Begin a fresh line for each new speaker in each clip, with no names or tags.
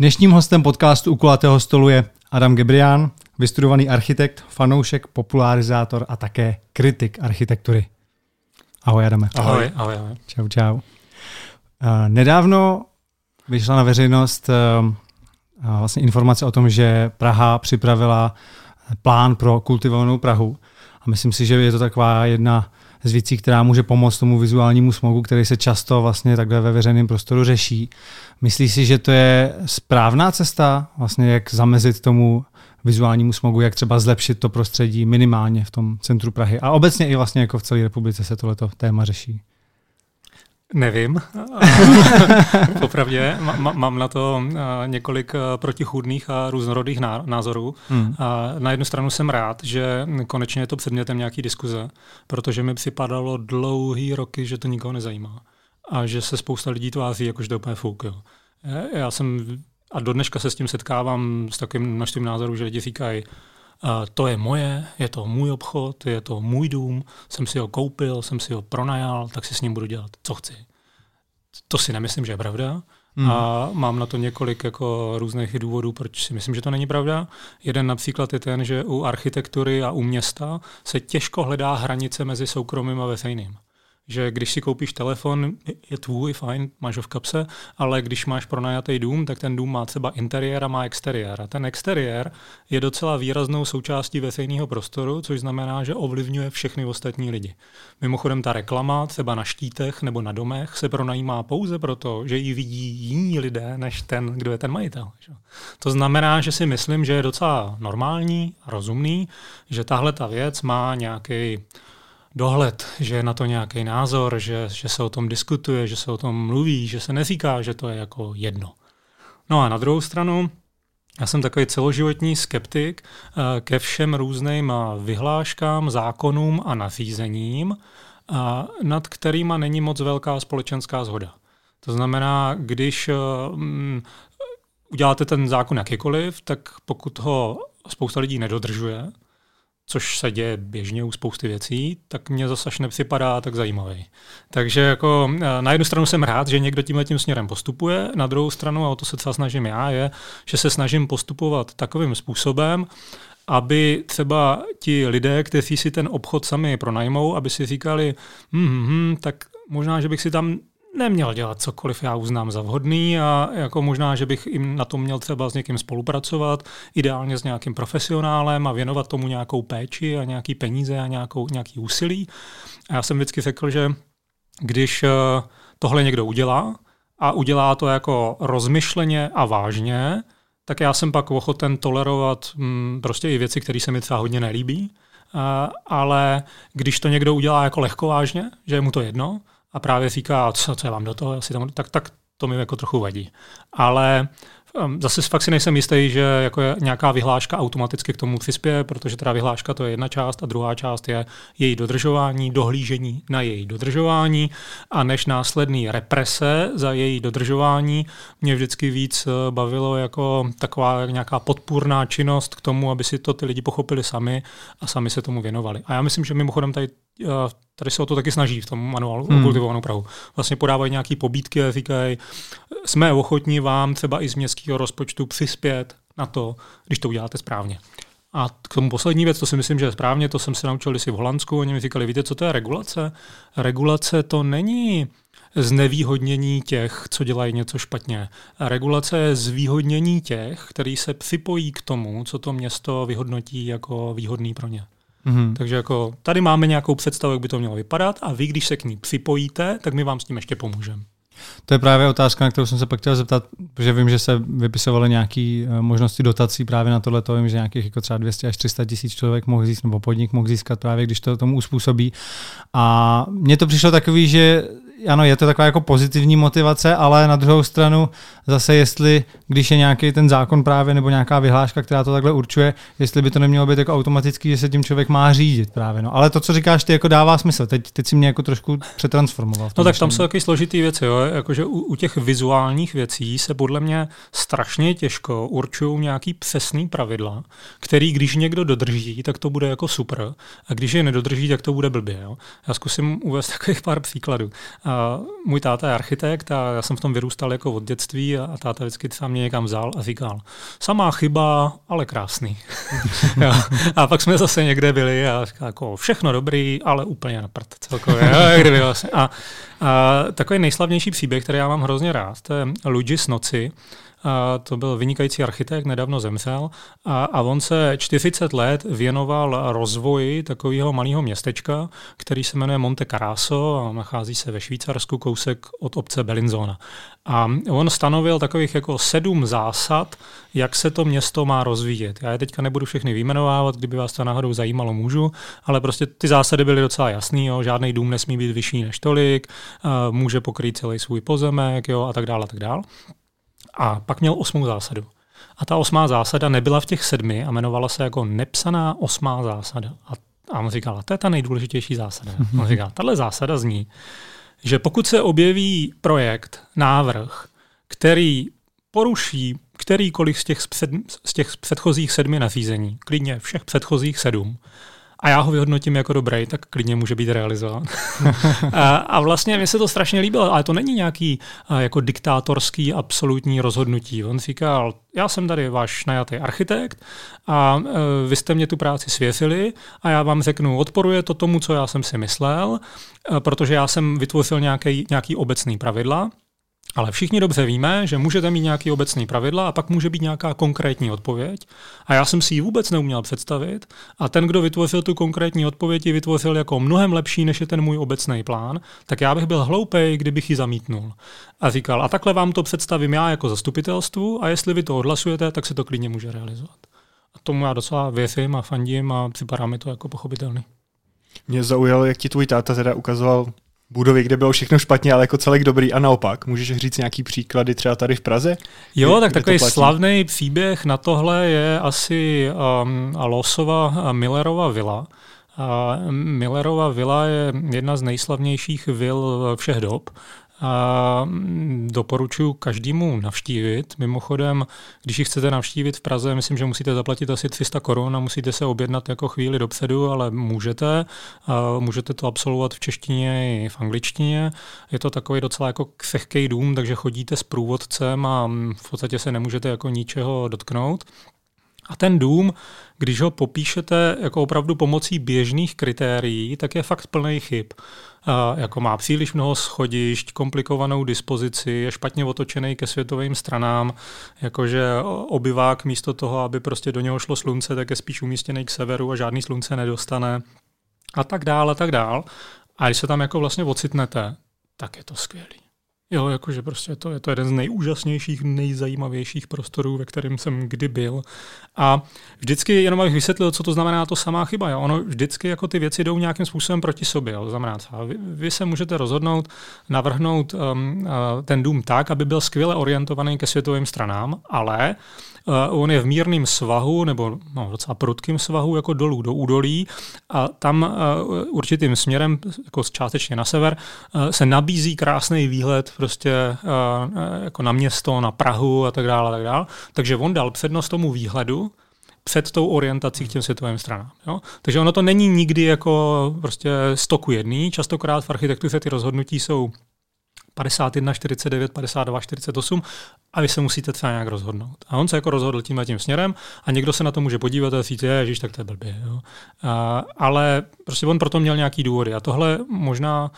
Dnešním hostem podcastu u kulatého stolu je Adam Gebrián, vystudovaný architekt, fanoušek, popularizátor a také kritik architektury. Ahoj Adame.
Ahoj, ahoj, ahoj.
Čau, čau. Uh, nedávno vyšla na veřejnost uh, vlastně informace o tom, že Praha připravila plán pro kultivovanou Prahu. A myslím si, že je to taková jedna z věcí, která může pomoct tomu vizuálnímu smogu, který se často vlastně takhle ve veřejném prostoru řeší. Myslíš si, že to je správná cesta, vlastně jak zamezit tomu vizuálnímu smogu, jak třeba zlepšit to prostředí minimálně v tom centru Prahy. A obecně i vlastně jako v celé republice se tohleto téma řeší.
Nevím. Popravdě mám na to několik protichůdných a různorodých názorů. Hmm. A na jednu stranu jsem rád, že konečně je to předmětem nějaký diskuze, protože mi připadalo dlouhý roky, že to nikoho nezajímá. A že se spousta lidí tváří, jakože to úplně fuk. Jo. Já jsem a do dneška se s tím setkávám s takovým množstvím názorů, že lidi říkají, to je moje, je to můj obchod, je to můj dům, jsem si ho koupil, jsem si ho pronajal, tak si s ním budu dělat, co chci. To si nemyslím, že je pravda. Hmm. A mám na to několik jako různých důvodů, proč si myslím, že to není pravda. Jeden například je ten, že u architektury a u města se těžko hledá hranice mezi soukromým a veřejným že když si koupíš telefon, je tvůj, fajn, máš ho v kapse, ale když máš pronajatý dům, tak ten dům má třeba interiér a má exteriér. A ten exteriér je docela výraznou součástí veřejného prostoru, což znamená, že ovlivňuje všechny ostatní lidi. Mimochodem ta reklama třeba na štítech nebo na domech se pronajímá pouze proto, že ji vidí jiní lidé, než ten, kdo je ten majitel. To znamená, že si myslím, že je docela normální a rozumný, že tahle ta věc má nějaký dohled, že je na to nějaký názor, že, že se o tom diskutuje, že se o tom mluví, že se neříká, že to je jako jedno. No a na druhou stranu, já jsem takový celoživotní skeptik eh, ke všem různým eh, vyhláškám, zákonům a nařízením, eh, nad kterými není moc velká společenská zhoda. To znamená, když mm, uděláte ten zákon jakýkoliv, tak pokud ho spousta lidí nedodržuje, což se děje běžně u spousty věcí, tak mě zase až nepřipadá tak zajímavý. Takže jako eh, na jednu stranu jsem rád, že někdo tímhle tím směrem postupuje, na druhou stranu, a o to se třeba snažím já, je, že se snažím postupovat takovým způsobem, aby třeba ti lidé, kteří si ten obchod sami pronajmou, aby si říkali, hm, hm, hm, tak možná, že bych si tam neměl dělat cokoliv já uznám za vhodný a jako možná, že bych jim na tom měl třeba s někým spolupracovat, ideálně s nějakým profesionálem a věnovat tomu nějakou péči a nějaký peníze a nějakou, nějaký úsilí. A já jsem vždycky řekl, že když eh, tohle někdo udělá a udělá to jako rozmyšleně a vážně, tak já jsem pak ochoten tolerovat hm, prostě i věci, které se mi třeba hodně nelíbí. Uh, ale když to někdo udělá jako lehkovážně, že je mu to jedno, a právě říká, co, co je vám do toho, asi tam, tak, tak to mi jako trochu vadí. Ale um, zase fakt si nejsem jistý, že jako je nějaká vyhláška automaticky k tomu přispěje, protože teda vyhláška to je jedna část a druhá část je její dodržování, dohlížení na její dodržování a než následný represe za její dodržování mě vždycky víc uh, bavilo jako taková nějaká podpůrná činnost k tomu, aby si to ty lidi pochopili sami a sami se tomu věnovali. A já myslím, že mimochodem tady tady se o to taky snaží v tom manuálu hmm. kultivovanou Prahu. Vlastně podávají nějaké pobídky a říkají, jsme ochotní vám třeba i z městského rozpočtu přispět na to, když to uděláte správně. A k tomu poslední věc, to si myslím, že je správně, to jsem se naučil si v Holandsku, oni mi říkali, víte, co to je regulace? Regulace to není znevýhodnění těch, co dělají něco špatně. Regulace je zvýhodnění těch, který se připojí k tomu, co to město vyhodnotí jako výhodný pro ně. Mm-hmm. Takže jako tady máme nějakou představu, jak by to mělo vypadat a vy, když se k ní připojíte, tak my vám s tím ještě pomůžeme.
To je právě otázka, na kterou jsem se pak chtěl zeptat, protože vím, že se vypisovaly nějaké eh, možnosti dotací právě na tohle. Vím, že nějakých jako třeba 200 až 300 tisíc člověk mohl získat, nebo podnik mohl získat právě, když to tomu uspůsobí. A mně to přišlo takový, že ano, je to taková jako pozitivní motivace, ale na druhou stranu zase jestli, když je nějaký ten zákon právě nebo nějaká vyhláška, která to takhle určuje, jestli by to nemělo být jako automaticky, že se tím člověk má řídit právě. No. Ale to, co říkáš, ty jako dává smysl. Teď, teď si mě jako trošku přetransformoval.
No tak tam jsou taky složitý věci. Jo? Jakože u, u, těch vizuálních věcí se podle mě strašně těžko určují nějaký přesný pravidla, který když někdo dodrží, tak to bude jako super. A když je nedodrží, tak to bude blbě. Jo? Já zkusím uvést takových pár příkladů. A A můj táta je architekt a já jsem v tom vyrůstal jako od dětství a, táta vždycky sám mě někam vzal a říkal, samá chyba, ale krásný. a pak jsme zase někde byli a říkal, jako všechno dobrý, ale úplně na prd celkově. Kdyby vlastně. A, a takový nejslavnější příběh, který já mám hrozně rád, to je Luigi z noci, a to byl vynikající architekt, nedávno zemřel a, a on se 40 let věnoval rozvoji takového malého městečka, který se jmenuje Monte Carasso a nachází se ve Švýcarsku kousek od obce Bellinzona. A on stanovil takových jako sedm zásad, jak se to město má rozvíjet. Já je teďka nebudu všechny vyjmenovávat, kdyby vás to náhodou zajímalo, můžu, ale prostě ty zásady byly docela jasný, jo. žádný dům nesmí být vyšší než tolik, může pokrýt celý svůj pozemek jo, a tak dále a tak dále. A pak měl osmou zásadu. A ta osmá zásada nebyla v těch sedmi a jmenovala se jako nepsaná osmá zásada. A, a on říkal, to je ta nejdůležitější zásada. On říkal, tahle zásada zní, že pokud se objeví projekt, návrh, který poruší kterýkoliv z těch, před, z těch předchozích sedmi nařízení, klidně všech předchozích sedm, a já ho vyhodnotím jako dobrý, tak klidně může být realizován. a, a vlastně mi se to strašně líbilo, ale to není nějaký a, jako diktátorský absolutní rozhodnutí. On říkal, já jsem tady váš najatý architekt a e, vy jste mě tu práci svěřili a já vám řeknu, odporuje to tomu, co já jsem si myslel, e, protože já jsem vytvořil nějaký, nějaký obecný pravidla, ale všichni dobře víme, že můžete mít nějaký obecný pravidla a pak může být nějaká konkrétní odpověď. A já jsem si ji vůbec neuměl představit. A ten, kdo vytvořil tu konkrétní odpověď, ji vytvořil jako mnohem lepší, než je ten můj obecný plán, tak já bych byl hloupej, kdybych ji zamítnul. A říkal, a takhle vám to představím já jako zastupitelstvu a jestli vy to odhlasujete, tak se to klidně může realizovat. A tomu já docela věřím a fandím a připadá mi to jako pochopitelný.
Mě zaujalo, jak ti tvůj táta teda ukazoval budovy, kde bylo všechno špatně, ale jako celek dobrý a naopak. Můžeš říct nějaký příklady třeba tady v Praze?
Jo, tak takový slavný příběh na tohle je asi um, Losova Millerova vila. A Millerova vila je jedna z nejslavnějších vil všech dob a doporučuji každému navštívit. Mimochodem, když ji chcete navštívit v Praze, myslím, že musíte zaplatit asi 300 korun a musíte se objednat jako chvíli dopředu, ale můžete. A můžete to absolvovat v češtině i v angličtině. Je to takový docela jako křehký dům, takže chodíte s průvodcem a v podstatě se nemůžete jako ničeho dotknout. A ten dům, když ho popíšete jako opravdu pomocí běžných kritérií, tak je fakt plný chyb. Jako má příliš mnoho schodišť, komplikovanou dispozici, je špatně otočený ke světovým stranám, jakože obyvák místo toho, aby prostě do něho šlo slunce, tak je spíš umístěný k severu a žádný slunce nedostane a tak dál a tak dál. A když se tam jako vlastně ocitnete, tak je to skvělý. Jo, jakože prostě to je to jeden z nejúžasnějších, nejzajímavějších prostorů, ve kterém jsem kdy byl. A vždycky jenom abych vysvětlil, co to znamená to samá chyba. Jo. Ono vždycky jako ty věci jdou nějakým způsobem proti sobě. Jo. To znamená, vy, vy se můžete rozhodnout navrhnout um, uh, ten dům tak, aby byl skvěle orientovaný ke světovým stranám, ale Uh, on je v mírném svahu, nebo no, docela prudkým svahu, jako dolů do údolí a tam uh, určitým směrem, jako částečně na sever, uh, se nabízí krásný výhled prostě jako na město, na Prahu a tak dále. A tak dále. Takže on dal přednost tomu výhledu, před tou orientací k těm světovým stranám. Jo? Takže ono to není nikdy jako prostě stoku jedný. Častokrát v architektuře ty rozhodnutí jsou 51, 49, 52, 48 a vy se musíte třeba nějak rozhodnout. A on se jako rozhodl tím a tím směrem a někdo se na to může podívat a říct, že tak to je blbě. Jo. A, ale prostě on proto měl nějaký důvody. A tohle možná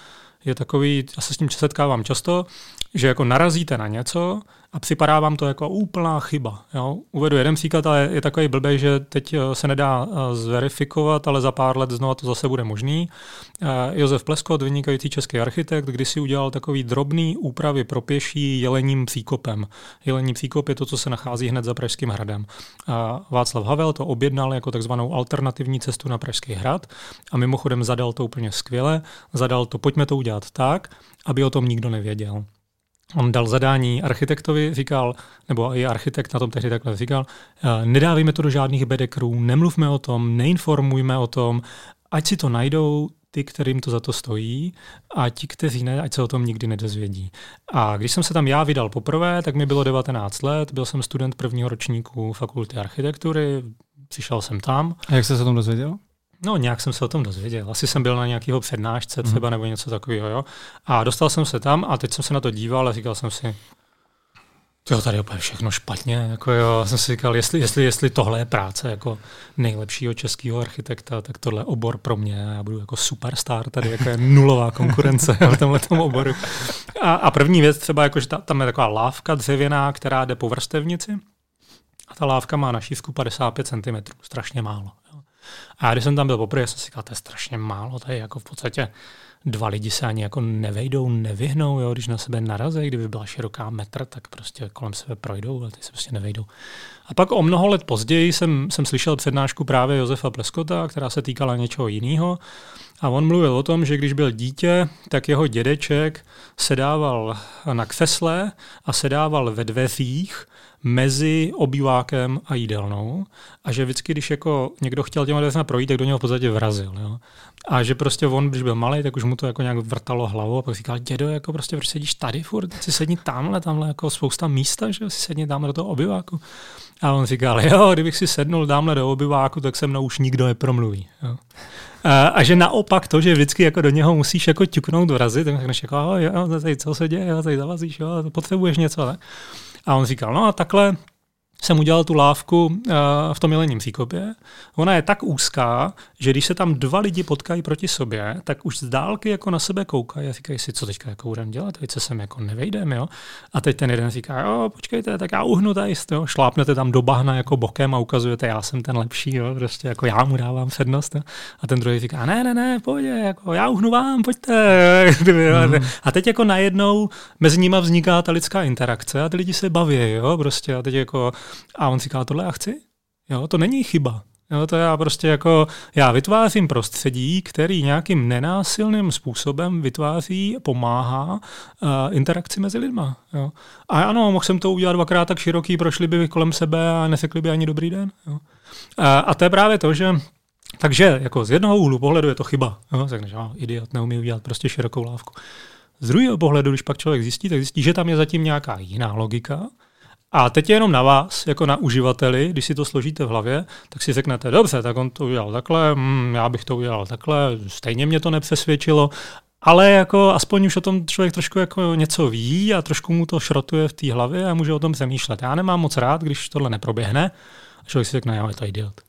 je takový, já se s tím setkávám často, že jako narazíte na něco a připadá vám to jako úplná chyba. Jo? Uvedu jeden příklad, ale je takový blbý, že teď eh, se nedá eh, zverifikovat, ale za pár let znovu to zase bude možný. Eh, Josef Pleskot, vynikající český architekt, když si udělal takový drobný úpravy pro pěší jelením příkopem. Jelení příkop je to, co se nachází hned za Pražským hradem. Václav Havel to objednal jako takzvanou alternativní cestu na Pražský hrad a mimochodem zadal to úplně skvěle. Zadal to, pojďme to udělat tak, aby o tom nikdo nevěděl. On dal zadání architektovi, říkal, nebo i architekt na tom tehdy takhle říkal, eh, nedávejme to do žádných bedekrů, nemluvme o tom, neinformujme o tom, ať si to najdou ty, kterým to za to stojí a ti, kteří ne, ať se o tom nikdy nedozvědí. A když jsem se tam já vydal poprvé, tak mi bylo 19 let, byl jsem student prvního ročníku fakulty architektury, přišel jsem tam.
A jak jste se o tom dozvěděl?
No, nějak jsem se o tom dozvěděl. Asi jsem byl na nějakého přednášce třeba mm. nebo něco takového, jo. A dostal jsem se tam a teď jsem se na to díval a říkal jsem si, Jo, tady je úplně všechno špatně. Jako jo, jsem si říkal, jestli, jestli, jestli tohle je práce jako nejlepšího českého architekta, tak tohle je obor pro mě. Já budu jako superstar, tady jako je nulová konkurence v tomhle oboru. A, a, první věc třeba, jako, že ta, tam je taková lávka dřevěná, která jde po vrstevnici. A ta lávka má na šířku 55 cm, strašně málo. A když jsem tam byl poprvé, jsem si říkal, to je strašně málo, to je jako v podstatě dva lidi se ani jako nevejdou, nevyhnou, jo, když na sebe narazí, kdyby byla široká metr, tak prostě kolem sebe projdou, ale ty se prostě nevejdou. A pak o mnoho let později jsem, jsem slyšel přednášku právě Josefa Pleskota, která se týkala něčeho jiného. A on mluvil o tom, že když byl dítě, tak jeho dědeček sedával na křesle a sedával ve dveřích mezi obývákem a jídelnou a že vždycky, když jako někdo chtěl těma dveřma projít, tak do něho v podstatě vrazil. Jo. A že prostě on, když byl malý, tak už mu to jako nějak vrtalo hlavou a pak říkal, dědo, jako prostě proč sedíš tady furt, si sedni tamhle, tamhle jako spousta místa, že si sedni tamhle do toho obyváku. A on říkal, jo, kdybych si sednul tamhle do obyváku, tak se mnou už nikdo nepromluví. Jo. A, a, že naopak to, že vždycky jako do něho musíš jako ťuknout vrazit, tak řekneš jako, jo, tady co se děje, jo, tady zavazíš, jo, potřebuješ něco, ne? A on říkal, no a takhle jsem udělal tu lávku uh, v tom jelením příkopě. Ona je tak úzká, že když se tam dva lidi potkají proti sobě, tak už z dálky jako na sebe koukají a říkají si, co teďka jako budeme dělat, teď se sem jako nevejdeme, jo. A teď ten jeden říká, jo, počkejte, tak já uhnu tady, jo. šlápnete tam do bahna jako bokem a ukazujete, já jsem ten lepší, jo, prostě jako já mu dávám přednost. Jo. A ten druhý říká, ne, ne, ne, pojď, jako já uhnu vám, pojďte. Mm. A teď jako najednou mezi nimi vzniká ta lidská interakce a ty lidi se baví, jo, prostě a teď jako, a on říká, tohle já chci, jo, to není chyba, Jo, to já prostě jako, já vytvářím prostředí, který nějakým nenásilným způsobem vytváří, pomáhá uh, interakci mezi lidma. Jo. A ano, mohl jsem to udělat dvakrát tak široký, prošli by kolem sebe a nesekli by ani dobrý den. Jo. A, a to je právě to, že takže jako z jednoho úhlu pohledu je to chyba. Jo. Řekneš, idiot, neumí udělat prostě širokou lávku. Z druhého pohledu, když pak člověk zjistí, tak zjistí, že tam je zatím nějaká jiná logika, a teď je jenom na vás, jako na uživateli, když si to složíte v hlavě, tak si řeknete, dobře, tak on to udělal takhle, mm, já bych to udělal takhle, stejně mě to nepřesvědčilo, ale jako aspoň už o tom člověk trošku jako něco ví a trošku mu to šrotuje v té hlavě a může o tom přemýšlet. Já nemám moc rád, když tohle neproběhne a člověk si řekne, jo, je to idiot.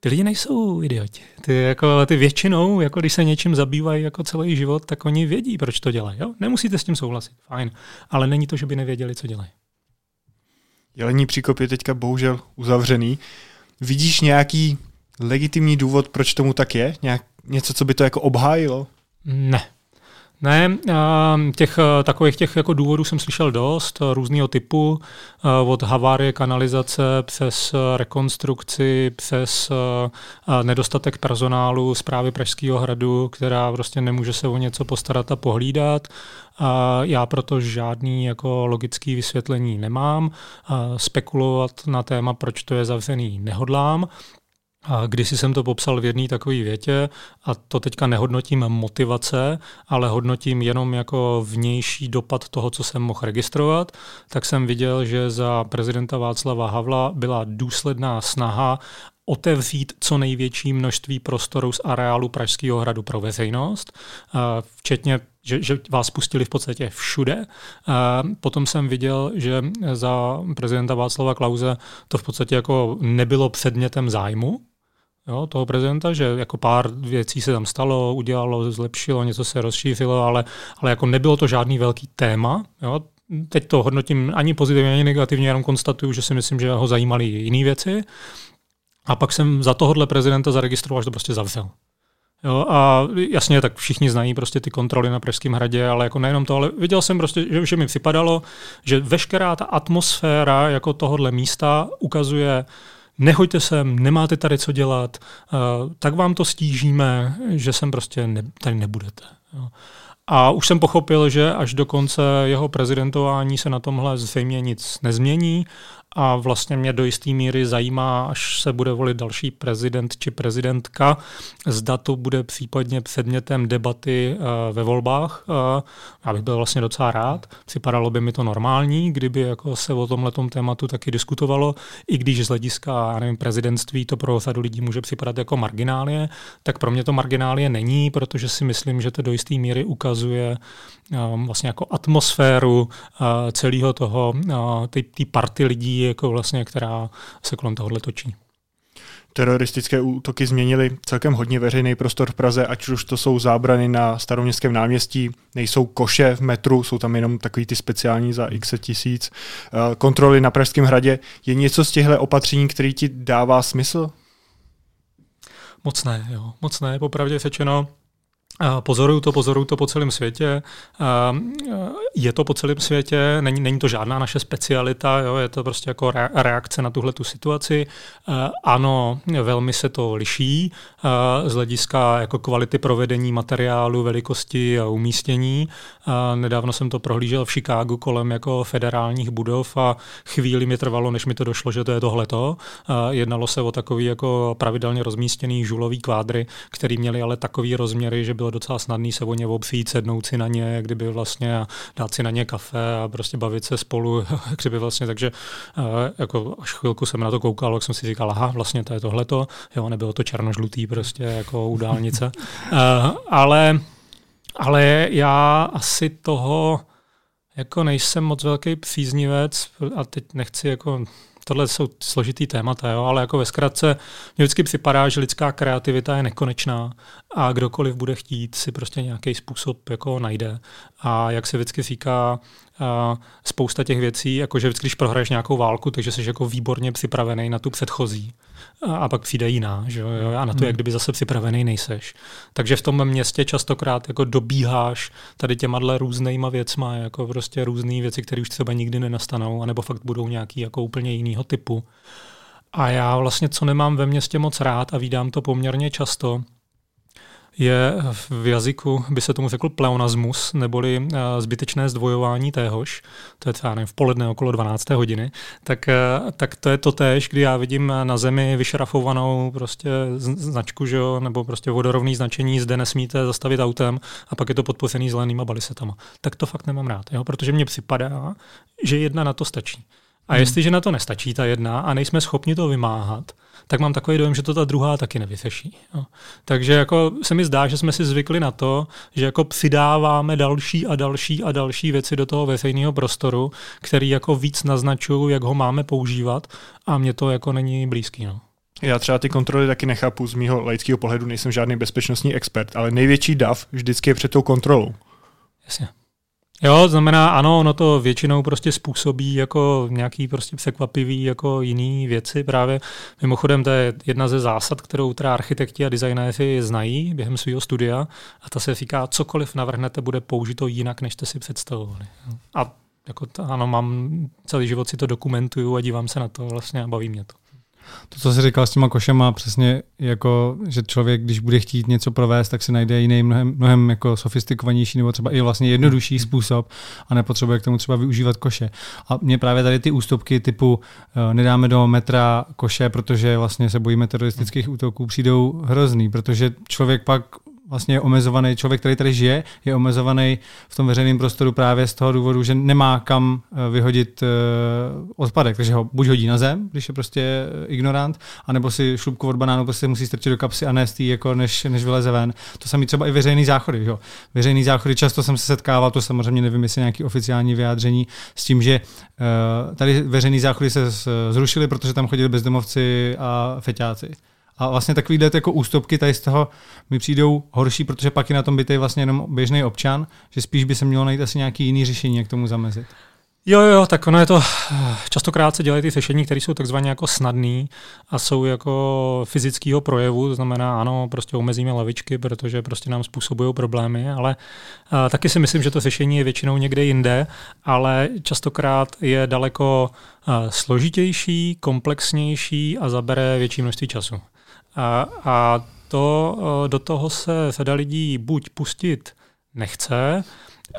Ty lidi nejsou idioti. Ty, jako, ty většinou, jako když se něčím zabývají jako celý život, tak oni vědí, proč to dělají. Jo? Nemusíte s tím souhlasit, fajn. Ale není to, že by nevěděli, co dělají.
Jelení příkop je teďka bohužel uzavřený. Vidíš nějaký legitimní důvod, proč tomu tak je? Nějak, něco, co by to jako obhájilo?
Ne. Ne, těch takových těch jako důvodů jsem slyšel dost, různého typu, od havárie kanalizace přes rekonstrukci, přes nedostatek personálu zprávy Pražského hradu, která prostě nemůže se o něco postarat a pohlídat. Já proto žádný jako logický vysvětlení nemám. Spekulovat na téma, proč to je zavřený, nehodlám. A když jsem to popsal v jedné takové větě, a to teďka nehodnotím motivace, ale hodnotím jenom jako vnější dopad toho, co jsem mohl registrovat, tak jsem viděl, že za prezidenta Václava Havla byla důsledná snaha otevřít co největší množství prostoru z areálu Pražského hradu pro veřejnost, včetně, že, že vás pustili v podstatě všude. Potom jsem viděl, že za prezidenta Václava Klauze to v podstatě jako nebylo předmětem zájmu, jo, toho prezidenta, že jako pár věcí se tam stalo, udělalo, zlepšilo, něco se rozšířilo, ale, ale jako nebylo to žádný velký téma. Jo. Teď to hodnotím ani pozitivně, ani negativně, jenom konstatuju, že si myslím, že ho zajímaly jiné věci. A pak jsem za tohohle prezidenta zaregistroval, že to prostě zavřel. Jo, a jasně, tak všichni znají prostě ty kontroly na Pražském hradě, ale jako nejenom to, ale viděl jsem prostě, že, že mi připadalo, že veškerá ta atmosféra jako tohohle místa ukazuje nehoďte sem, nemáte tady co dělat, uh, tak vám to stížíme, že sem prostě ne, tady nebudete. A už jsem pochopil, že až do konce jeho prezidentování se na tomhle zřejmě nic nezmění a vlastně mě do jisté míry zajímá, až se bude volit další prezident či prezidentka, zda to bude případně předmětem debaty uh, ve volbách. Uh, já bych byl vlastně docela rád. Připadalo by mi to normální, kdyby jako se o tomhle tématu taky diskutovalo, i když z hlediska já nevím, prezidentství to pro řadu lidí může připadat jako marginálie, tak pro mě to marginálie není, protože si myslím, že to do jisté míry ukazuje um, vlastně jako atmosféru celého toho, té party lidí, jako vlastně, která se kolem tohohle točí.
Teroristické útoky změnily celkem hodně veřejný prostor v Praze, ať už to jsou zábrany na staroměstském náměstí, nejsou koše v metru, jsou tam jenom takový ty speciální za x tisíc. Uh, kontroly na Pražském hradě. Je něco z těchto opatření, který ti dává smysl?
Moc ne, jo. Moc ne, popravdě řečeno. Pozoruju to, pozoruju to po celém světě. Je to po celém světě, není, není to žádná naše specialita, jo, je to prostě jako reakce na tuhle tu situaci. Ano, velmi se to liší z hlediska jako kvality provedení materiálu, velikosti a umístění. Nedávno jsem to prohlížel v Chicagu kolem jako federálních budov a chvíli mi trvalo, než mi to došlo, že to je tohleto. Jednalo se o takový jako pravidelně rozmístěný žulový kvádry, který měli ale takový rozměry, že bylo docela snadný se o ně obřít, sednout si na ně, kdyby vlastně a dát si na ně kafe a prostě bavit se spolu, kdyby vlastně, takže jako až chvilku jsem na to koukal, tak jsem si říkal, aha, vlastně to je tohleto, jo, nebylo to černožlutý prostě jako u dálnice, uh, ale, ale já asi toho jako nejsem moc velký příznivec a teď nechci jako tohle jsou složitý témata, jo, ale jako ve zkratce mě vždycky připadá, že lidská kreativita je nekonečná a kdokoliv bude chtít, si prostě nějaký způsob jako najde. A jak se vždycky říká, spousta těch věcí, jako že vždycky, když prohraješ nějakou válku, takže jsi jako výborně připravený na tu předchozí. A, a pak přijde jiná, že jo? A na to, hmm. jak kdyby zase připravený nejseš. Takže v tom městě častokrát jako dobíháš tady těma různýma věcma, jako prostě různé věci, které už třeba nikdy nenastanou, anebo fakt budou nějaký jako úplně jinýho typu. A já vlastně, co nemám ve městě moc rád a vídám to poměrně často, je v jazyku, by se tomu řekl pleonasmus, neboli eh, zbytečné zdvojování téhož, to je třeba nevím, v poledne okolo 12. hodiny, tak, eh, tak to je to též, kdy já vidím na zemi vyšrafovanou prostě značku, že jo, nebo prostě vodorovný značení, zde nesmíte zastavit autem a pak je to podpořený zelenýma balisetama. Tak to fakt nemám rád, jo, protože mně připadá, že jedna na to stačí. A hmm. jestliže na to nestačí ta jedna a nejsme schopni to vymáhat, tak mám takový dojem, že to ta druhá taky nevyřeší. Jo. Takže jako se mi zdá, že jsme si zvykli na to, že jako přidáváme další a další a další věci do toho veřejného prostoru, který jako víc naznačují, jak ho máme používat a mně to jako není blízký. No.
Já třeba ty kontroly taky nechápu z mého laického pohledu, nejsem žádný bezpečnostní expert, ale největší dav vždycky je před tou kontrolou.
Jasně. Jo, znamená, ano, ono to většinou prostě způsobí jako nějaký prostě překvapivý jako jiný věci právě. Mimochodem, to je jedna ze zásad, kterou teda architekti a designéři znají během svého studia a ta se říká, cokoliv navrhnete, bude použito jinak, než jste si představovali. A jako to, ano, mám celý život si to dokumentuju a dívám se na to vlastně a baví mě to.
To, co jsi říkal s těma košema, přesně jako, že člověk, když bude chtít něco provést, tak si najde jiný, mnohem, mnohem jako sofistikovanější nebo třeba i vlastně jednodušší způsob a nepotřebuje k tomu třeba využívat koše. A mě právě tady ty ústupky typu uh, nedáme do metra koše, protože vlastně se bojíme teroristických útoků, přijdou hrozný, protože člověk pak vlastně je omezovaný, člověk, který tady žije, je omezovaný v tom veřejném prostoru právě z toho důvodu, že nemá kam eh, vyhodit uh, odpadek, takže ho buď hodí na zem, když je prostě eh, ignorant, anebo si šlubku od banánu prostě musí strčit do kapsy a nést jako než, než vyleze ven. To samý třeba i veřejný záchody. Že? Veřejný záchody, často jsem se setkával, to samozřejmě nevím, jestli nějaký oficiální vyjádření, s tím, že tady veřejný záchody se zrušily, protože tam chodili bezdomovci a feťáci. A vlastně takovýhle jako ústupky tady z toho mi přijdou horší, protože pak je na tom bytej vlastně jenom běžný občan, že spíš by se mělo najít asi nějaký jiný řešení, jak tomu zamezit.
Jo, jo, tak ono je to, častokrát se dělají ty řešení, které jsou takzvaně jako snadný a jsou jako fyzického projevu, to znamená, ano, prostě omezíme lavičky, protože prostě nám způsobují problémy, ale a, taky si myslím, že to řešení je většinou někde jinde, ale častokrát je daleko a, složitější, komplexnější a zabere větší množství času. A, a to do toho se řada lidí buď pustit nechce,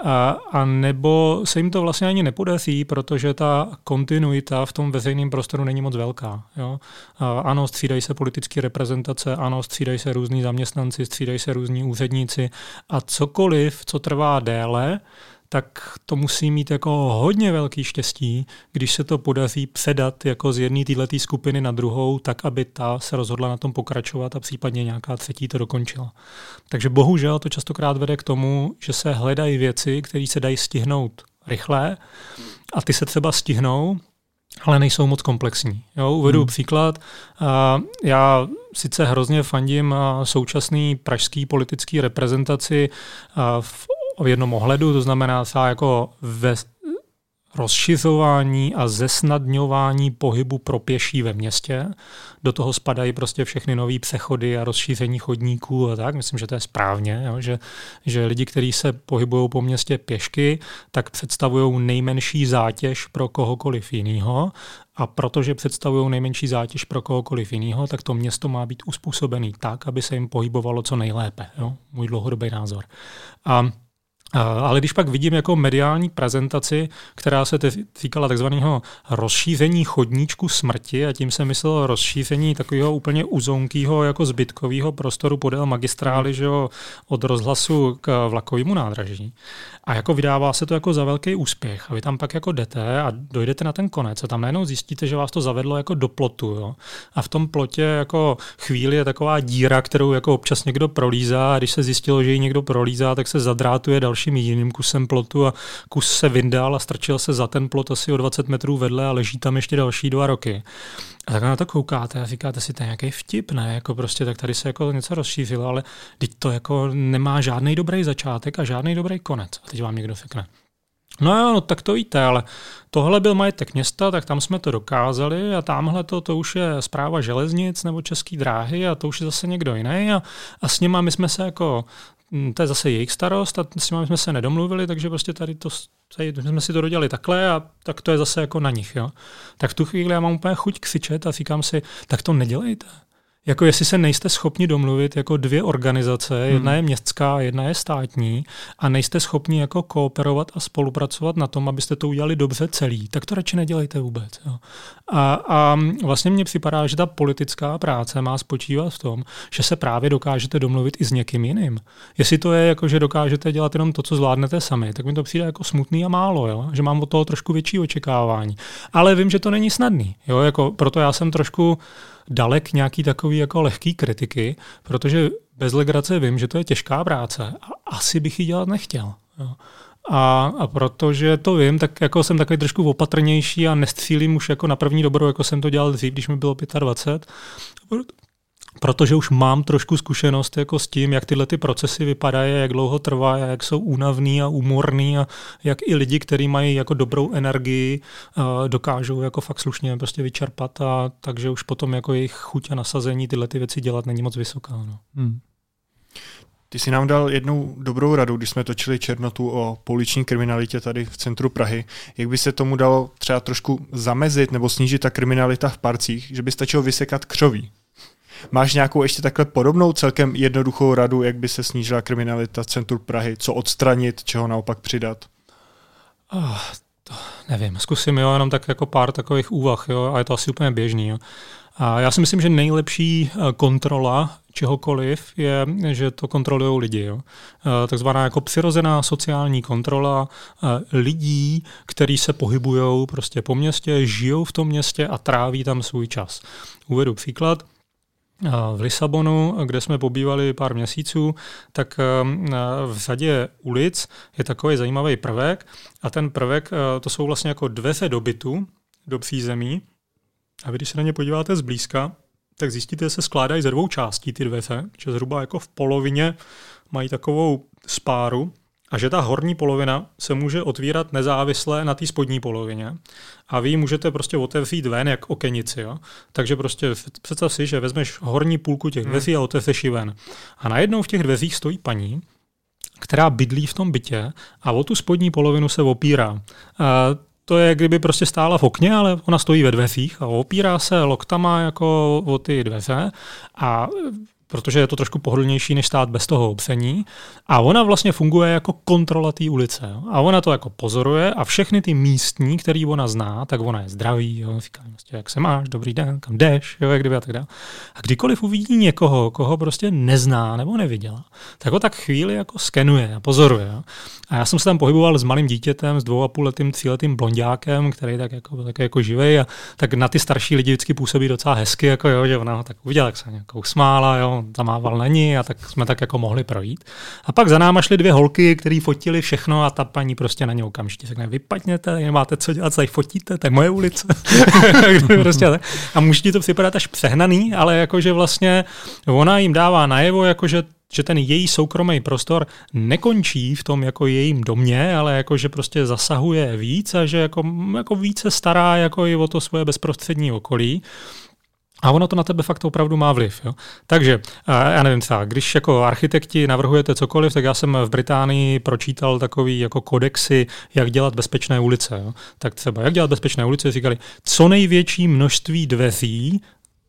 A, a nebo se jim to vlastně ani nepodaří, protože ta kontinuita v tom veřejném prostoru není moc velká. Jo? A ano, střídají se politické reprezentace, ano, střídají se různí zaměstnanci, střídají se různí úředníci a cokoliv, co trvá déle, tak to musí mít jako hodně velký štěstí, když se to podaří předat jako z jedné této skupiny na druhou, tak aby ta se rozhodla na tom pokračovat a případně nějaká třetí to dokončila. Takže bohužel to častokrát vede k tomu, že se hledají věci, které se dají stihnout rychle a ty se třeba stihnou, ale nejsou moc komplexní. Jo, uvedu hmm. příklad. Já sice hrozně fandím současný pražský politický reprezentaci v v jednom ohledu, to znamená třeba jako ve rozšiřování a zesnadňování pohybu pro pěší ve městě. Do toho spadají prostě všechny nové přechody a rozšíření chodníků a tak. Myslím, že to je správně, jo? Že, že lidi, kteří se pohybují po městě pěšky, tak představují nejmenší zátěž pro kohokoliv jiného. A protože představují nejmenší zátěž pro kohokoliv jiného, tak to město má být uspůsobené tak, aby se jim pohybovalo co nejlépe. Jo? Můj dlouhodobý názor. A ale když pak vidím jako mediální prezentaci, která se týkala takzvaného rozšíření chodníčku smrti, a tím se myslelo rozšíření takového úplně uzonkého jako zbytkového prostoru podél magistrály že jo, od rozhlasu k vlakovému nádraží. A jako vydává se to jako za velký úspěch. A vy tam pak jako jdete a dojdete na ten konec a tam najednou zjistíte, že vás to zavedlo jako do plotu. Jo. A v tom plotě jako chvíli je taková díra, kterou jako občas někdo prolízá a když se zjistilo, že ji někdo prolízá, tak se zadrátuje další dalším jiným kusem plotu a kus se vyndal a strčil se za ten plot asi o 20 metrů vedle a leží tam ještě další dva roky. A tak na to koukáte a říkáte si, to je nějaký vtip, ne? Jako prostě tak tady se jako něco rozšířilo, ale teď to jako nemá žádný dobrý začátek a žádný dobrý konec. A teď vám někdo řekne, No jo, no, tak to víte, ale tohle byl majetek města, tak tam jsme to dokázali a tamhle to, to už je zpráva železnic nebo český dráhy a to už je zase někdo jiný a, a s nima my jsme se jako Hm, to je zase jejich starost a s nimi jsme se nedomluvili, takže prostě tady to, tady jsme si to dodělali takhle a tak to je zase jako na nich. Jo. Tak v tu chvíli já mám úplně chuť křičet a říkám si, tak to nedělejte jako jestli se nejste schopni domluvit jako dvě organizace, hmm. jedna je městská, jedna je státní a nejste schopni jako kooperovat a spolupracovat na tom, abyste to udělali dobře celý, tak to radši nedělejte vůbec. Jo. A, a vlastně mně připadá, že ta politická práce má spočívat v tom, že se právě dokážete domluvit i s někým jiným. Jestli to je jako, že dokážete dělat jenom to, co zvládnete sami, tak mi to přijde jako smutný a málo, jo? že mám od toho trošku větší očekávání. Ale vím, že to není snadný. Jo? Jako, proto já jsem trošku dalek nějaký takový jako lehký kritiky, protože bez legrace vím, že to je těžká práce a asi bych ji dělat nechtěl. Jo. A, a protože to vím, tak jako jsem takový trošku opatrnější a nestřílím už jako na první dobrou, jako jsem to dělal dřív, když mi bylo 25 protože už mám trošku zkušenost jako s tím, jak tyhle ty procesy vypadají, jak dlouho trvá, jak jsou únavný a úmorný a jak i lidi, kteří mají jako dobrou energii, dokážou jako fakt slušně prostě vyčerpat a takže už potom jako jejich chuť a nasazení tyhle ty věci dělat není moc vysoká. No. Hmm.
Ty jsi nám dal jednu dobrou radu, když jsme točili Černotu o pouliční kriminalitě tady v centru Prahy. Jak by se tomu dalo třeba trošku zamezit nebo snížit ta kriminalita v parcích, že by stačilo vysekat křoví? Máš nějakou ještě takhle podobnou celkem jednoduchou radu, jak by se snížila kriminalita v centru Prahy? Co odstranit, čeho naopak přidat?
Oh, to nevím, zkusím jo, jenom tak jako pár takových úvah, jo, a je to asi úplně běžný. Jo. A já si myslím, že nejlepší eh, kontrola čehokoliv je, že to kontrolují lidi. Jo. Eh, takzvaná jako přirozená sociální kontrola eh, lidí, kteří se pohybují prostě po městě, žijou v tom městě a tráví tam svůj čas. Uvedu příklad v Lisabonu, kde jsme pobývali pár měsíců, tak v řadě ulic je takový zajímavý prvek a ten prvek, to jsou vlastně jako dveře do bytu, do přízemí. A vy, když se na ně podíváte zblízka, tak zjistíte, že se skládají ze dvou částí ty dveře, že zhruba jako v polovině mají takovou spáru a že ta horní polovina se může otvírat nezávisle na té spodní polovině a vy můžete prostě otevřít ven jak okenici. Jo? Takže prostě představ si, že vezmeš horní půlku těch dveří hmm. a otevřeš ji ven. A najednou v těch dveřích stojí paní, která bydlí v tom bytě a o tu spodní polovinu se opírá. A to je, kdyby prostě stála v okně, ale ona stojí ve dveřích a opírá se loktama jako o ty dveře a protože je to trošku pohodlnější, než stát bez toho opření. A ona vlastně funguje jako kontrola té ulice. Jo? A ona to jako pozoruje a všechny ty místní, který ona zná, tak ona je zdravý, jo? říká prostě, jak se máš, dobrý den, kam jdeš, jo? jak kdyby a tak dále. A kdykoliv uvidí někoho, koho prostě nezná nebo neviděla, tak ho tak chvíli jako skenuje a pozoruje. Jo? A já jsem se tam pohyboval s malým dítětem, s dvou a půl letým, tříletým blondiákem, který tak jako, tak jako živej a tak na ty starší lidi vždycky působí docela hezky, jako jo, že ona ho tak uviděla, jak se nějakou smála, jo, zamával na ní a tak jsme tak jako mohli projít. A pak za náma šly dvě holky, které fotili všechno a ta paní prostě na ně okamžitě řekne, vypadněte, nemáte co dělat, tady fotíte, to je moje ulice. prostě, a může ti to připadat až přehnaný, ale jakože vlastně ona jim dává najevo, jakože že ten její soukromý prostor nekončí v tom jako jejím domě, ale jako že prostě zasahuje víc a že jako, jako více stará jako i o to svoje bezprostřední okolí. A ono to na tebe fakt opravdu má vliv. Jo? Takže, já nevím, třeba, když jako architekti navrhujete cokoliv, tak já jsem v Británii pročítal takový jako kodexy, jak dělat bezpečné ulice. Jo? Tak třeba, jak dělat bezpečné ulice, říkali, co největší množství dveří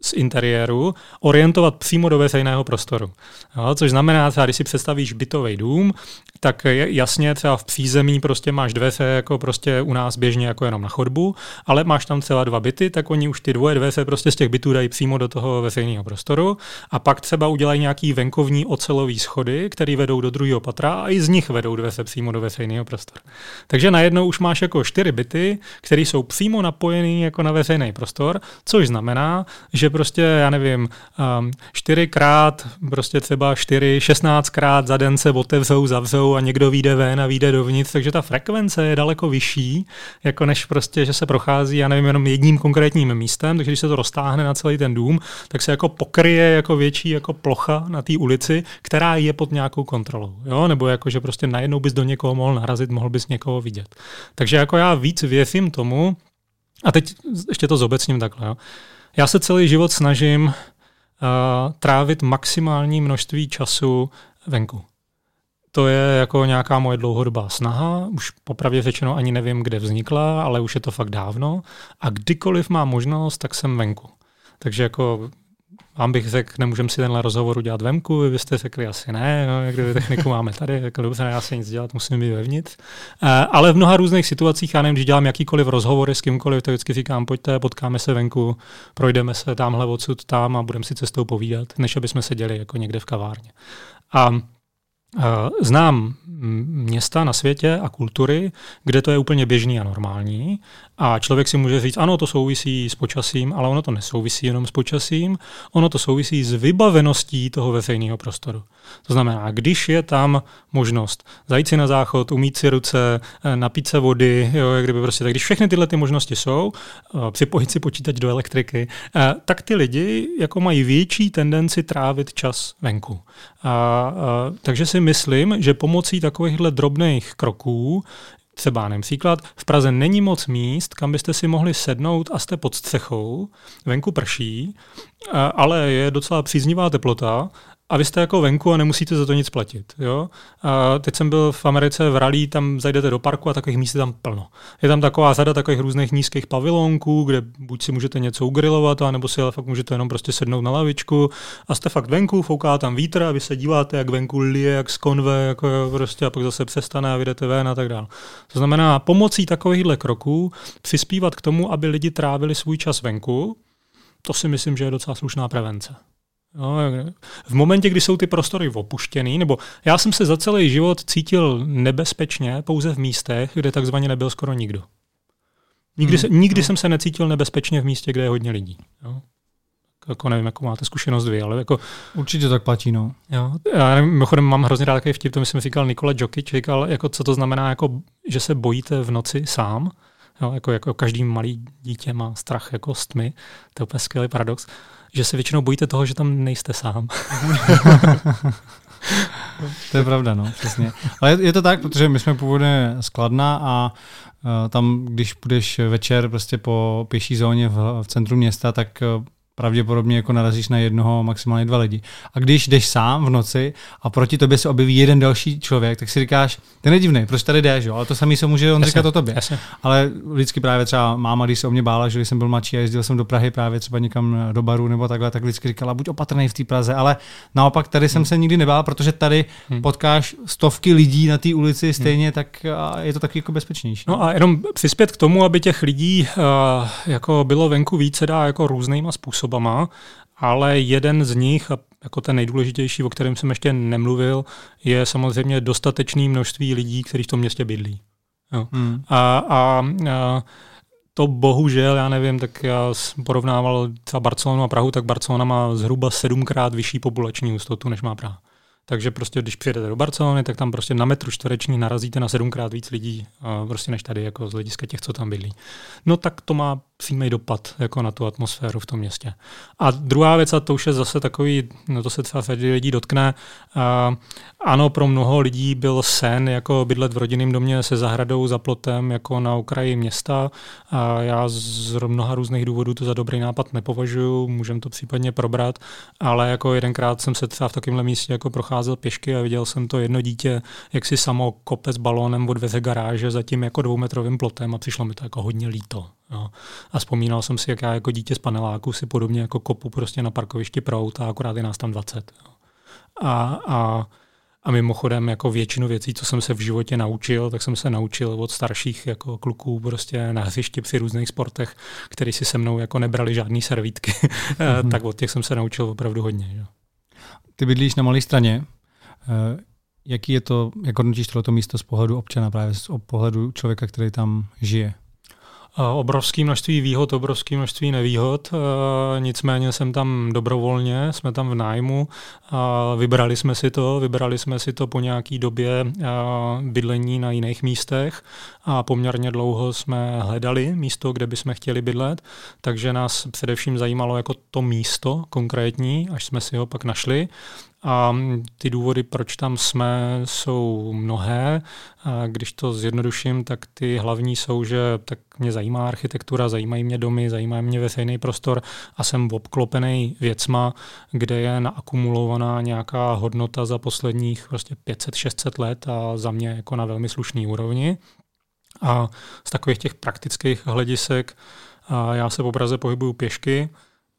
z interiéru orientovat přímo do veřejného prostoru. Jo, což znamená, třeba když si představíš bytový dům, tak jasně třeba v přízemí prostě máš dveře jako prostě u nás běžně jako jenom na chodbu, ale máš tam třeba dva byty, tak oni už ty dvoje dveře prostě z těch bytů dají přímo do toho veřejného prostoru a pak třeba udělají nějaký venkovní ocelový schody, které vedou do druhého patra a i z nich vedou dveře přímo do veřejného prostoru. Takže najednou už máš jako čtyři byty, které jsou přímo napojený jako na veřejný prostor, což znamená, že prostě, já nevím, um, čtyřikrát, prostě třeba čtyři, šestnáctkrát za den se otevřou, zavřou a někdo vyjde ven a vyjde dovnitř, takže ta frekvence je daleko vyšší, jako než prostě, že se prochází, já nevím, jenom jedním konkrétním místem, takže když se to roztáhne na celý ten dům, tak se jako pokryje jako větší jako plocha na té ulici, která je pod nějakou kontrolou, jo? nebo jako, že prostě najednou bys do někoho mohl narazit, mohl bys někoho vidět. Takže jako já víc věřím tomu, a teď ještě to zobecním takhle, jo? Já se celý život snažím uh, trávit maximální množství času venku. To je jako nějaká moje dlouhodobá snaha, už popravdě řečeno ani nevím, kde vznikla, ale už je to fakt dávno a kdykoliv mám možnost, tak jsem venku. Takže jako vám bych řekl, nemůžeme si tenhle rozhovor udělat venku, vy byste řekli asi ne, no, kdyby techniku máme tady, jako dobře, já se nic dělat, musím být vevnitř. Uh, ale v mnoha různých situacích, já nevím, když dělám jakýkoliv rozhovory s kýmkoliv, tak vždycky říkám, pojďte, potkáme se venku, projdeme se tamhle odsud tam a budeme si cestou povídat, než aby jsme seděli jako někde v kavárně. A Znám města na světě a kultury, kde to je úplně běžný a normální a člověk si může říct, ano, to souvisí s počasím, ale ono to nesouvisí jenom s počasím, ono to souvisí s vybaveností toho veřejného prostoru. To znamená, když je tam možnost zajít si na záchod, umít si ruce, eh, napít se vody, jo, jak kdyby prostě, tak když všechny tyhle ty možnosti jsou, eh, připojit si počítač do elektriky, eh, tak ty lidi jako mají větší tendenci trávit čas venku. A, a, takže si myslím, že pomocí takovýchhle drobných kroků Třeba nevím, příklad, v Praze není moc míst, kam byste si mohli sednout a jste pod střechou, venku prší, ale je docela příznivá teplota a vy jste jako venku a nemusíte za to nic platit. Jo? A teď jsem byl v Americe v Raleigh, tam zajdete do parku a takových míst je tam plno. Je tam taková řada takových různých nízkých pavilonků, kde buď si můžete něco ugrilovat, nebo si ale fakt můžete jenom prostě sednout na lavičku a jste fakt venku, fouká tam vítr a vy se díváte, jak venku lije, jak z konve, jako prostě a pak zase přestane a vyjdete ven a tak dále. To znamená, pomocí takovýchhle kroků přispívat k tomu, aby lidi trávili svůj čas venku, to si myslím, že je docela slušná prevence. No, v momentě, kdy jsou ty prostory opuštěný, nebo já jsem se za celý život cítil nebezpečně pouze v místech, kde takzvaně nebyl skoro nikdo. Nikdy, hmm. se, nikdy hmm. jsem se necítil nebezpečně v místě, kde je hodně lidí. Jo? Jako nevím, jakou máte zkušenost vy, ale jako...
Určitě tak platí, no.
Jo, já mimochodem mám hrozně rád takový vtip, to myslím říkal Nikola Jokic, říkal, jako co to znamená, jako, že se bojíte v noci sám, jo, jako, jako každý malý dítě má strach jako s tmy, to je úplně skvělý paradox že se většinou bojíte toho, že tam nejste sám.
to je pravda, no, přesně. Ale je, to tak, protože my jsme původně skladna a uh, tam, když půjdeš večer prostě po pěší zóně v, v centru města, tak uh, pravděpodobně jako narazíš na jednoho, maximálně dva lidi. A když jdeš sám v noci a proti tobě se objeví jeden další člověk, tak si říkáš, ten je divný, proč tady jdeš, jo? ale to samý se může on říkat o tobě. Jasně. Ale vždycky právě třeba máma, když se o mě bála, že jsem byl mladší a jezdil jsem do Prahy právě třeba někam do baru nebo takhle, tak vždycky říkala, buď opatrný v té Praze, ale naopak tady jsem hmm. se nikdy nebál, protože tady hmm. potkáš stovky lidí na té ulici hmm. stejně, hmm. tak je to taky jako bezpečnější.
No a jenom přispět k tomu, aby těch lidí uh, jako bylo venku více, dá jako různýma způsoby způsobama, ale jeden z nich, a jako ten nejdůležitější, o kterém jsem ještě nemluvil, je samozřejmě dostatečné množství lidí, kteří v tom městě bydlí. Jo. Hmm. A, a, a to bohužel, já nevím, tak já porovnával třeba Barcelonu a Prahu, tak Barcelona má zhruba sedmkrát vyšší populační hustotu, než má Praha. Takže prostě, když přijedete do Barcelony, tak tam prostě na metru čtvereční narazíte na sedmkrát víc lidí, prostě než tady, jako z hlediska těch, co tam bydlí. No tak to má přímý dopad jako na tu atmosféru v tom městě. A druhá věc, a to už je zase takový, no to se třeba lidí dotkne, uh, ano, pro mnoho lidí byl sen jako bydlet v rodinném domě se zahradou za plotem jako na okraji města. A já z mnoha různých důvodů to za dobrý nápad nepovažuji, můžeme to případně probrat, ale jako jedenkrát jsem se třeba v takovémhle místě jako procházel pěšky a viděl jsem to jedno dítě, jak si samo kope s balónem od dveře garáže za tím jako dvoumetrovým plotem a přišlo mi to jako hodně líto. Jo. A vzpomínal jsem si, jak já jako dítě z paneláku si podobně jako kopu prostě na parkovišti pro a akorát je nás tam 20. Jo. A, a, a mimochodem jako většinu věcí, co jsem se v životě naučil, tak jsem se naučil od starších jako kluků prostě na hřišti při různých sportech, který si se mnou jako nebrali žádný servítky, mm-hmm. tak od těch jsem se naučil opravdu hodně. Jo.
Ty bydlíš na malé straně. Eh, jaký je to, jak hodnotíš tohleto místo z pohledu občana, právě z pohledu člověka, který tam žije?
Obrovské množství výhod, obrovské množství nevýhod, nicméně jsem tam dobrovolně, jsme tam v nájmu, vybrali jsme si to, vybrali jsme si to po nějaký době bydlení na jiných místech a poměrně dlouho jsme hledali místo, kde bychom chtěli bydlet, takže nás především zajímalo jako to místo konkrétní, až jsme si ho pak našli a ty důvody, proč tam jsme, jsou mnohé. A když to zjednoduším, tak ty hlavní jsou, že tak mě zajímá architektura, zajímají mě domy, zajímá mě veřejný prostor a jsem obklopený věcma, kde je naakumulovaná nějaká hodnota za posledních prostě 500-600 let a za mě jako na velmi slušný úrovni. A z takových těch praktických hledisek a já se po Praze pohybuju pěšky,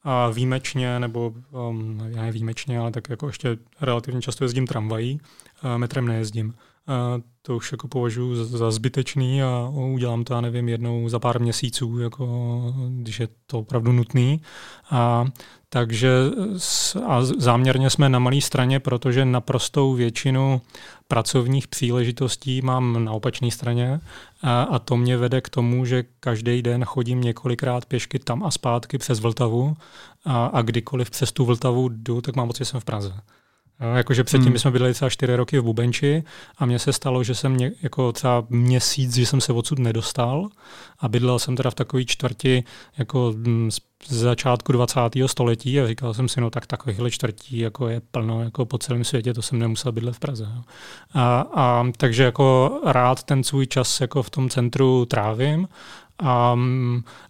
a výjimečně, nebo um, já ne výjimečně, ale tak jako ještě relativně často jezdím tramvají, uh, metrem nejezdím. Uh, to už jako považuji za zbytečný a udělám to, já nevím, jednou za pár měsíců, jako, když je to opravdu nutný. A, takže a záměrně jsme na malé straně, protože naprostou většinu pracovních příležitostí mám na opačné straně a, a to mě vede k tomu, že každý den chodím několikrát pěšky tam a zpátky přes Vltavu a, a kdykoliv přes tu Vltavu jdu, tak mám pocit, že jsem v Praze. Jo, jakože předtím hmm. jsme byli třeba čtyři roky v Bubenči a mně se stalo, že jsem mě, jako třeba měsíc, že jsem se odsud nedostal a bydlel jsem teda v takové čtvrti jako mm, z začátku 20. století a říkal jsem si, no tak takovýchhle čtvrtí jako je plno jako po celém světě, to jsem nemusel bydlet v Praze. Jo. A, a, takže jako rád ten svůj čas jako v tom centru trávím a,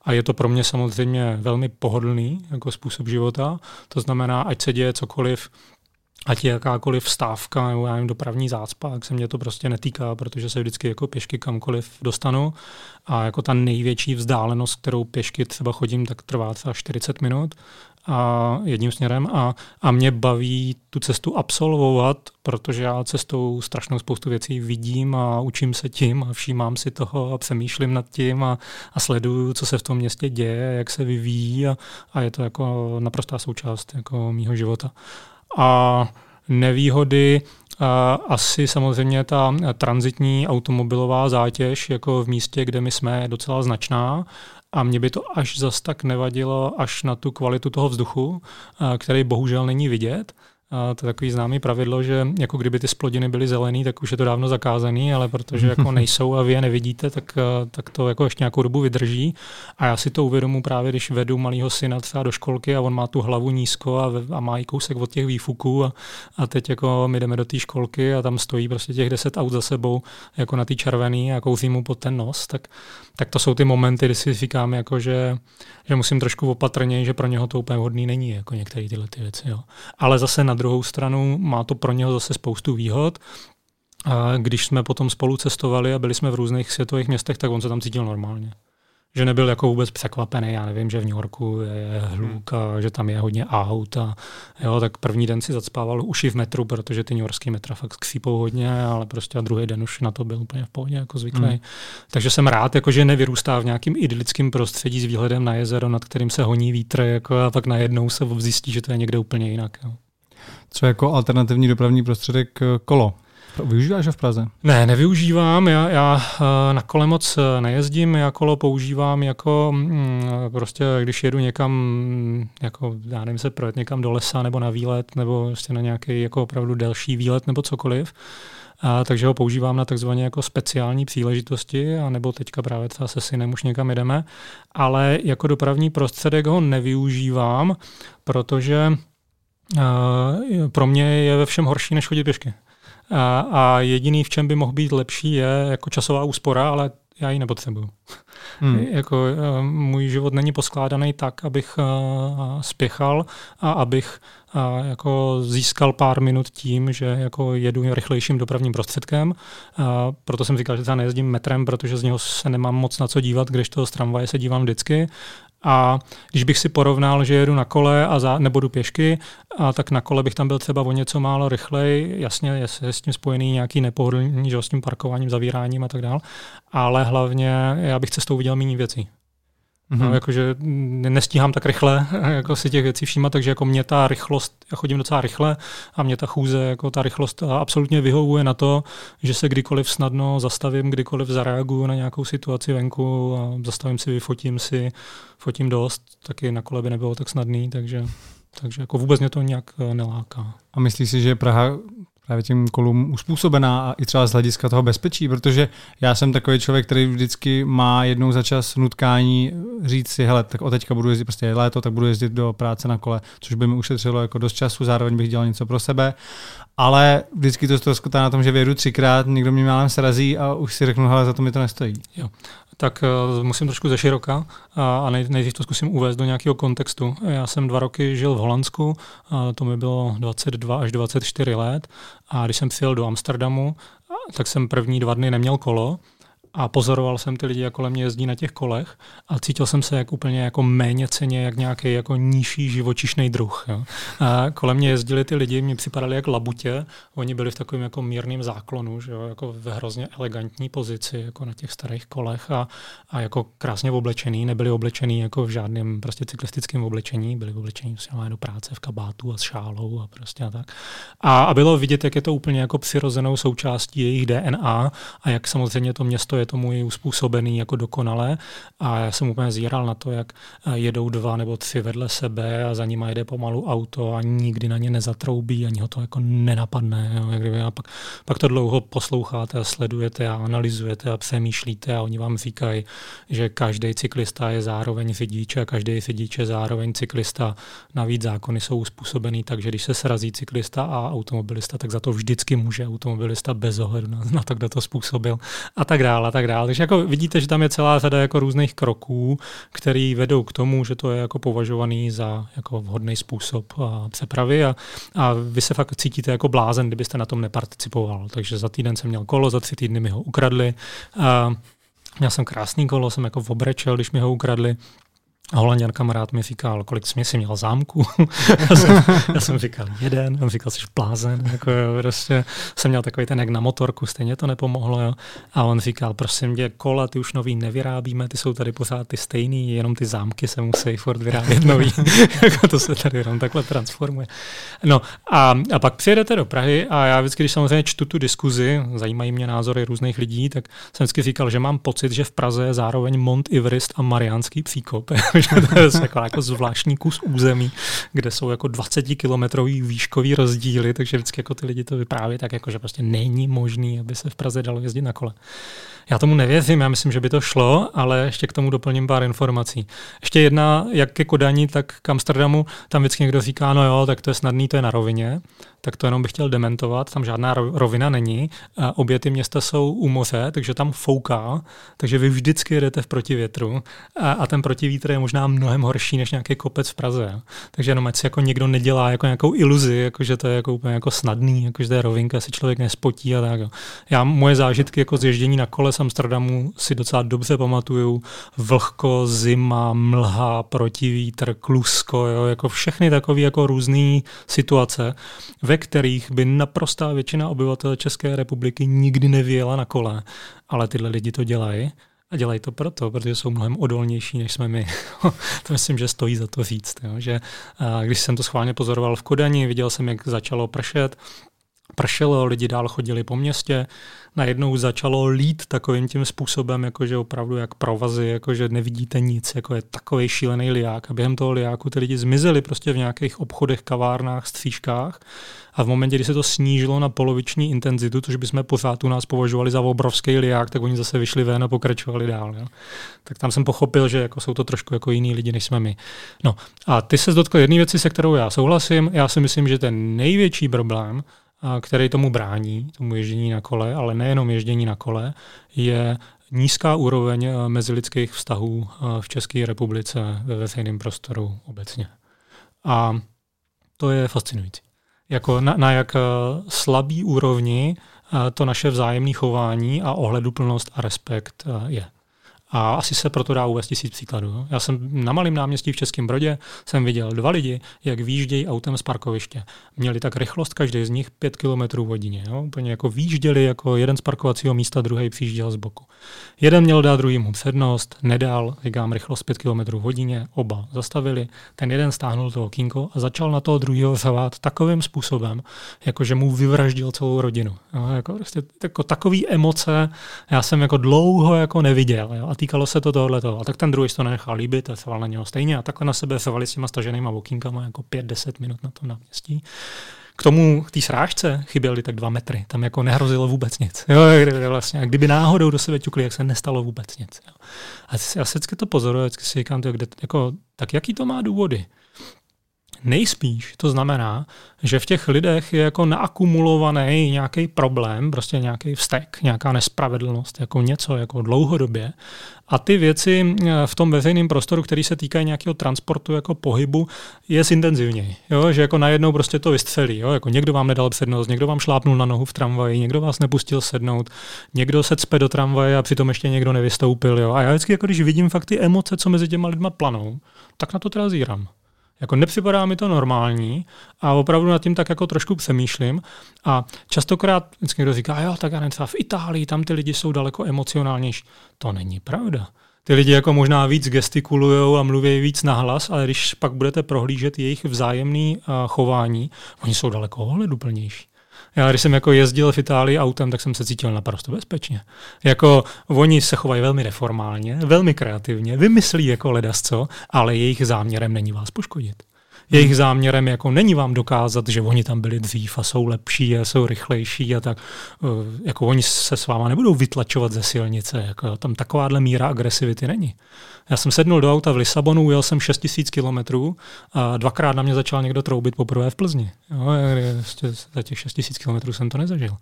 a je to pro mě samozřejmě velmi pohodlný jako způsob života. To znamená, ať se děje cokoliv, ať je jakákoliv stávka nebo já nevím, dopravní zácpa, tak se mě to prostě netýká, protože se vždycky jako pěšky kamkoliv dostanu a jako ta největší vzdálenost, kterou pěšky třeba chodím, tak trvá třeba 40 minut a jedním směrem a, a mě baví tu cestu absolvovat, protože já cestou strašnou spoustu věcí vidím a učím se tím a všímám si toho a přemýšlím nad tím a, a sleduju, co se v tom městě děje, jak se vyvíjí a, a je to jako naprostá součást jako mýho života. A nevýhody asi samozřejmě ta transitní automobilová zátěž jako v místě, kde my jsme, je docela značná a mě by to až zas tak nevadilo až na tu kvalitu toho vzduchu, který bohužel není vidět. A to je takový známý pravidlo, že jako kdyby ty splodiny byly zelený, tak už je to dávno zakázaný, ale protože jako nejsou a vy je nevidíte, tak, eh, tak to jako ještě nějakou dobu vydrží. A já si to uvědomu právě, když vedu malého syna třeba do školky a on má tu hlavu nízko a, a má i kousek od těch výfuků a, a teď jako my jdeme do té školky a tam stojí prostě těch deset aut za sebou jako na ty červený a kouzí mu pod ten nos, tak, tak to jsou ty momenty, kdy si říkám, jako že, že musím trošku opatrně, že pro něho to úplně hodný není, jako některé tyhle ty věci. Jo. Ale zase na druhou stranu má to pro něho zase spoustu výhod. A když jsme potom spolu cestovali a byli jsme v různých světových městech, tak on se tam cítil normálně že nebyl jako vůbec překvapený. Já nevím, že v New Yorku je hluk a že tam je hodně aut. A, jo, tak první den si zacpával uši v metru, protože ty New Yorkský metra fakt ksípou hodně, ale prostě a druhý den už na to byl úplně v pohodě, jako zvyklý. Hmm. Takže jsem rád, jako, že nevyrůstá v nějakým idylickém prostředí s výhledem na jezero, nad kterým se honí vítr, jako, a pak najednou se zjistí, že to je někde úplně jinak. Jo.
Co jako alternativní dopravní prostředek kolo? Využíváš ho v Praze?
Ne, nevyužívám. Já, já eh, na kole moc eh, nejezdím. Já kolo používám jako mm, prostě, když jedu někam, jako já nevím, se projet někam do lesa nebo na výlet, nebo prostě na nějaký jako opravdu delší výlet nebo cokoliv. A, takže ho používám na takzvané jako speciální příležitosti, a nebo teďka právě třeba se synem už někam jedeme, ale jako dopravní prostředek ho nevyužívám, protože pro mě je ve všem horší, než chodit pěšky. A, a jediný, v čem by mohl být lepší, je jako časová úspora, ale já ji nepotřebuju. Hmm. jako, uh, můj život není poskládaný tak, abych uh, spěchal a abych uh, jako získal pár minut tím, že jako jedu rychlejším dopravním prostředkem. Uh, proto jsem říkal, že třeba nejezdím metrem, protože z něho se nemám moc na co dívat, když to z tramvaje se dívám vždycky. A když bych si porovnal, že jedu na kole a za, nebo pěšky, a tak na kole bych tam byl třeba o něco málo rychleji, jasně je, je s tím spojený nějaký nepohodlný, že s tím parkováním, zavíráním a tak dále, ale hlavně já bych cestou viděl méně věcí. Mm-hmm. No, jakože nestíhám tak rychle jako si těch věcí všímat, takže jako mě ta rychlost, já chodím docela rychle a mě ta chůze, jako ta rychlost absolutně vyhovuje na to, že se kdykoliv snadno zastavím, kdykoliv zareaguju na nějakou situaci venku a zastavím si, vyfotím si, fotím dost, taky na kole by nebylo tak snadný, takže, takže jako vůbec mě to nějak eh, neláká.
A myslíš si, že Praha právě tím kolům uspůsobená a i třeba z hlediska toho bezpečí, protože já jsem takový člověk, který vždycky má jednou za čas nutkání říct si, hele, tak od teďka budu jezdit, prostě je léto, tak budu jezdit do práce na kole, což by mi ušetřilo jako dost času, zároveň bych dělal něco pro sebe, ale vždycky to skutá na tom, že vědu třikrát, někdo mě málem srazí a už si řeknu, hele, za to mi to nestojí.
Jo tak uh, musím trošku ze široka a, a nej, nejdřív to zkusím uvést do nějakého kontextu. Já jsem dva roky žil v Holandsku, to mi bylo 22 až 24 let a když jsem přijel do Amsterdamu, tak jsem první dva dny neměl kolo a pozoroval jsem ty lidi, jak kolem mě jezdí na těch kolech a cítil jsem se jak úplně jako méně ceně, jak nějaký jako nižší živočišný druh. Jo. A kolem mě jezdili ty lidi, mi připadali jak labutě, oni byli v takovém jako mírném záklonu, že jo, jako ve hrozně elegantní pozici, jako na těch starých kolech a, a jako krásně oblečený, nebyli oblečený jako v žádném prostě cyklistickém oblečení, byli oblečení prostě do práce v kabátu a s šálou a prostě a tak. A, a bylo vidět, jak je to úplně jako přirozenou součástí jejich DNA a jak samozřejmě to město je je tomu je uspůsobený jako dokonale a já jsem úplně zíral na to, jak eh, jedou dva nebo tři vedle sebe a za nimi jede pomalu auto a nikdy na ně nezatroubí, ani ho to jako nenapadne. Jo, jak kdyby, a pak, pak to dlouho posloucháte a sledujete a analyzujete a přemýšlíte a oni vám říkají, že každý cyklista je zároveň řidič a každý řidič je zároveň cyklista. Navíc zákony jsou uspůsobený tak, že když se srazí cyklista a automobilista, tak za to vždycky může automobilista bez ohledu na, na to, kdo to způsobil a tak dále tak dále. Takže jako vidíte, že tam je celá řada jako různých kroků, které vedou k tomu, že to je jako považovaný za jako vhodný způsob přepravy a, a vy se fakt cítíte jako blázen, kdybyste na tom neparticipoval. Takže za týden jsem měl kolo, za tři týdny mi ho ukradli. A Měl jsem krásný kolo, jsem jako obrečel, když mi ho ukradli. Holanděn kamarád mi říkal, kolik jsi si měl zámku. já, jsem, já jsem říkal jeden, on říkal, jsi blázen. Jako, jo, prostě jsem měl takový ten jak na motorku, stejně to nepomohlo. Jo. A on říkal, prosím tě, kola ty už nový nevyrábíme, ty jsou tady pořád ty stejný, jenom ty zámky se musí furt vyrábět nový. jako to se tady jenom takhle transformuje. No a, a pak přijedete do Prahy a já vždycky, když samozřejmě čtu tu diskuzi, zajímají mě názory různých lidí, tak jsem vždycky říkal, že mám pocit, že v Praze je zároveň Mont Everest a Mariánský příkop. Jako, to je jako, jako zvláštní kus území, kde jsou jako 20 kilometrový výškový rozdíly, takže vždycky jako ty lidi to vyprávějí tak, jako, že prostě není možný, aby se v Praze dalo jezdit na kole. Já tomu nevěřím, já myslím, že by to šlo, ale ještě k tomu doplním pár informací. Ještě jedna, jak ke Kodani, tak k Amsterdamu, tam vždycky někdo říká, no jo, tak to je snadný, to je na rovině tak to jenom bych chtěl dementovat, tam žádná rovina není. A obě ty města jsou u moře, takže tam fouká, takže vy vždycky jedete v protivětru a, a ten protivítr je možná mnohem horší než nějaký kopec v Praze. Takže jenom ať si jako někdo nedělá jako nějakou iluzi, jako že to je jako úplně jako snadný, jako že to je rovinka, se člověk nespotí a tak. Já moje zážitky jako zježdění na kole z Amsterdamu si docela dobře pamatuju. Vlhko, zima, mlha, protivítr, klusko, jo, jako všechny takové jako různé situace, ve kterých by naprostá většina obyvatel České republiky nikdy nevěla na kole, ale tyhle lidi to dělají. A dělají to proto, protože jsou mnohem odolnější, než jsme my. to myslím, že stojí za to říct. Jo? Že, a když jsem to schválně pozoroval v Kodani, viděl jsem, jak začalo pršet, pršelo, lidi dál chodili po městě, najednou začalo lít takovým tím způsobem, jakože opravdu jak provazy, jakože nevidíte nic, jako je takový šílený liák. A během toho liáku ty lidi zmizeli prostě v nějakých obchodech, kavárnách, střížkách a v momentě, kdy se to snížilo na poloviční intenzitu, což bychom pořád u nás považovali za obrovský liák, tak oni zase vyšli ven a pokračovali dál. Jo. Tak tam jsem pochopil, že jako jsou to trošku jako jiní lidi, než jsme my. No a ty se dotkl jedné věci, se kterou já souhlasím. Já si myslím, že ten největší problém, který tomu brání, tomu ježdění na kole, ale nejenom ježdění na kole, je nízká úroveň eh, mezilidských vztahů eh, v České republice ve veřejném prostoru obecně. A to je fascinující. Jako na, na jak eh, slabý úrovni to naše vzájemné chování a ohleduplnost a respekt je. A asi se proto dá uvést tisíc příkladů. Já jsem na malém náměstí v Českém Brodě jsem viděl dva lidi, jak výjíždějí autem z parkoviště. Měli tak rychlost každý z nich 5 km hodině. Jo? Úplně jako výjížděli jako jeden z parkovacího místa, druhý přijížděl z boku. Jeden měl dát druhýmu přednost, nedal, říkám, rychlost 5 km hodině, oba zastavili. Ten jeden stáhnul to okýnko a začal na toho druhého řvát takovým způsobem, jako že mu vyvraždil celou rodinu. Jo? Jako prostě, jako takový emoce já jsem jako dlouho jako neviděl. Jo? A týkalo se to tohle. A tak ten druhý to nenechal líbit a se na něho stejně. A takhle na sebe se s těma staženýma okýnkama jako 5-10 minut na tom náměstí. K tomu, k té srážce chyběly tak dva metry. Tam jako nehrozilo vůbec nic. Jo, vlastně. A kdyby náhodou do sebe ťukli, jak se nestalo vůbec nic. Jo. A já vždycky to pozoruju, vždycky si říkám, to, kde, jako, tak jaký to má důvody? Nejspíš to znamená, že v těch lidech je jako naakumulovaný nějaký problém, prostě nějaký vztek, nějaká nespravedlnost, jako něco jako dlouhodobě. A ty věci eh, v tom veřejném prostoru, který se týkají nějakého transportu, jako pohybu, je zintenzivněji. Jo? Že jako najednou prostě to vystřelí. Jo? Jako někdo vám nedal přednost, někdo vám šlápnul na nohu v tramvaji, někdo vás nepustil sednout, někdo se cpe do tramvaje a přitom ještě někdo nevystoupil. Jo? A já vždycky, jako když vidím fakt ty emoce, co mezi těma lidma planou, tak na to teda zírám. Jako nepřipadá mi to normální a opravdu nad tím tak jako trošku přemýšlím. A častokrát vždycky někdo říká, jo, tak já nevím, třeba v Itálii, tam ty lidi jsou daleko emocionálnější. To není pravda. Ty lidi jako možná víc gestikulují a mluví víc nahlas, ale když pak budete prohlížet jejich vzájemný chování, oni jsou daleko ohleduplnější. Já když jsem jako jezdil v Itálii autem, tak jsem se cítil naprosto bezpečně. Jako oni se chovají velmi reformálně, velmi kreativně, vymyslí jako ledasco, ale jejich záměrem není vás poškodit. Jejich záměrem jako není vám dokázat, že oni tam byli dřív a jsou lepší a jsou rychlejší a tak. Eh, jako oni se s váma nebudou vytlačovat ze silnice. Jako tam takováhle míra agresivity není. Já jsem sednul do auta v Lisabonu, ujel jsem 6000 kilometrů a dvakrát na mě začal někdo troubit poprvé v Plzni. Jo, ještě za těch 6000 kilometrů jsem to nezažil.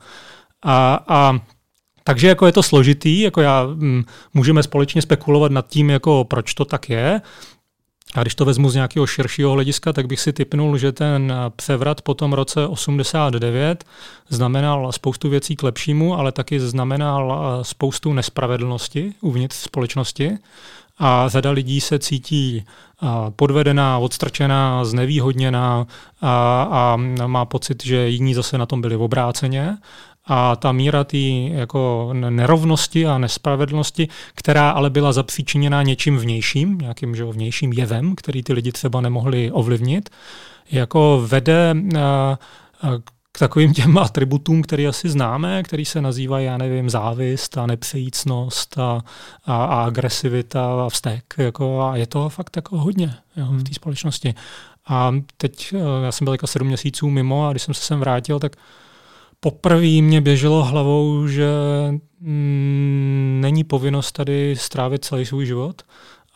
A, a takže jako je to složitý, jako já, mm, můžeme společně spekulovat nad tím, jako proč to tak je. A když to vezmu z nějakého širšího hlediska, tak bych si typnul, že ten převrat po tom roce 89 znamenal spoustu věcí k lepšímu, ale taky znamenal spoustu nespravedlnosti uvnitř společnosti a řada lidí se cítí podvedená, odstrčená, znevýhodněná a, a má pocit, že jiní zase na tom byli obráceně. A ta míra té jako nerovnosti a nespravedlnosti, která ale byla zapříčiněná něčím vnějším, nějakým že, vnějším jevem, který ty lidi třeba nemohli ovlivnit, jako vede k takovým těm atributům, které asi známe, který se nazývají, já nevím, závist a nepřejícnost a, a, a agresivita a vztek. Jako, a je to fakt jako hodně jo, v té společnosti. A teď, já jsem byl jako sedm měsíců mimo a když jsem se sem vrátil, tak poprvé mě běželo hlavou, že mm, není povinnost tady strávit celý svůj život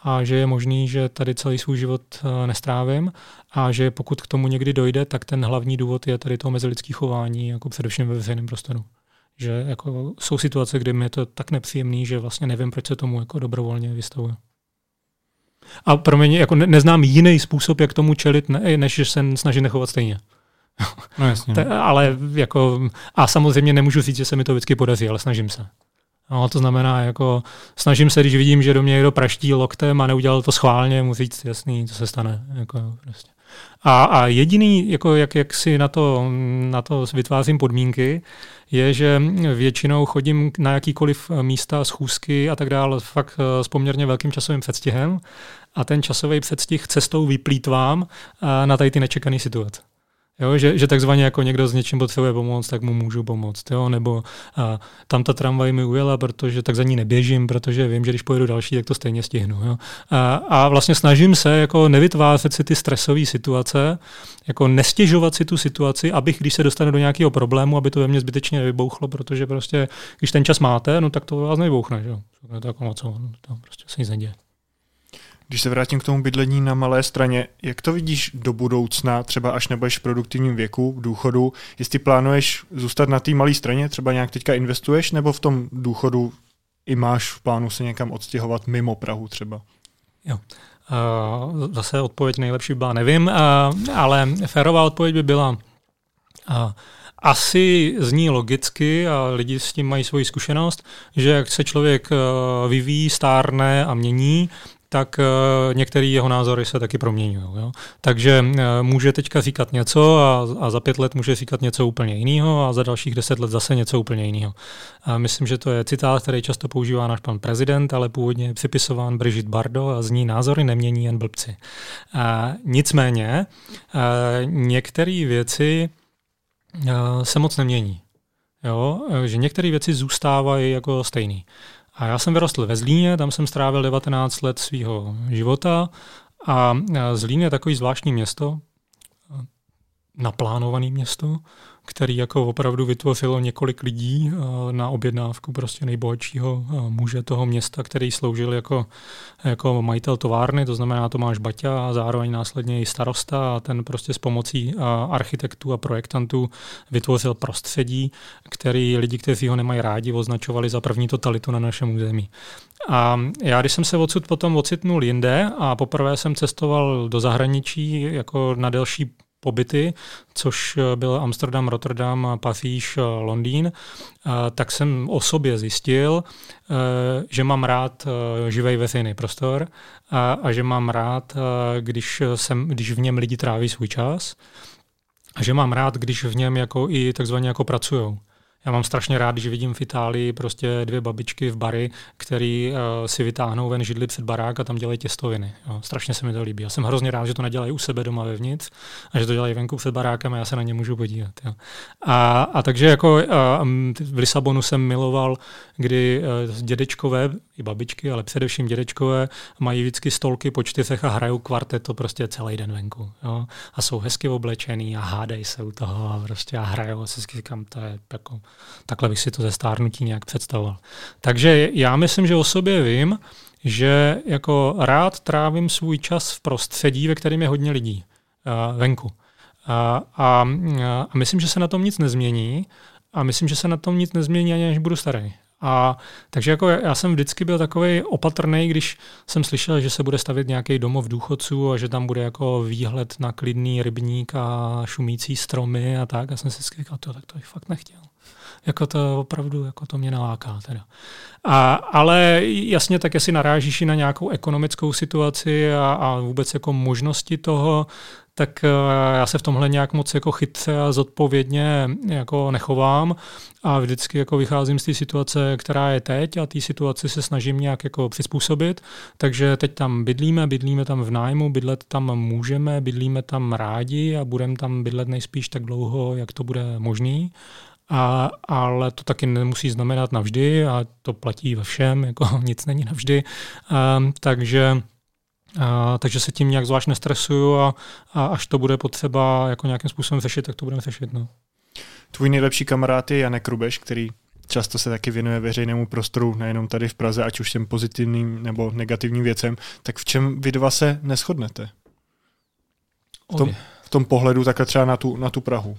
a že je možný, že tady celý svůj život eh, nestrávím a že pokud k tomu někdy dojde, tak ten hlavní důvod je tady to mezilidské chování, jako především ve veřejném prostoru. Že jako jsou situace, kdy mi je to tak nepříjemný, že vlastně nevím, proč se tomu jako dobrovolně vystavuje. A pro mě jako ne, neznám jiný způsob, jak tomu čelit, ne, než že se snaží nechovat stejně.
No jasně.
Te, ale jako, a samozřejmě nemůžu říct, že se mi to vždycky podaří, ale snažím se. No, to znamená, jako snažím se, když vidím, že do mě někdo praští loktem a neudělal to schválně, mu říct jasný, co se stane. Jako, prostě. a, a jediný, jako jak, jak si na to, na to vytvářím podmínky, je, že většinou chodím na jakýkoliv místa, schůzky a tak dále, fakt eh, s poměrně velkým časovým předstihem a ten časový předstih cestou vyplýtvám eh, na tady ty nečekané situace. Jo, že, že takzvaně jako někdo s něčím potřebuje pomoct, tak mu můžu pomoct. Jo? Nebo a, tam ta tramvaj mi ujela, protože tak za ní neběžím, protože vím, že když pojedu další, tak to stejně stihnu. Jo? A, a vlastně snažím se jako nevytvářet si ty stresové situace, jako nestěžovat si tu situaci, abych, když se dostane do nějakého problému, aby to ve mně zbytečně nevybouchlo, protože prostě, když ten čas máte, no tak to vás nevybouchne. Jo? To, jako, co, to prostě se nic neděje.
Když se vrátím k tomu bydlení na malé straně, jak to vidíš do budoucna, třeba až nebudeš v produktivním věku, v důchodu, jestli plánuješ zůstat na té malé straně, třeba nějak teďka investuješ, nebo v tom důchodu i máš v plánu se někam odstěhovat mimo Prahu třeba?
Jo. Uh, zase odpověď nejlepší byla, nevím, uh, ale férová odpověď by byla uh, asi zní logicky a lidi s tím mají svoji zkušenost, že jak se člověk vyvíjí, stárne a mění, tak uh, některé jeho názory se taky proměňují. Jo? Takže uh, může teďka říkat něco a, a za pět let může říkat něco úplně jiného a za dalších deset let zase něco úplně jiného. Myslím, že to je citát, který často používá náš pan prezident, ale původně je připisován Brigitte Bardo a zní názory nemění jen blbci. A nicméně uh, některé věci se moc nemění. Jo? Že některé věci zůstávají jako stejný. A já jsem vyrostl ve Zlíně, tam jsem strávil 19 let svého života a Zlín je takový zvláštní město, naplánované město, který jako opravdu vytvořilo několik lidí eh, na objednávku prostě nejbohatšího eh, muže toho města, který sloužil jako, jako majitel továrny, to znamená Tomáš Baťa a zároveň následně i starosta a ten prostě s pomocí eh, architektů a projektantů vytvořil prostředí, který lidi, kteří ho nemají rádi, označovali za první totalitu na našem území. A já, když jsem se odsud potom ocitnul jinde a poprvé jsem cestoval do zahraničí jako na delší pobyty, což eh, byl Amsterdam, Rotterdam, Paříž, eh, Londýn, eh, tak jsem o sobě zjistil, že mám rád živý veřejný prostor a, a že mám rád, když, jsem, když v něm lidi tráví svůj čas a že mám rád, když v něm jako i takzvaně jako pracují. Já mám strašně rád, když vidím v Itálii prostě dvě babičky v bary, který uh, si vytáhnou ven židli před barák a tam dělají těstoviny. Jo. Strašně se mi to líbí. Já jsem hrozně rád, že to nedělají u sebe doma vevnitř a že to dělají venku před barákem a já se na ně můžu podívat. Jo. A, a takže jako uh, v Lisabonu jsem miloval, kdy uh, dědečkové, i babičky, ale především dědečkové, mají vždycky stolky po čtyřech a hrajou kvarteto prostě celý den venku. Jo. A jsou hezky oblečený a hádají se u toho a prostě a hrajou a se říkám, to je jako Takhle bych si to ze stárnutí nějak představoval. Takže já myslím, že o sobě vím, že jako rád trávím svůj čas v prostředí, ve kterém je hodně lidí uh, venku. A, a, a myslím, že se na tom nic nezmění a myslím, že se na tom nic nezmění ani až budu starý. A takže jako já jsem vždycky byl takový opatrný, když jsem slyšel, že se bude stavět nějaký domov důchodců a že tam bude jako výhled na klidný rybník a šumící stromy a tak. A jsem si říkal, to, tak to bych fakt nechtěl jako to opravdu jako to mě naláká. Teda. A, ale jasně tak, jestli narážíš i na nějakou ekonomickou situaci a, a vůbec jako možnosti toho, tak eh, já se v tomhle nějak moc jako chytře a zodpovědně jako nechovám a vždycky jako vycházím z té situace, která je teď a té situaci se snažím nějak jako přizpůsobit. Takže teď tam bydlíme, bydlíme tam v nájmu, bydlet tam můžeme, bydlíme tam rádi a budeme tam bydlet nejspíš tak dlouho, jak to bude možný. A, ale to taky nemusí znamenat navždy a to platí ve všem, jako nic není navždy. A, ehm, takže a, takže se tím nějak zvlášť nestresuju a, a až to bude potřeba jako nějakým způsobem řešit, tak to budeme řešit. No.
Tvůj nejlepší kamarád je Janek Rubeš, který často se taky věnuje veřejnému prostoru, nejenom tady v Praze, ať už těm pozitivním nebo negativním věcem. Tak v čem vy dva se neschodnete? V tom, v tom pohledu takhle třeba na tu, na tu Prahu.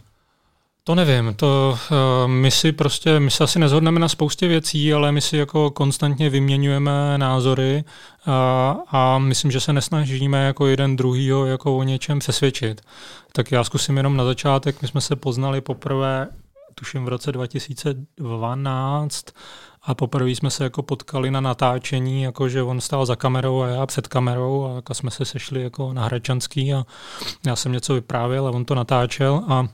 To nevím, to uh, my si prostě, my se asi nezhodneme na spoustě věcí, ale my si jako konstantně vyměňujeme názory uh, a myslím, že se nesnažíme jako jeden druhýho jako o něčem přesvědčit. Tak já zkusím jenom na začátek, my jsme se poznali poprvé, tuším v roce 2012, a poprvé jsme se jako potkali na natáčení, jako že on stál za kamerou a já před kamerou a jako jsme se sešli jako na Hračanský a já jsem něco vyprávěl a on to natáčel a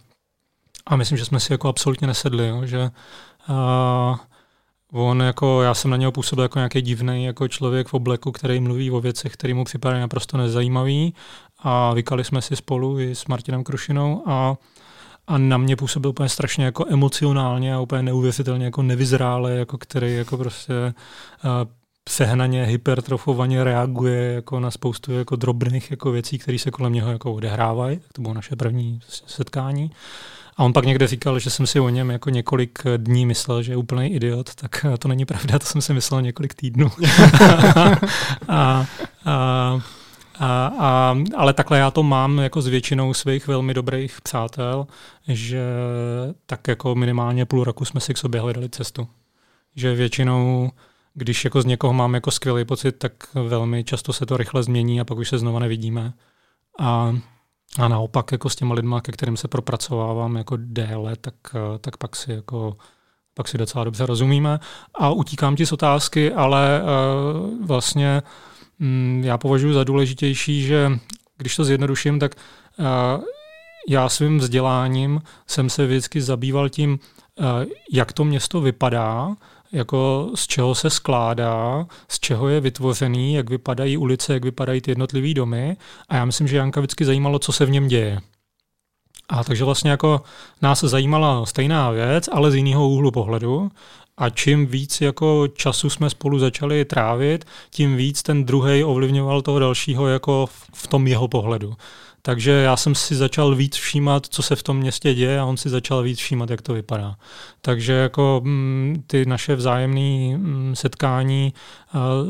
a myslím, že jsme si jako absolutně nesedli, jo, že a, on jako, já jsem na něho působil jako nějaký divný jako člověk v obleku, který mluví o věcech, které mu připadají naprosto nezajímavý a vykali jsme si spolu i s Martinem Krušinou a a na mě působil úplně strašně jako emocionálně a úplně neuvěřitelně jako nevyzrále, jako který jako prostě přehnaně, hypertrofovaně reaguje jako na spoustu jako drobných jako věcí, které se kolem něho jako odehrávají. To bylo naše první setkání. A on pak někde říkal, že jsem si o něm jako několik dní myslel, že je úplný idiot, tak to není pravda, to jsem si myslel několik týdnů. a, a, a, a, ale takhle já to mám jako s většinou svých velmi dobrých přátel, že tak jako minimálně půl roku jsme si k sobě hledali cestu. Že většinou, když jako z někoho mám jako skvělý pocit, tak velmi často se to rychle změní a pak už se znova nevidíme. A a naopak jako s těma lidma, ke kterým se propracovávám jako déle, tak, tak pak si jako pak si docela dobře rozumíme. A utíkám ti z otázky, ale uh, vlastně um, já považuji za důležitější, že když to zjednoduším, tak uh, já svým vzděláním jsem se vždycky zabýval tím, uh, jak to město vypadá, jako z čeho se skládá, z čeho je vytvořený, jak vypadají ulice, jak vypadají ty jednotlivé domy. A já myslím, že Janka vždycky zajímalo, co se v něm děje. A takže vlastně jako nás zajímala stejná věc, ale z jiného úhlu pohledu. A čím víc jako času jsme spolu začali trávit, tím víc ten druhý ovlivňoval toho dalšího jako v tom jeho pohledu. Takže já jsem si začal víc všímat, co se v tom městě děje a on si začal víc všímat, jak to vypadá. Takže jako mm, ty naše vzájemné mm, setkání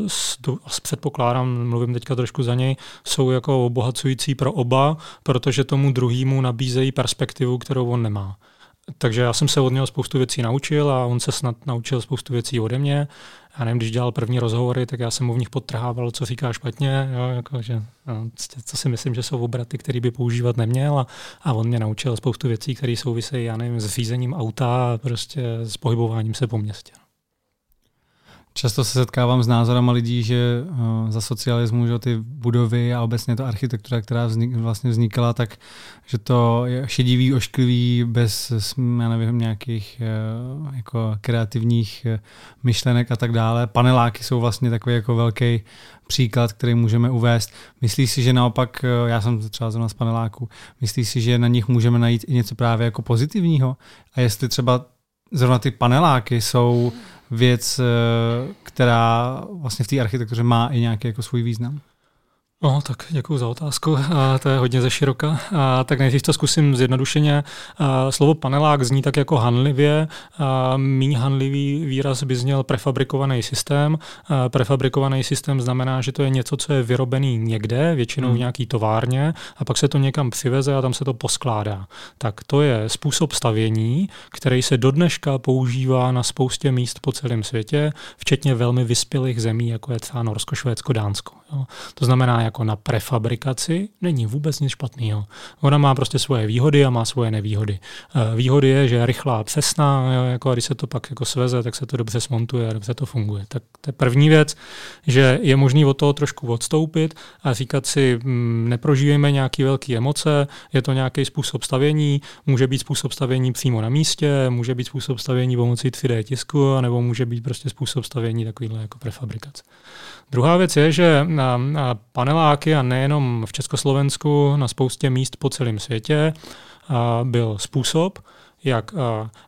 s, s předpokládám, mluvím teďka trošku za něj, jsou jako obohacující pro oba, protože tomu druhému nabízejí perspektivu, kterou on nemá. Takže já jsem se od něho spoustu věcí naučil a on se snad naučil spoustu věcí ode mě. Já nevím, když dělal první rozhovory, tak já jsem mu v nich podtrhával, co říká špatně, jo, jako, že, no, co si myslím, že jsou obraty, které by používat neměl a, a on mě naučil spoustu věcí, které souvisejí, já nevím, s řízením auta a prostě s pohybováním se po městě.
Často se setkávám s názorama lidí, že uh, za socialismu že ty budovy a obecně ta architektura, která vznik, vlastně vznikala, tak že to je šedivý, ošklivý, bez já nevím, nějakých uh, jako kreativních uh, myšlenek a tak dále. Paneláky jsou vlastně takový jako velký příklad, který můžeme uvést. Myslíš si, že naopak, já jsem třeba zrovna z paneláku, myslíš si, že na nich můžeme najít i něco právě jako pozitivního? A jestli třeba zrovna ty paneláky jsou věc, eh, která vlastně v té architektuře má i nějaký jako svůj význam.
No, tak děkuji za otázku. A to je hodně ze široka. A tak nejdřív to zkusím zjednodušeně. A slovo panelák zní tak jako hanlivě. A míň hanlivý výraz by zněl prefabrikovaný systém. A prefabrikovaný systém znamená, že to je něco, co je vyrobený někde, většinou hmm. v nějaký továrně, a pak se to někam přiveze a tam se to poskládá. Tak to je způsob stavění, který se do dneška používá na spoustě míst po celém světě, včetně velmi vyspělých zemí, jako je třeba Norsko, Švédsko, Dánsko. Jo. To znamená, jako na prefabrikaci není vůbec nic špatného. Ona má prostě svoje výhody a má svoje nevýhody. Eh, výhody je, že je rychlá, přesná, jo, jako když se to pak jako sveze, tak se to dobře smontuje a dobře to funguje. Tak to je první věc, že je možný od toho trošku odstoupit a říkat si, hm, neprožívejme nějaký velké emoce, je to nějaký způsob stavění, může být způsob stavění přímo na místě, může být způsob stavění pomocí 3D tisku, nebo může být prostě způsob stavění takovýhle jako prefabrikace. Druhá věc je, že paneláky a nejenom v Československu, na spoustě míst po celém světě byl způsob, jak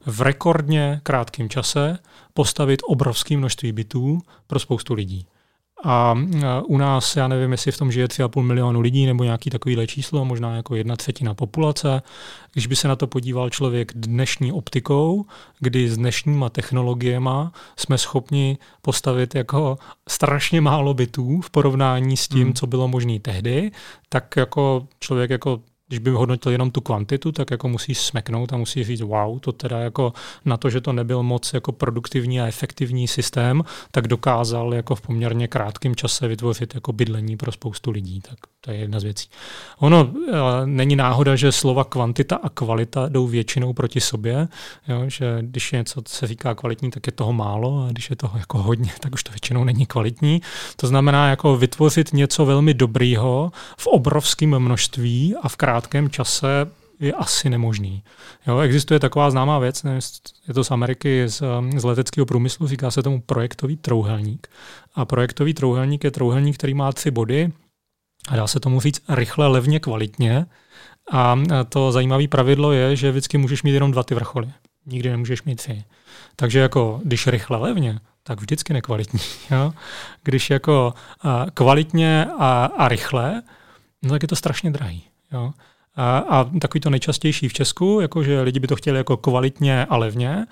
v rekordně krátkém čase postavit obrovské množství bytů pro spoustu lidí. A u nás, já nevím, jestli v tom žije 3,5 milionu lidí nebo nějaký takovýhle číslo, možná jako jedna třetina populace. Když by se na to podíval člověk dnešní optikou, kdy s dnešníma technologiemi jsme schopni postavit jako strašně málo bytů v porovnání s tím, hmm. co bylo možné tehdy, tak jako člověk jako když by hodnotil jenom tu kvantitu, tak jako musí smeknout a musí říct, wow, to teda jako na to, že to nebyl moc jako produktivní a efektivní systém, tak dokázal jako v poměrně krátkém čase vytvořit jako bydlení pro spoustu lidí. Tak to je jedna z věcí. Ono e, není náhoda, že slova kvantita a kvalita jdou většinou proti sobě, jo, že když je něco, co se říká kvalitní, tak je toho málo a když je toho jako hodně, tak už to většinou není kvalitní. To znamená jako vytvořit něco velmi dobrýho v obrovském množství a v krátkém čase je asi nemožný. Jo, existuje taková známá věc, je to z Ameriky, z, z leteckého průmyslu, říká se tomu projektový trouhelník. A projektový trouhelník je trouhelník, který má tři body, a dá se tomu říct rychle, levně, kvalitně. A to zajímavé pravidlo je, že vždycky můžeš mít jenom dva ty vrcholy. Nikdy nemůžeš mít tři. Takže jako, když rychle, levně, tak vždycky nekvalitní. Jo? Když jako kvalitně a, a rychle, no tak je to strašně drahý. Jo? A, a takový to nejčastější v Česku, jako že lidi by to chtěli jako kvalitně a levně,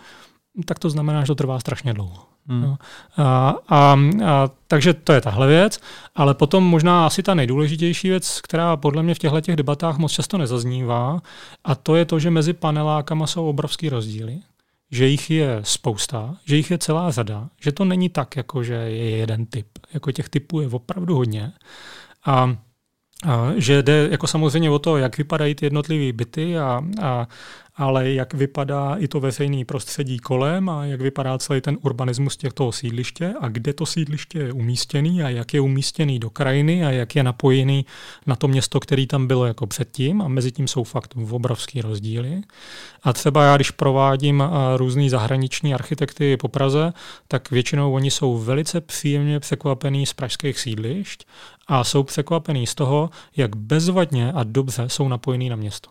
tak to znamená, že to trvá strašně dlouho. Hmm. A, a, a, takže to je tahle věc, ale potom možná asi ta nejdůležitější věc, která podle mě v těchto těch debatách moc často nezaznívá, a to je to, že mezi panelákama jsou obrovský rozdíly, že jich je spousta, že jich je celá řada, že to není tak, jako že je jeden typ. Jako těch typů je opravdu hodně. A že jde jako samozřejmě o to, jak vypadají ty jednotlivé byty a, a, ale jak vypadá i to veřejné prostředí kolem a jak vypadá celý ten urbanismus těchto sídliště a kde to sídliště je umístěný a jak je umístěný do krajiny a jak je napojený na to město, který tam bylo jako předtím a mezi tím jsou fakt obrovský rozdíly. A třeba já, když provádím různý zahraniční architekty po Praze, tak většinou oni jsou velice příjemně překvapený z pražských sídlišť a jsou překvapený z toho, jak bezvadně a dobře jsou napojený na město.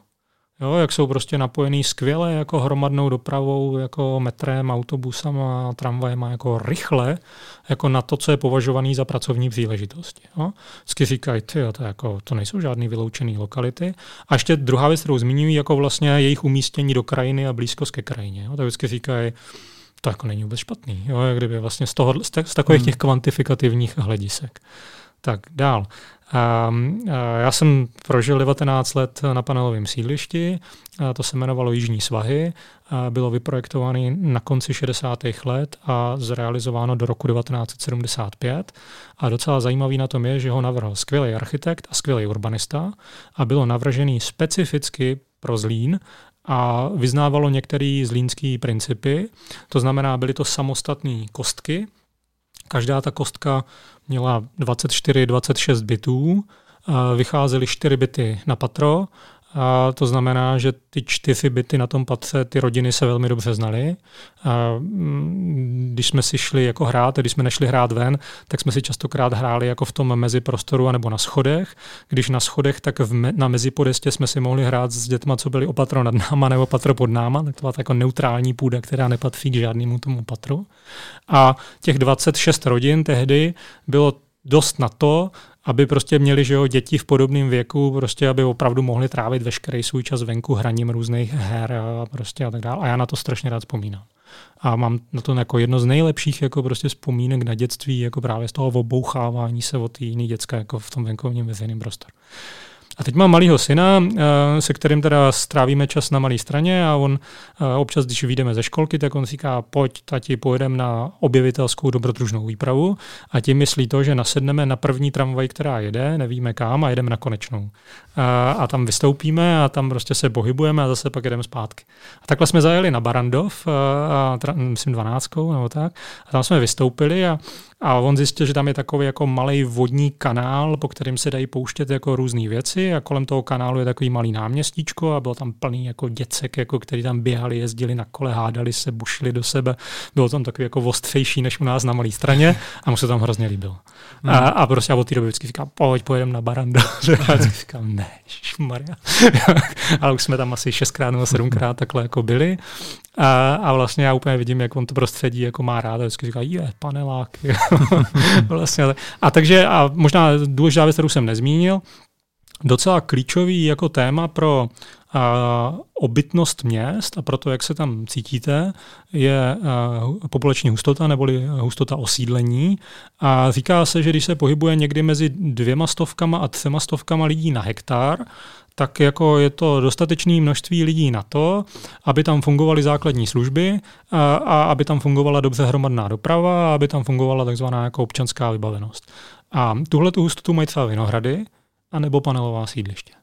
Jo, jak jsou prostě napojený skvěle jako hromadnou dopravou, jako metrem, autobusem a tramvajem a jako rychle jako na to, co je považovaný za pracovní příležitosti. Jo. Vždycky říkají, ty, to, jako, to nejsou žádné vyloučené lokality. A ještě druhá věc, kterou zmiňují, jako vlastně jejich umístění do krajiny a blízkost ke krajině. Jo. Tak vždycky říkají, to jako není vůbec špatný, jo, jak kdyby vlastně z, toho, z, z takových hmm. těch kvantifikativních hledisek. Tak dál. Um, já jsem prožil 19 let na panelovém sídlišti, to se jmenovalo Jižní svahy, bylo vyprojektované na konci 60. let a zrealizováno do roku 1975. A docela zajímavý na tom je, že ho navrhl skvělý architekt a skvělý urbanista a bylo navržený specificky pro Zlín a vyznávalo některé zlínské principy. To znamená, byly to samostatné kostky, Každá ta kostka měla 24-26 bitů, vycházely 4 bity na patro a to znamená, že ty čtyři byty na tom patře, ty rodiny se velmi dobře znaly. A mm, když jsme si šli jako hrát, když jsme nešli hrát ven, tak jsme si častokrát hráli jako v tom meziprostoru anebo na schodech. Když na schodech, tak v me, na mezipodestě jsme si mohli hrát s dětma, co byli opatro nad náma nebo patro pod náma, tak to byla jako neutrální půda, která nepatří k žádnému tomu patru. A těch 26 rodin tehdy bylo dost na to, aby prostě měli že jo, děti v podobném věku, prostě aby opravdu mohli trávit veškerý svůj čas venku hraním různých her a, prostě a tak dále. A já na to strašně rád vzpomínám. A mám na to jako jedno z nejlepších jako prostě vzpomínek na dětství, jako právě z toho obouchávání se o ty jiný děcka jako v tom venkovním veřejném prostoru. A teď mám malého syna, eh, se kterým teda strávíme čas na malé straně a on eh, občas, když vyjdeme ze školky, tak on říká, pojď, tati, pojedeme na objevitelskou dobrodružnou výpravu a tím myslí to, že nasedneme na první tramvaj, která jede, nevíme kam a jedeme na konečnou. A, a tam vystoupíme a tam prostě se pohybujeme a zase pak jedeme zpátky. A takhle jsme zajeli na Barandov, a, a, myslím 12 nebo tak, a tam jsme vystoupili a a on zjistil, že tam je takový jako malý vodní kanál, po kterým se dají pouštět jako různé věci a kolem toho kanálu je takový malý náměstíčko a bylo tam plný jako děcek, jako který tam běhali, jezdili na kole, hádali se, bušili do sebe. Bylo tam takový jako ostřejší než u nás na malé straně a mu se tam hrozně líbilo. Hmm. A, a prostě a od té doby vždycky říká, pojď, pojedeme na Baranda. a vždycky říkám, ne, Maria. Ale už jsme tam asi šestkrát nebo sedmkrát takhle jako byli. A, a vlastně já úplně vidím, jak on to prostředí jako má rád a vždycky říká, je, paneláky. vlastně, a takže, a možná důležitá věc, kterou jsem nezmínil, docela klíčový jako téma pro a, obytnost měst a pro to, jak se tam cítíte, je populační hustota neboli hustota osídlení. A říká se, že když se pohybuje někdy mezi dvěma stovkama a třema stovkama lidí na hektar, tak jako je to dostatečné množství lidí na to, aby tam fungovaly základní služby a, a aby tam fungovala dobře hromadná doprava a aby tam fungovala takzvaná jako občanská vybavenost. A tuhle tu hustotu mají třeba Vinohrady anebo panelová sídliště.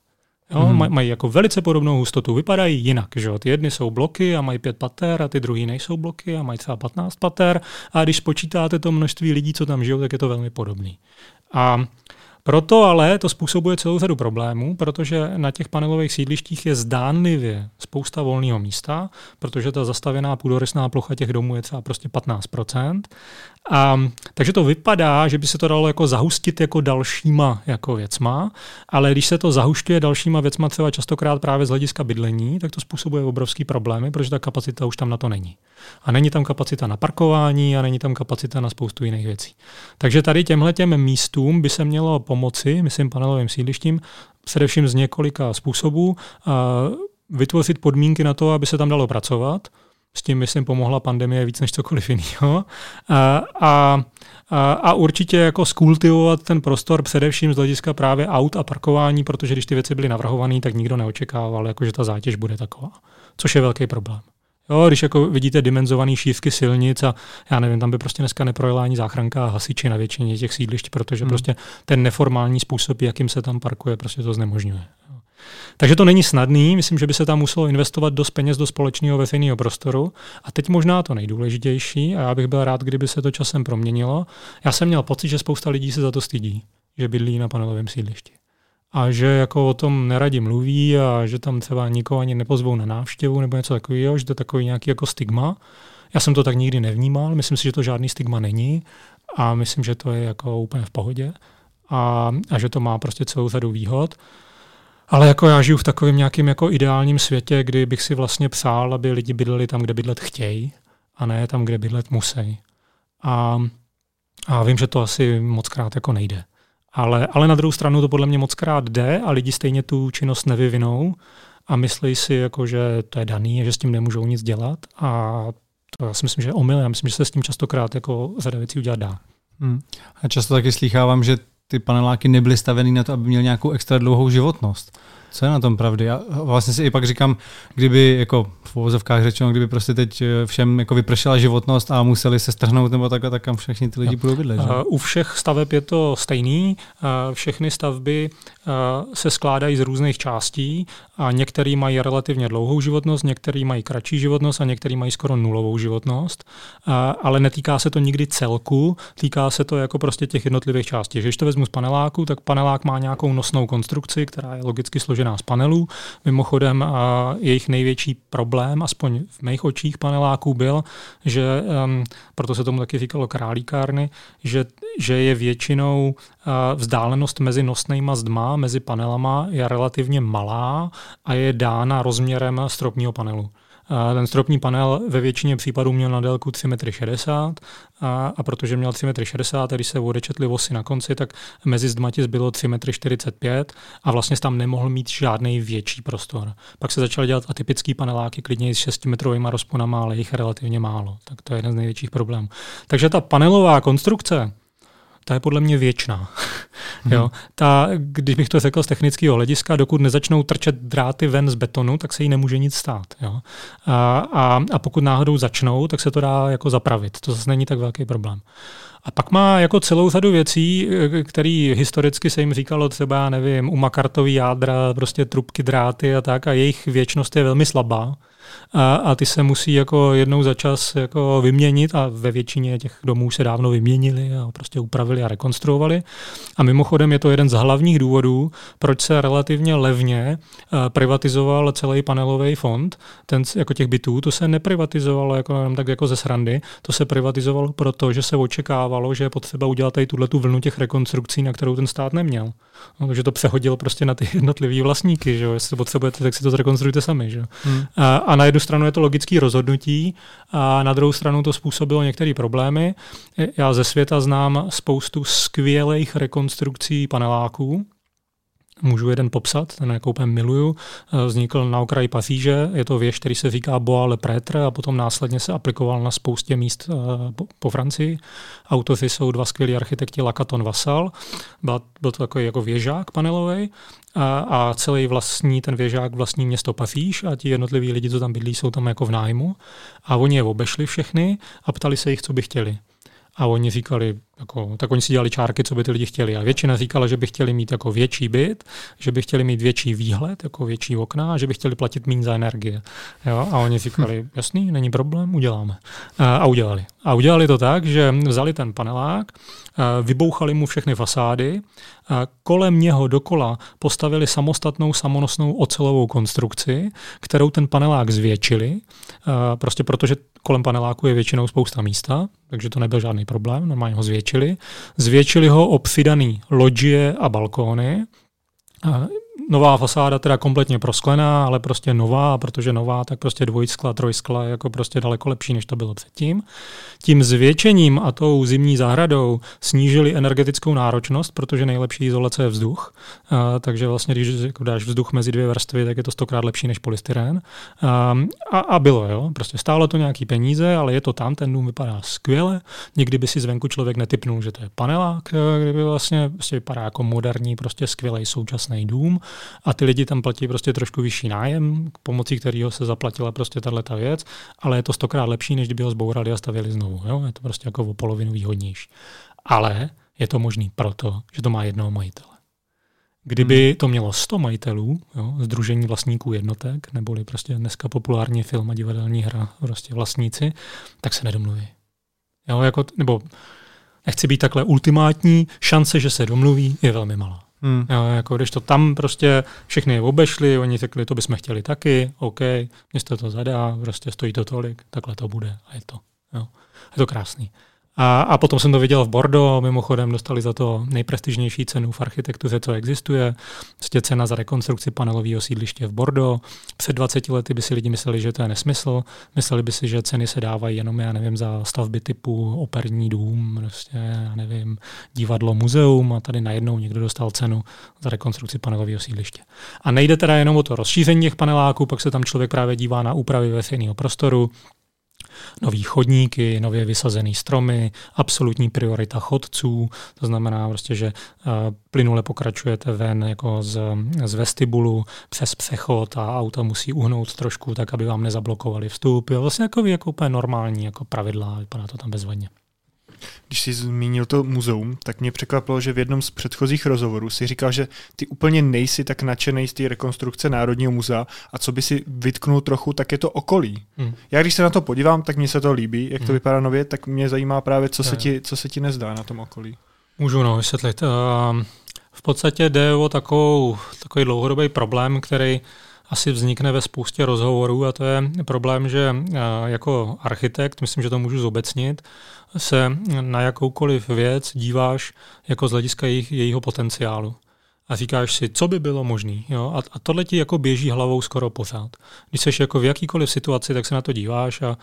Jo, mm. mají, mají jako velice podobnou hustotu, vypadají jinak. Že? Ty jedny jsou bloky a mají pět pater a ty druhý nejsou bloky a mají třeba 15 pater a když spočítáte to množství lidí, co tam žijou, tak je to velmi podobný. A proto ale to způsobuje celou řadu problémů, protože na těch panelových sídlištích je zdánlivě spousta volného místa, protože ta zastavěná půdorysná plocha těch domů je třeba prostě 15%. A, takže to vypadá, že by se to dalo jako zahustit jako dalšíma jako věcma, ale když se to zahušťuje dalšíma věcma třeba častokrát právě z hlediska bydlení, tak to způsobuje obrovský problémy, protože ta kapacita už tam na to není. A není tam kapacita na parkování a není tam kapacita na spoustu jiných věcí. Takže tady těmhle těm místům by se mělo pomoci, myslím panelovým sídlištím, především z několika způsobů, vytvořit podmínky na to, aby se tam dalo pracovat, s tím, myslím, pomohla pandemie víc než cokoliv jiného. A, a, a určitě jako skultivovat ten prostor především z hlediska právě aut a parkování, protože když ty věci byly navrhované, tak nikdo neočekával, jako, že ta zátěž bude taková. Což je velký problém. Jo, když jako vidíte dimenzovaný šívky silnic a já nevím, tam by prostě dneska neprojela ani záchranka a hasiči na většině těch sídlišť, protože hmm. prostě ten neformální způsob, jakým se tam parkuje, prostě to znemožňuje. Takže to není snadný, myslím, že by se tam muselo investovat dost peněz do společného veřejného prostoru. A teď možná to nejdůležitější, a já bych byl rád, kdyby se to časem proměnilo. Já jsem měl pocit, že spousta lidí se za to stydí, že bydlí na panelovém sídlišti. A že jako o tom neradi mluví a že tam třeba nikoho ani nepozvou na návštěvu nebo něco takového, že to je takový nějaký jako stigma. Já jsem to tak nikdy nevnímal, myslím si, že to žádný stigma není a myslím, že to je jako úplně v pohodě a, a že to má prostě celou řadu výhod. Ale jako já žiju v takovém nějakém jako ideálním světě, kdy bych si vlastně psal, aby lidi bydleli tam, kde bydlet chtějí, a ne tam, kde bydlet musí. A, a vím, že to asi moc krát jako nejde. Ale, ale na druhou stranu to podle mě moc krát jde a lidi stejně tu činnost nevyvinou a myslí si, jako, že to je daný, že s tím nemůžou nic dělat a to já si myslím, že je omyl. Já myslím, že se s tím častokrát jako řada věcí udělat dá.
Hmm. A často taky slýchávám, že ty paneláky nebyly stavěny na to, aby měl nějakou extra dlouhou životnost. Co je na tom pravdy? Já vlastně si i pak říkám, kdyby, jako v uvozovkách řečeno, kdyby prostě teď eh, všem jako vypršela životnost a museli se strhnout nebo takhle, tak kam všichni ty lidi budou bydlet. Že?
U všech staveb je to stejný. Všechny stavby se skládají z různých částí a některý mají relativně dlouhou životnost, některý mají kratší životnost a některý mají skoro nulovou životnost. Ale netýká se to nikdy celku, týká se to jako prostě těch jednotlivých částí. Když to vezmu z paneláku, tak panelák má nějakou nosnou konstrukci, která je logicky složená z panelů. Mimochodem jejich největší problém, aspoň v mých očích paneláků, byl, že um, proto se tomu taky říkalo králíkárny, že, že je většinou vzdálenost mezi nosnýma zdma, mezi panelama je relativně malá a je dána rozměrem stropního panelu. Ten stropní panel ve většině případů měl na délku 3,60 m a, a protože měl 3,60 m, když se odečetly vosy na konci, tak mezi zdmati zbylo 3,45 m a vlastně tam nemohl mít žádný větší prostor. Pak se začaly dělat atypický paneláky, klidně s 6 metrovými rozponama, ale jich relativně málo. Tak to je jeden z největších problémů. Takže ta panelová konstrukce, ta je podle mě věčná. Hmm. jo. Ta, když bych to řekl z technického hlediska, dokud nezačnou trčet dráty ven z betonu, tak se jí nemůže nic stát. Jo. A, a, a pokud náhodou začnou, tak se to dá jako zapravit. To zase není tak velký problém. A pak má jako celou řadu věcí, které historicky se jim říkalo třeba, nevím, u makartový jádra, prostě trubky, dráty a tak, a jejich věčnost je velmi slabá a, a ty se musí jako jednou za čas jako vyměnit a ve většině těch domů se dávno vyměnili a prostě upravili a rekonstruovali. A mimochodem je to jeden z hlavních důvodů, proč se relativně levně privatizoval celý panelový fond, ten jako těch bytů, to se neprivatizovalo jako, jenom tak jako ze srandy, to se privatizovalo proto, že se očekávalo, že je potřeba udělat tady tuhle tu vlnu těch rekonstrukcí, na kterou ten stát neměl. No, takže to přehodil prostě na ty jednotlivý vlastníky, že jo? jestli to potřebujete, tak si to zrekonstruujte sami. Že jo? Hmm. A, a na jednu stranu je to logické rozhodnutí a na druhou stranu to způsobilo některé problémy. Já ze světa znám spoustu skvělých rekonstrukcí paneláků, můžu jeden popsat, ten jako úplně miluju. Vznikl na okraji Paříže, je to věž, který se říká Bois le Prêtre a potom následně se aplikoval na spoustě míst eh, po, po Francii. Autoři jsou dva skvělí architekti Lacaton Vassal. Byl to takový jako věžák panelový a, a celý vlastní, ten věžák vlastní město Paříž a ti jednotliví lidi, co tam bydlí, jsou tam jako v nájmu. A oni je obešli všechny a ptali se jich, co by chtěli. A oni říkali, jako, tak oni si dělali čárky, co by ty lidi chtěli. A většina říkala, že by chtěli mít jako větší byt, že by chtěli mít větší výhled, jako větší okna a že by chtěli platit méně za energie. Jo? A oni říkali, jasný, není problém, uděláme. A, a udělali. A udělali to tak, že vzali ten panelák, vybouchali mu všechny fasády, a kolem něho dokola postavili samostatnou samonosnou ocelovou konstrukci, kterou ten panelák zvětšili, prostě protože kolem paneláku je většinou spousta místa, takže to nebyl žádný problém, normálně ho zvětšili zvětšili. Ho o přidaný loďie a balkóny. Nová fasáda teda kompletně prosklená, ale prostě nová, protože nová, tak prostě dvojskla, trojskla je jako prostě daleko lepší, než to bylo předtím. Tím zvětšením a tou zimní zahradou snížili energetickou náročnost, protože nejlepší izolace je vzduch. A, takže vlastně, když jako dáš vzduch mezi dvě vrstvy, tak je to stokrát lepší než polystyrén. A, a, a bylo, jo. Prostě stálo to nějaký peníze, ale je to tam, ten dům vypadá skvěle. Nikdy by si zvenku člověk netypnul, že to je panelák, kdyby vlastně prostě vypadá jako moderní, prostě skvělý současný dům a ty lidi tam platí prostě trošku vyšší nájem, pomocí kterého se zaplatila prostě tahle věc, ale je to stokrát lepší, než kdyby ho zbourali a stavili znovu. Jo? Je to prostě jako o polovinu výhodnější. Ale je to možný proto, že to má jednoho majitele. Kdyby hmm. to mělo 100 majitelů, jo, združení vlastníků jednotek, neboli prostě dneska populární film a divadelní hra, prostě vlastníci, tak se nedomluví. Jo, jako, nebo nechci být takhle ultimátní, šance, že se domluví, je velmi malá. Hmm. Jo, jako když to tam prostě všechny obešli, oni řekli, to bychom chtěli taky, OK, město to zadá, prostě stojí to tolik, takhle to bude a je to. Jo. Je to krásný. A, a potom jsem to viděl v Bordeaux, mimochodem dostali za to nejprestižnější cenu v architektuře, co existuje. Prostě cena za rekonstrukci panelového sídliště v Bordeaux. Před 20 lety by si lidi mysleli, že to je nesmysl. Mysleli by si, že ceny se dávají jenom, já nevím, za stavby typu operní dům, prostě, já nevím, divadlo, muzeum a tady najednou někdo dostal cenu za rekonstrukci panelového sídliště. A nejde teda jenom o to rozšíření těch paneláků, pak se tam člověk právě dívá na úpravy veřejného prostoru, nový chodníky, nově vysazený stromy, absolutní priorita chodců, to znamená prostě, že eh, plynule pokračujete ven jako z, z vestibulu přes přechod a auta musí uhnout trošku tak, aby vám nezablokovali vstup. Jo, vlastně jako, jako úplně normální jako pravidla, vypadá to tam bezvadně.
Když jsi zmínil to muzeum, tak mě překvapilo, že v jednom z předchozích rozhovorů si říkal, že ty úplně nejsi tak nadšený z té rekonstrukce Národního muzea a co by si vytknul trochu, tak je to okolí. Hmm. Já když se na to podívám, tak mně se to líbí, jak to hmm. vypadá nově, tak mě zajímá právě, co se, ti, co se ti nezdá na tom okolí.
Můžu no, vysvětlit. Uh, v podstatě jde o takovou, takový dlouhodobý problém, který asi vznikne ve spoustě rozhovorů a to je problém, že jako architekt, myslím, že to můžu zobecnit, se na jakoukoliv věc díváš jako z hlediska jejich, jejího potenciálu a říkáš si, co by bylo možné. A, a tohle ti jako běží hlavou skoro pořád. Když jsi jako v jakýkoliv situaci, tak se na to díváš. A,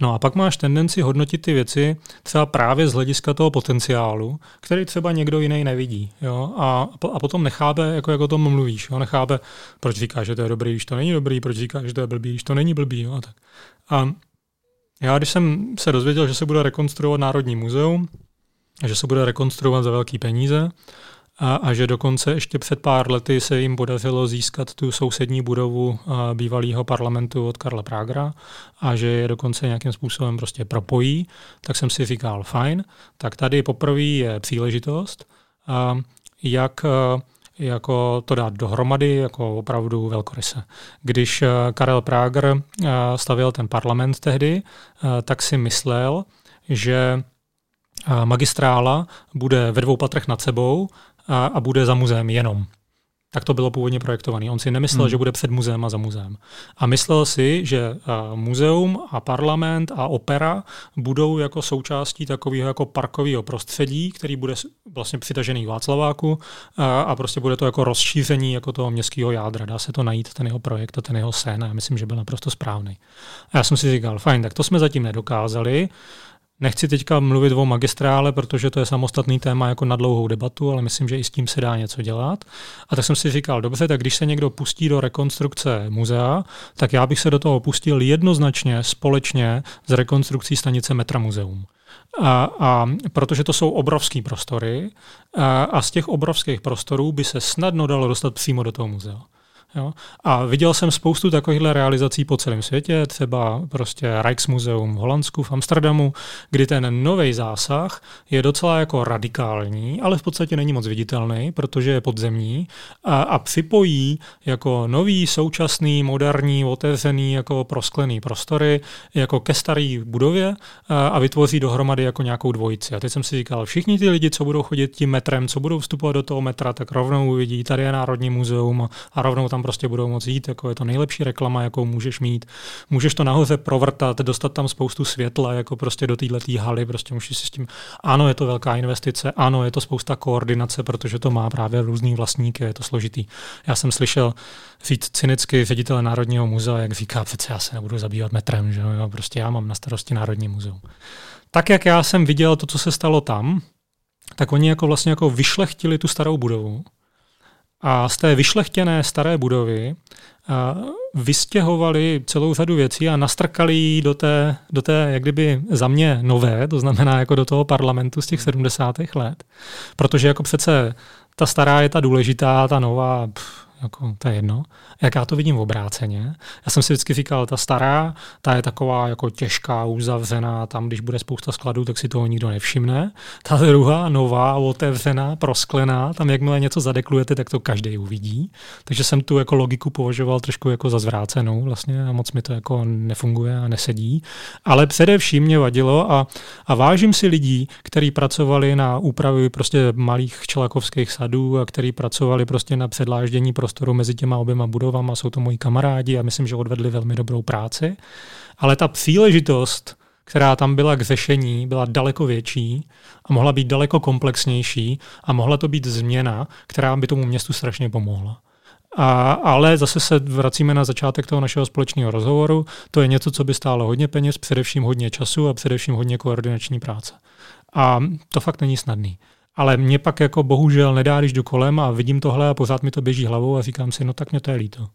no a pak máš tendenci hodnotit ty věci třeba právě z hlediska toho potenciálu, který třeba někdo jiný nevidí. Jo? A, a potom nechápe, jako, jak o tom mluvíš. Jo? Nechápe, proč říkáš, že to je dobrý, když to není dobrý, proč říkáš, že to je blbý, když to není blbý. Jo? A, tak. a já, když jsem se dozvěděl, že se bude rekonstruovat Národní muzeum, a že se bude rekonstruovat za velký peníze a, a že dokonce ještě před pár lety se jim podařilo získat tu sousední budovu bývalého parlamentu od Karla Prágra a že je dokonce nějakým způsobem prostě propojí, tak jsem si říkal, fajn, tak tady poprvé je příležitost, a jak jako to dát dohromady jako opravdu velkoryse. Když Karel Prager stavil ten parlament tehdy, tak si myslel, že magistrála bude ve dvou patrech nad sebou a, a bude za muzeem jenom. Tak to bylo původně projektované. On si nemyslel, hmm. že bude před muzeem a za muzeem. A myslel si, že muzeum a parlament a opera budou jako součástí takového jako parkového prostředí, který bude vlastně přitažený Václaváku a, a prostě bude to jako rozšíření jako toho městského jádra. Dá se to najít, ten jeho projekt a ten jeho sen. A já myslím, že byl naprosto správný. A já jsem si říkal, fajn, tak to jsme zatím nedokázali. Nechci teďka mluvit o magistrále, protože to je samostatný téma jako na dlouhou debatu, ale myslím, že i s tím se dá něco dělat. A tak jsem si říkal, dobře, tak když se někdo pustí do rekonstrukce muzea, tak já bych se do toho pustil jednoznačně společně s rekonstrukcí stanice Metra Muzeum. A, a protože to jsou obrovské prostory a, a z těch obrovských prostorů by se snadno dalo dostat přímo do toho muzea. Jo? A viděl jsem spoustu takovýchhle realizací po celém světě, třeba prostě Rijksmuseum v Holandsku, v Amsterdamu, kdy ten nový zásah je docela jako radikální, ale v podstatě není moc viditelný, protože je podzemní a, a připojí jako nový, současný, moderní, otevřený, jako prosklený prostory jako ke staré budově a, a vytvoří dohromady jako nějakou dvojici. A teď jsem si říkal, všichni ty lidi, co budou chodit tím metrem, co budou vstupovat do toho metra, tak rovnou uvidí, tady je Národní muzeum a rovnou tam prostě budou moct jít, jako je to nejlepší reklama, jakou můžeš mít. Můžeš to nahoře provrtat, dostat tam spoustu světla, jako prostě do této haly, prostě můžeš si s tím, ano, je to velká investice, ano, je to spousta koordinace, protože to má právě různý vlastníky, je to složitý. Já jsem slyšel říct cynicky ředitele Národního muzea, jak říká, přece já se nebudu zabývat metrem, že jo, prostě já mám na starosti Národní muzeum. Tak, jak já jsem viděl to, co se stalo tam, tak oni jako vlastně jako vyšlechtili tu starou budovu a z té vyšlechtěné staré budovy vystěhovali celou řadu věcí a nastrkali ji do té, do té, jak kdyby za mě nové, to znamená jako do toho parlamentu z těch 70. let. Protože jako přece ta stará je ta důležitá, ta nová, pff, jako, to je jedno. Jak já to vidím v obráceně. Já jsem si vždycky říkal, ta stará, ta je taková jako těžká, uzavřená, tam když bude spousta skladů, tak si toho nikdo nevšimne. Ta druhá, nová, otevřená, prosklená, tam jakmile něco zadeklujete, tak to každý uvidí. Takže jsem tu jako logiku považoval trošku jako za zvrácenou vlastně a moc mi to jako nefunguje a nesedí. Ale především mě vadilo a, a vážím si lidí, kteří pracovali na úpravě prostě malých čelakovských sadů a kteří pracovali prostě na předláždění pro prostoru mezi těma oběma budovama, jsou to moji kamarádi a myslím, že odvedli velmi dobrou práci. Ale ta příležitost, která tam byla k řešení, byla daleko větší a mohla být daleko komplexnější a mohla to být změna, která by tomu městu strašně pomohla. A, ale zase se vracíme na začátek toho našeho společného rozhovoru. To je něco, co by stálo hodně peněz, především hodně času a především hodně koordinační práce. A to fakt není snadný. Ale mě pak jako bohužel nedá, když jdu kolem a vidím tohle a pořád mi to běží hlavou a říkám si, no tak mě to je líto.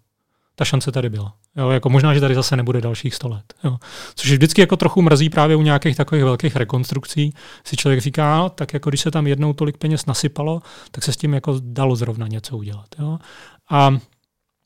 Ta šance tady byla. Jo, jako možná, že tady zase nebude dalších 100 let. Jo. Což vždycky jako trochu mrzí právě u nějakých takových velkých rekonstrukcí. Si člověk říká, no, tak jako když se tam jednou tolik peněz nasypalo, tak se s tím jako dalo zrovna něco udělat. Jo. A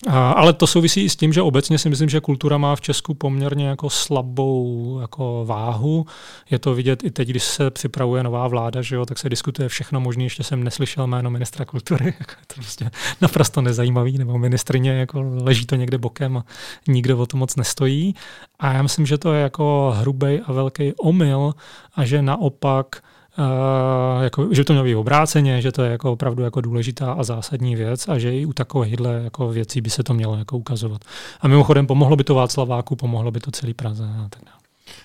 ale to souvisí i s tím, že obecně si myslím, že kultura má v Česku poměrně jako slabou jako váhu. Je to vidět i teď, když se připravuje nová vláda, že jo, tak se diskutuje všechno možné. Ještě jsem neslyšel jméno ministra kultury, jako je to prostě naprosto nezajímavý, nebo ministrině, jako leží to někde bokem a nikdo o to moc nestojí. A já myslím, že to je jako hrubý a velký omyl a že naopak jako, že to mělo být obráceně, že to je jako opravdu jako důležitá a zásadní věc a že i u takovýchhle jako věcí by se to mělo jako ukazovat. A mimochodem pomohlo by to Václaváku, pomohlo by to celý Praze a tak dále.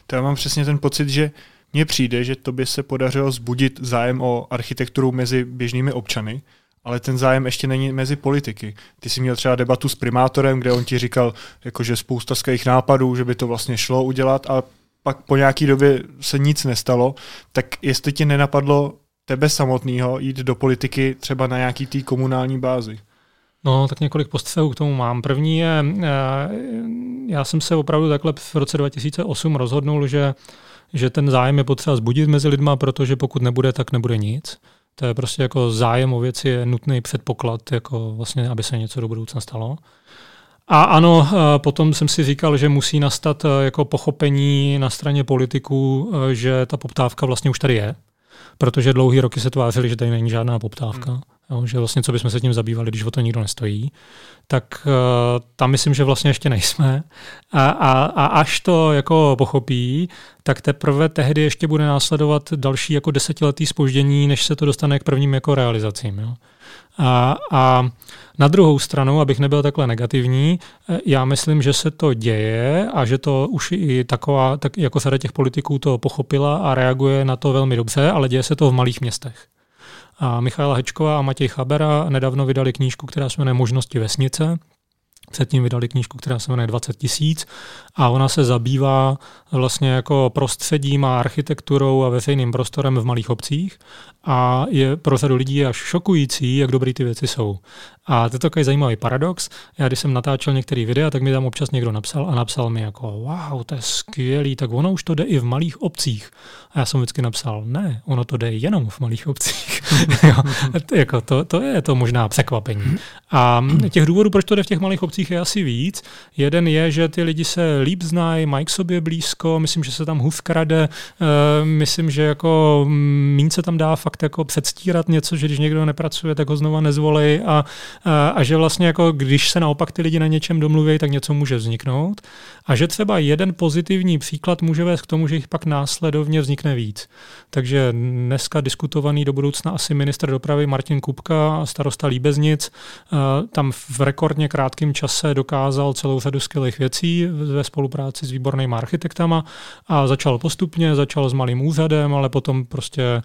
To já mám přesně ten pocit, že mně přijde, že to by se podařilo zbudit zájem o architekturu mezi běžnými občany, ale ten zájem ještě není mezi politiky. Ty jsi měl třeba debatu s primátorem, kde on ti říkal, jako, že spousta skvělých nápadů, že by to vlastně šlo udělat, ale pak po nějaký době se nic nestalo, tak jestli ti nenapadlo tebe samotného jít do politiky třeba na nějaký té komunální bázi?
No, tak několik postřehů k tomu mám. První je, eh, já jsem se opravdu takhle v roce 2008 rozhodnul, že, že ten zájem je potřeba zbudit mezi lidma, protože pokud nebude, tak nebude nic. To je prostě jako zájem o věci je nutný předpoklad, jako vlastně, aby se něco do budoucna stalo. A ano, eh, potom jsem si říkal, že musí nastat eh, jako pochopení na straně politiků, že ta poptávka vlastně už tady je, protože dlouhý roky se tvářili, že tady není žádná poptávka. Hmm jo, že vlastně co bychom se tím zabývali, když o to nikdo nestojí, tak uh, tam myslím, že vlastně ještě nejsme. A, a, a až to jako pochopí, tak teprve tehdy ještě bude následovat další jako desetiletý spoždění, než se to dostane k prvním jako realizacím. Jo. A, a na druhou stranu, abych nebyl takhle negativní, eh, já myslím, že se to děje a že to už i taková, tak jako sada těch politiků to pochopila a reaguje na to velmi dobře, ale děje se to v malých městech. A Michaela Hečková a Matěj Chabera nedávno vydali knížku, která se jmenuje Možnosti vesnice. Předtím vydali knížku, která se jmenuje 20 tisíc a ona se zabývá vlastně jako prostředím a architekturou a veřejným prostorem v malých obcích a je pro řadu lidí až šokující, jak dobrý ty věci jsou. A to je takový zajímavý paradox. Já když jsem natáčel některé videa, tak mi tam občas někdo napsal a napsal mi jako wow, to je skvělý, tak ono už to jde i v malých obcích. A já jsem vždycky napsal, ne, ono to jde jenom v malých obcích. jako to, to je to možná překvapení. A těch důvodů, proč to jde v těch malých obcích, je asi víc. Jeden je, že ty lidi se líp znají, mají k sobě blízko, myslím, že se tam hůř krade, uh, myslím, že jako míň se tam dá fakt jako předstírat něco, že když někdo nepracuje, tak ho znova nezvolej a, a, a že vlastně jako když se naopak ty lidi na něčem domluví, tak něco může vzniknout a že třeba jeden pozitivní příklad může vést k tomu, že jich pak následovně vznikne víc. Takže dneska diskutovaný do budoucna asi minister dopravy Martin Kupka, starosta Líbeznic, uh, tam v rekordně krátkém čase dokázal celou řadu skvělých věcí ve spolupráci s výbornými architektama a začal postupně, začal s malým úřadem, ale potom prostě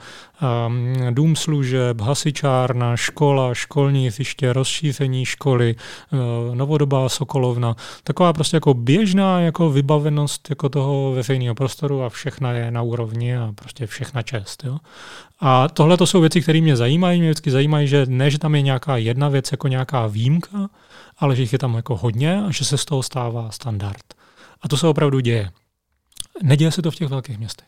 um, dům služeb, hasičárna, škola, školní hřiště, rozšíření školy, uh, novodobá Sokolovna. Taková prostě jako běžná jako vybavenost jako toho veřejného prostoru a všechna je na úrovni a prostě všechna čest. Jo? A tohle to jsou věci, které mě zajímají. Mě vždycky zajímají, že ne, že tam je nějaká jedna věc jako nějaká výjimka, ale že jich je tam jako hodně a že se z toho stává standard. A to se opravdu děje. Neděje se to v těch velkých městech.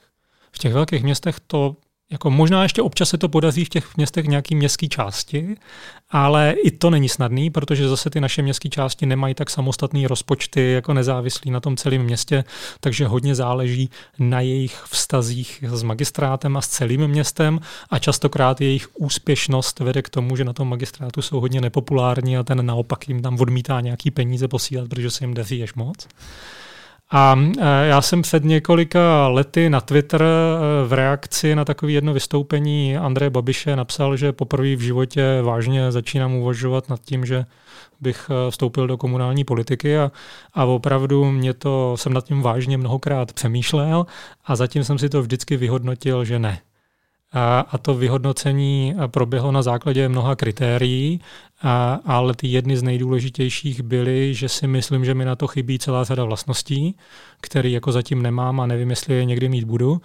V těch velkých městech to jako možná ještě občas se to podaří v těch městech nějaký městské části, ale i to není snadný, protože zase ty naše městské části nemají tak samostatné rozpočty jako nezávislí na tom celém městě, takže hodně záleží na jejich vztazích s magistrátem a s celým městem a častokrát jejich úspěšnost vede k tomu, že na tom magistrátu jsou hodně nepopulární a ten naopak jim tam odmítá nějaký peníze posílat, protože se jim daří až moc. A e, já jsem před několika lety na Twitter e, v reakci na takové jedno vystoupení Andreje Babiše napsal, že poprvé v životě vážně začínám uvažovat nad tím, že bych e, vstoupil do komunální politiky a, a opravdu mě to, jsem nad tím vážně mnohokrát přemýšlel a zatím jsem si to vždycky vyhodnotil, že ne. A, a to vyhodnocení proběhlo na základě mnoha kritérií, a, ale ty jedny z nejdůležitějších byly, že si myslím, že mi na to chybí celá řada vlastností, které jako zatím nemám a nevím, jestli je někdy mít budu.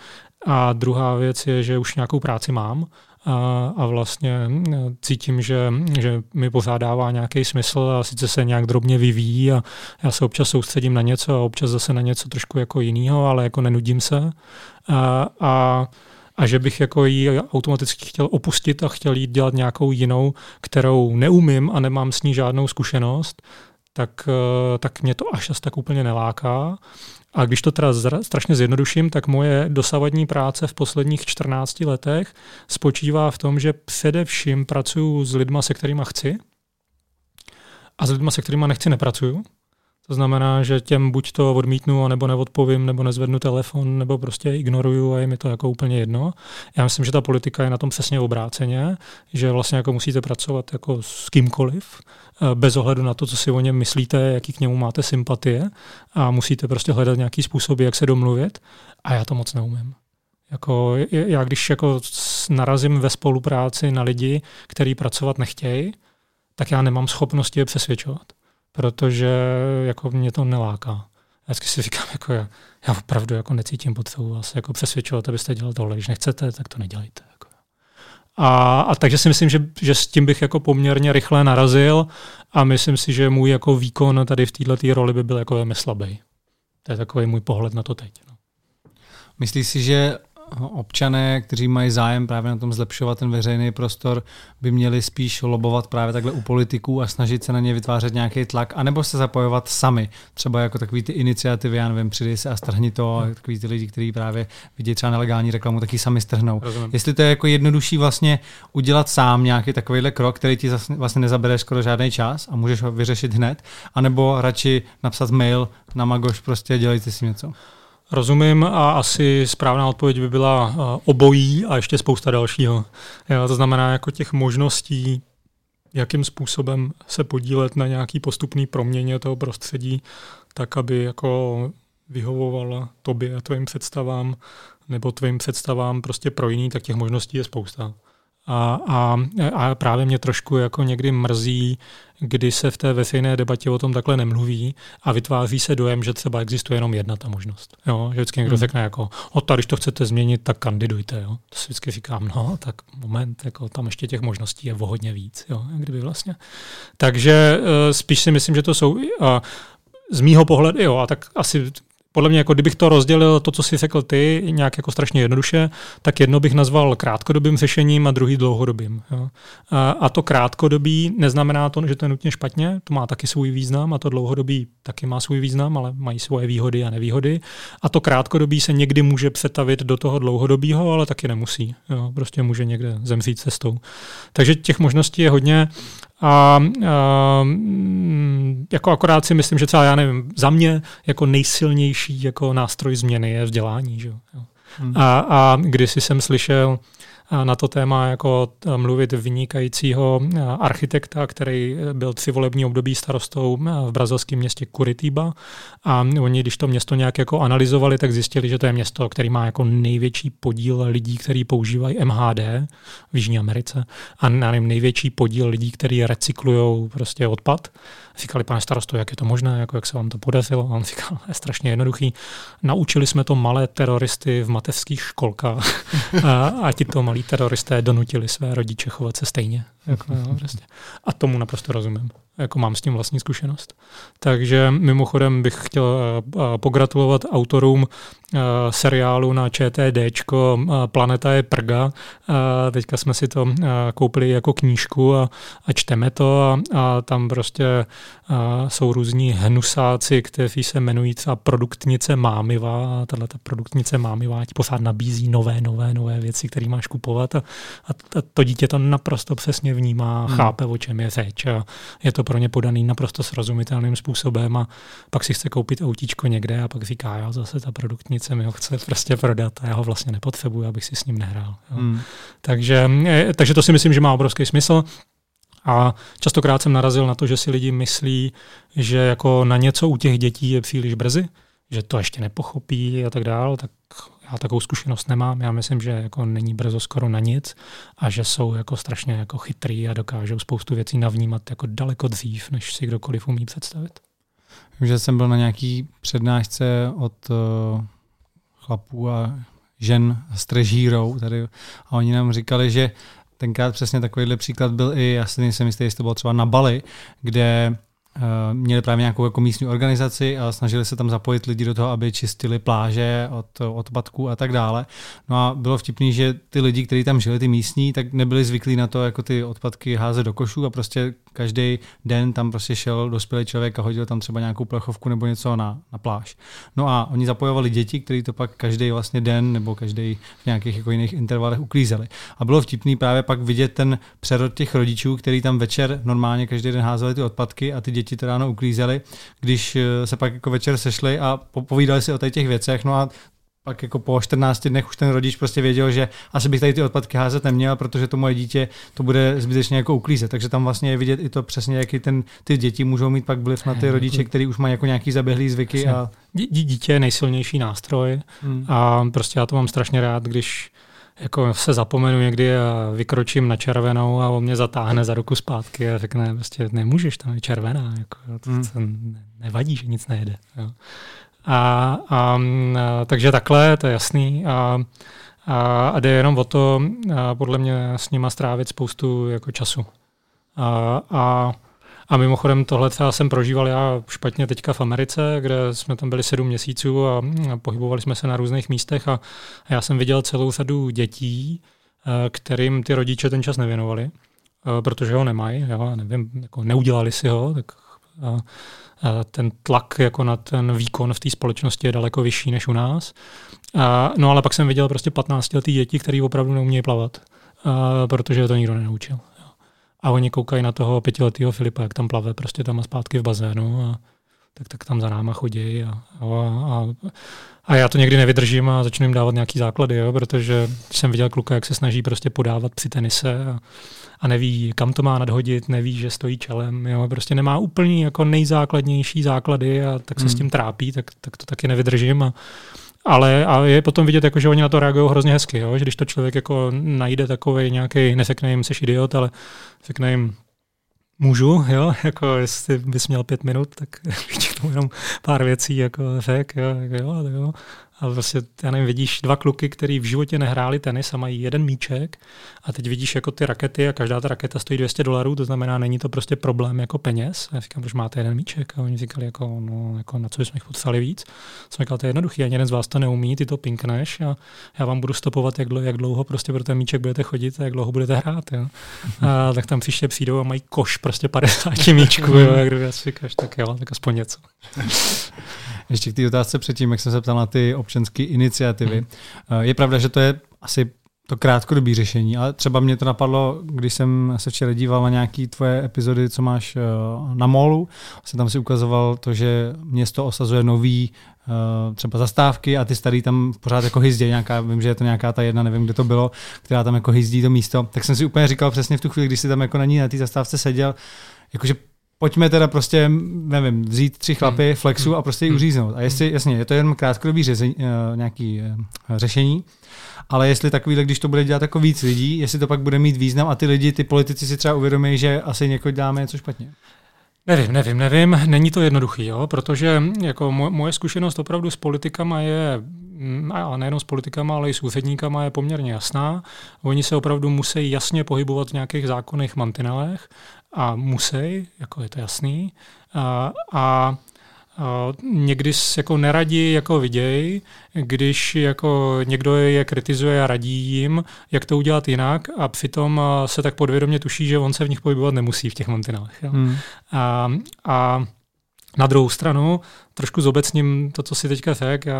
A druhá věc je, že už nějakou práci mám a, a vlastně cítím, že, že mi pořád dává nějaký smysl a sice se nějak drobně vyvíjí a já se občas soustředím na něco a občas zase na něco trošku jako jiného, ale jako nenudím se. A, a a že bych jako ji automaticky chtěl opustit a chtěl jít dělat nějakou jinou, kterou neumím a nemám s ní žádnou zkušenost, tak, eh, tak mě to až tak úplně neláká. A když to teda strašně zjednoduším, tak moje dosavadní práce v posledních 14 letech spočívá v tom, že především pracuji s lidma, se kterými chci a s lidma, se kterými nechci, nepracuju. To znamená, že těm buď to odmítnu, nebo neodpovím, nebo nezvednu telefon, nebo prostě ignoruju a je mi to jako úplně jedno. Já myslím, že ta politika je na tom přesně obráceně, že vlastně jako musíte pracovat jako s kýmkoliv, eh, bez ohledu na to, co si o něm myslíte, jaký k němu máte sympatie a musíte prostě hledat nějaký způsob, jak se domluvit a já to moc neumím. Jako, já když jako narazím ve spolupráci na lidi, kteří pracovat nechtějí, tak já nemám schopnosti je přesvědčovat protože jako mě to neláká. Já si říkám, jako já, já opravdu jako necítím potřebu vás jako přesvědčovat, abyste dělali tohle. Když nechcete, tak to nedělejte. Jako. A, a takže si myslím, že, že s tím bych jako poměrně rychle narazil a myslím si, že můj jako výkon tady v této roli by byl jako velmi slabý. To je takový můj pohled na to teď. No.
Myslíš si, že občané, kteří mají zájem právě na tom zlepšovat ten veřejný prostor, by měli spíš lobovat právě takhle u politiků a snažit se na ně vytvářet nějaký tlak, anebo se zapojovat sami, třeba jako takový ty iniciativy, já nevím, přidej se a strhni to, a takový ty lidi, kteří právě vidí třeba nelegální reklamu, taky sami strhnou. Rozumím. Jestli to je jako jednodušší vlastně udělat sám nějaký takovýhle krok, který ti vlastně nezabere skoro žádný čas a můžeš ho vyřešit hned, anebo radši napsat mail na Magoš, prostě dělejte si něco.
Rozumím a asi správná odpověď by byla obojí a ještě spousta dalšího. Jo, to znamená jako těch možností, jakým způsobem se podílet na nějaký postupný proměně toho prostředí, tak aby jako vyhovovala tobě a tvým představám, nebo tvým představám prostě pro jiný, tak těch možností je spousta. A, a, a právě mě trošku jako někdy mrzí, kdy se v té veřejné debatě o tom takhle nemluví a vytváří se dojem, že třeba existuje jenom jedna ta možnost. Jo? Že vždycky někdo hmm. řekne jako, o to, když to chcete změnit, tak kandidujte. Jo? To si vždycky říkám, no, tak moment, jako tam ještě těch možností je o hodně víc. Jo? Kdyby vlastně. Takže uh, spíš si myslím, že to jsou uh, z mýho pohledu, jo, a tak asi podle mě, jako kdybych to rozdělil, to, co jsi řekl ty, nějak jako strašně jednoduše, tak jedno bych nazval krátkodobým řešením a druhý dlouhodobým. Jo. A, a to krátkodobý neznamená to, že to je nutně špatně, to má taky svůj význam a to dlouhodobý taky má svůj význam, ale mají svoje výhody a nevýhody. A to krátkodobý se někdy může přetavit do toho dlouhodobého, ale taky nemusí. Jo. Prostě může někde zemřít cestou. Takže těch možností je hodně. A, a jako akorát si myslím, že třeba já nevím, za mě jako nejsilnější jako nástroj změny je vzdělání. Že? Hmm. A, a když jsem slyšel na to téma jako mluvit vynikajícího architekta, který byl tři volební období starostou v brazilském městě Curitiba a oni, když to město nějak jako analyzovali, tak zjistili, že to je město, který má jako největší podíl lidí, kteří používají MHD v Jižní Americe a nevím, největší podíl lidí, kteří recyklují prostě odpad. Říkali, pane starosto, jak je to možné, jako jak se vám to podařilo? A on říkal, je strašně jednoduchý. Naučili jsme to malé teroristy v mateřských školkách a, a ti to malí teroristé donutili své rodiče chovat se stejně. Jako, jo, prostě. A tomu naprosto rozumím. Jako mám s tím vlastní zkušenost. Takže mimochodem bych chtěl uh, pogratulovat autorům uh, seriálu na ČTD Planeta je prga. Teďka jsme si to koupili jako knížku a, a čteme to a, a tam prostě jsou různí hnusáci, kteří se jmenují třeba produktnice Mámiva a tahle ta produktnice Mámiva ti pořád nabízí nové, nové, nové věci, které máš kupovat a, a to dítě to naprosto přesně vnímá, hmm. chápe, o čem je řeč a je to pro ně podaný naprosto srozumitelným způsobem a pak si chce koupit autíčko někde a pak říká, jo, zase ta produktnice mi ho chce prostě prodat a já ho vlastně nepotřebuji, abych si s ním nehrál. Jo. Hmm. Takže, eh, takže to si myslím, že má obrovský smysl. A častokrát jsem narazil na to, že si lidi myslí, že jako na něco u těch dětí je příliš brzy, že to ještě nepochopí a tak dále, tak já takovou zkušenost nemám. Já myslím, že jako není brzo skoro na nic a že jsou jako strašně jako chytrý a dokážou spoustu věcí navnímat jako daleko dřív, než si kdokoliv umí představit.
Vím, že jsem byl na nějaký přednášce od uh, chlapů a žen s trežírou tady a oni nám říkali, že tenkrát přesně takovýhle příklad byl i, já si nejsem jistý, jestli to bylo třeba na Bali, kde měli právě nějakou jako místní organizaci a snažili se tam zapojit lidi do toho, aby čistili pláže od odpadků a tak dále. No a bylo vtipný, že ty lidi, kteří tam žili, ty místní, tak nebyli zvyklí na to, jako ty odpadky házet do košů a prostě každý den tam prostě šel dospělý člověk a hodil tam třeba nějakou plechovku nebo něco na, na pláž. No a oni zapojovali děti, kteří to pak každý vlastně den nebo každý v nějakých jako jiných intervalech uklízeli. A bylo vtipný právě pak vidět ten přerod těch rodičů, kteří tam večer normálně každý den házeli ty odpadky a ty děti to ráno uklízeli, když eh, se pak jako večer sešli a povídali si o těch věcech. No a pak jako po 14 dnech už ten rodič prostě věděl, že asi bych tady ty odpadky házet neměl, protože to moje dítě to bude zbytečně jako uklízet. Takže tam vlastně je vidět i to přesně, jaký ten, ty děti můžou mít pak vliv na ty rodiče, kteří už mají jako nějaký zaběhlý zvyky. A...
Dítě je nejsilnější nástroj hmm. a prostě já to mám strašně rád, když jako se zapomenu někdy a vykročím na červenou a on mě zatáhne za ruku zpátky a řekne, prostě nemůžeš, tam je červená, jako, to, hmm. nevadí, že nic nejde. Jo. A, a, takže takhle, to je jasný. A, a, a jde jenom o to, a podle mě s nima strávit spoustu jako času. A, a a mimochodem tohle třeba jsem prožíval já špatně teďka v Americe, kde jsme tam byli sedm měsíců a, a pohybovali jsme se na různých místech a, a já jsem viděl celou řadu dětí, kterým ty rodiče ten čas nevěnovali, protože ho nemají, jo, nevím, jako neudělali si ho, tak a ten tlak jako na ten výkon v té společnosti je daleko vyšší než u nás. A, no ale pak jsem viděl prostě 15 letý děti, který opravdu neumějí plavat, a, protože to nikdo nenaučil. A oni koukají na toho pětiletého Filipa, jak tam plave prostě tam a zpátky v bazénu a tak, tak tam za náma chodí a, a, a, a já to někdy nevydržím a začnu jim dávat nějaký základy, jo, protože jsem viděl kluka, jak se snaží prostě podávat při tenise a, a neví, kam to má nadhodit, neví, že stojí čelem, jo, prostě nemá úplně jako nejzákladnější základy a tak se hmm. s tím trápí, tak, tak to taky nevydržím a, ale a je potom vidět, jako, že oni na to reagují hrozně hezky, jo? že když to člověk jako najde takový nějaký, nesekne jim, jsi idiot, ale řekne jim, můžu, jo, jako jestli bys měl pět minut, tak řeknu jenom pár věcí, jako řek, jo, jo, jo. A vlastně, já nevím, vidíš dva kluky, který v životě nehráli tenis a mají jeden míček a teď vidíš jako ty rakety a každá ta raketa stojí 200 dolarů, to znamená, není to prostě problém jako peněz. A já říkám, proč máte jeden míček? A oni říkali, jako, no, jako na co bychom jich potřebovali víc. Jsem říkal, to je jednoduchý, ani jeden z vás to neumí, ty to pinkneš a já vám budu stopovat, jak dlouho, jak dlouho prostě pro ten míček budete chodit a jak dlouho budete hrát. Jo. A tak tam příště přijdou a mají koš prostě 50 míčků, jo, jak kdyby říkáš, tak jo, tak aspoň něco.
Ještě k té otázce předtím, jak jsem se ptal na ty občanské iniciativy. Hmm. Je pravda, že to je asi to krátkodobý řešení, ale třeba mě to napadlo, když jsem se včera díval na nějaké tvoje epizody, co máš eh, na molu, vlastně tam si ukazoval to, že město osazuje nový eh, třeba zastávky a ty starý tam pořád jako hyzdí, nějaká, vím, že je to nějaká ta jedna, nevím, kde to bylo, která tam jako hyzdí to místo, tak jsem si úplně říkal přesně v tu chvíli, když si tam jako na ní na té zastávce seděl, jakože pojďme teda prostě, nevím, vzít tři chlapy, hmm. flexu a prostě ji hmm. uříznout. A jestli, jasně, je to jen krátkodobý řezení, uh, nějaký uh, řešení, ale jestli takovýhle, když to bude dělat jako víc lidí, jestli to pak bude mít význam a ty lidi, ty politici si třeba uvědomí, že asi někoho dáme něco špatně.
Nevím, nevím, nevím. Není to jednoduchý, jo? protože jako moje zkušenost opravdu s politikama je, mm, a nejenom s politikama, ale i s úředníkama je poměrně jasná. Oni se opravdu musí jasně pohybovat v nějakých zákonných mantinelech a musí, jako je to jasný. A, a někdy jako neradí jako viděj, když jako někdo je kritizuje a radí jim, jak to udělat jinak a přitom se tak podvědomě tuší, že on se v nich pohybovat nemusí v těch mantinelech. Jo. Hmm. A, a na druhou stranu, trošku zobecním to, co si teďka řekl,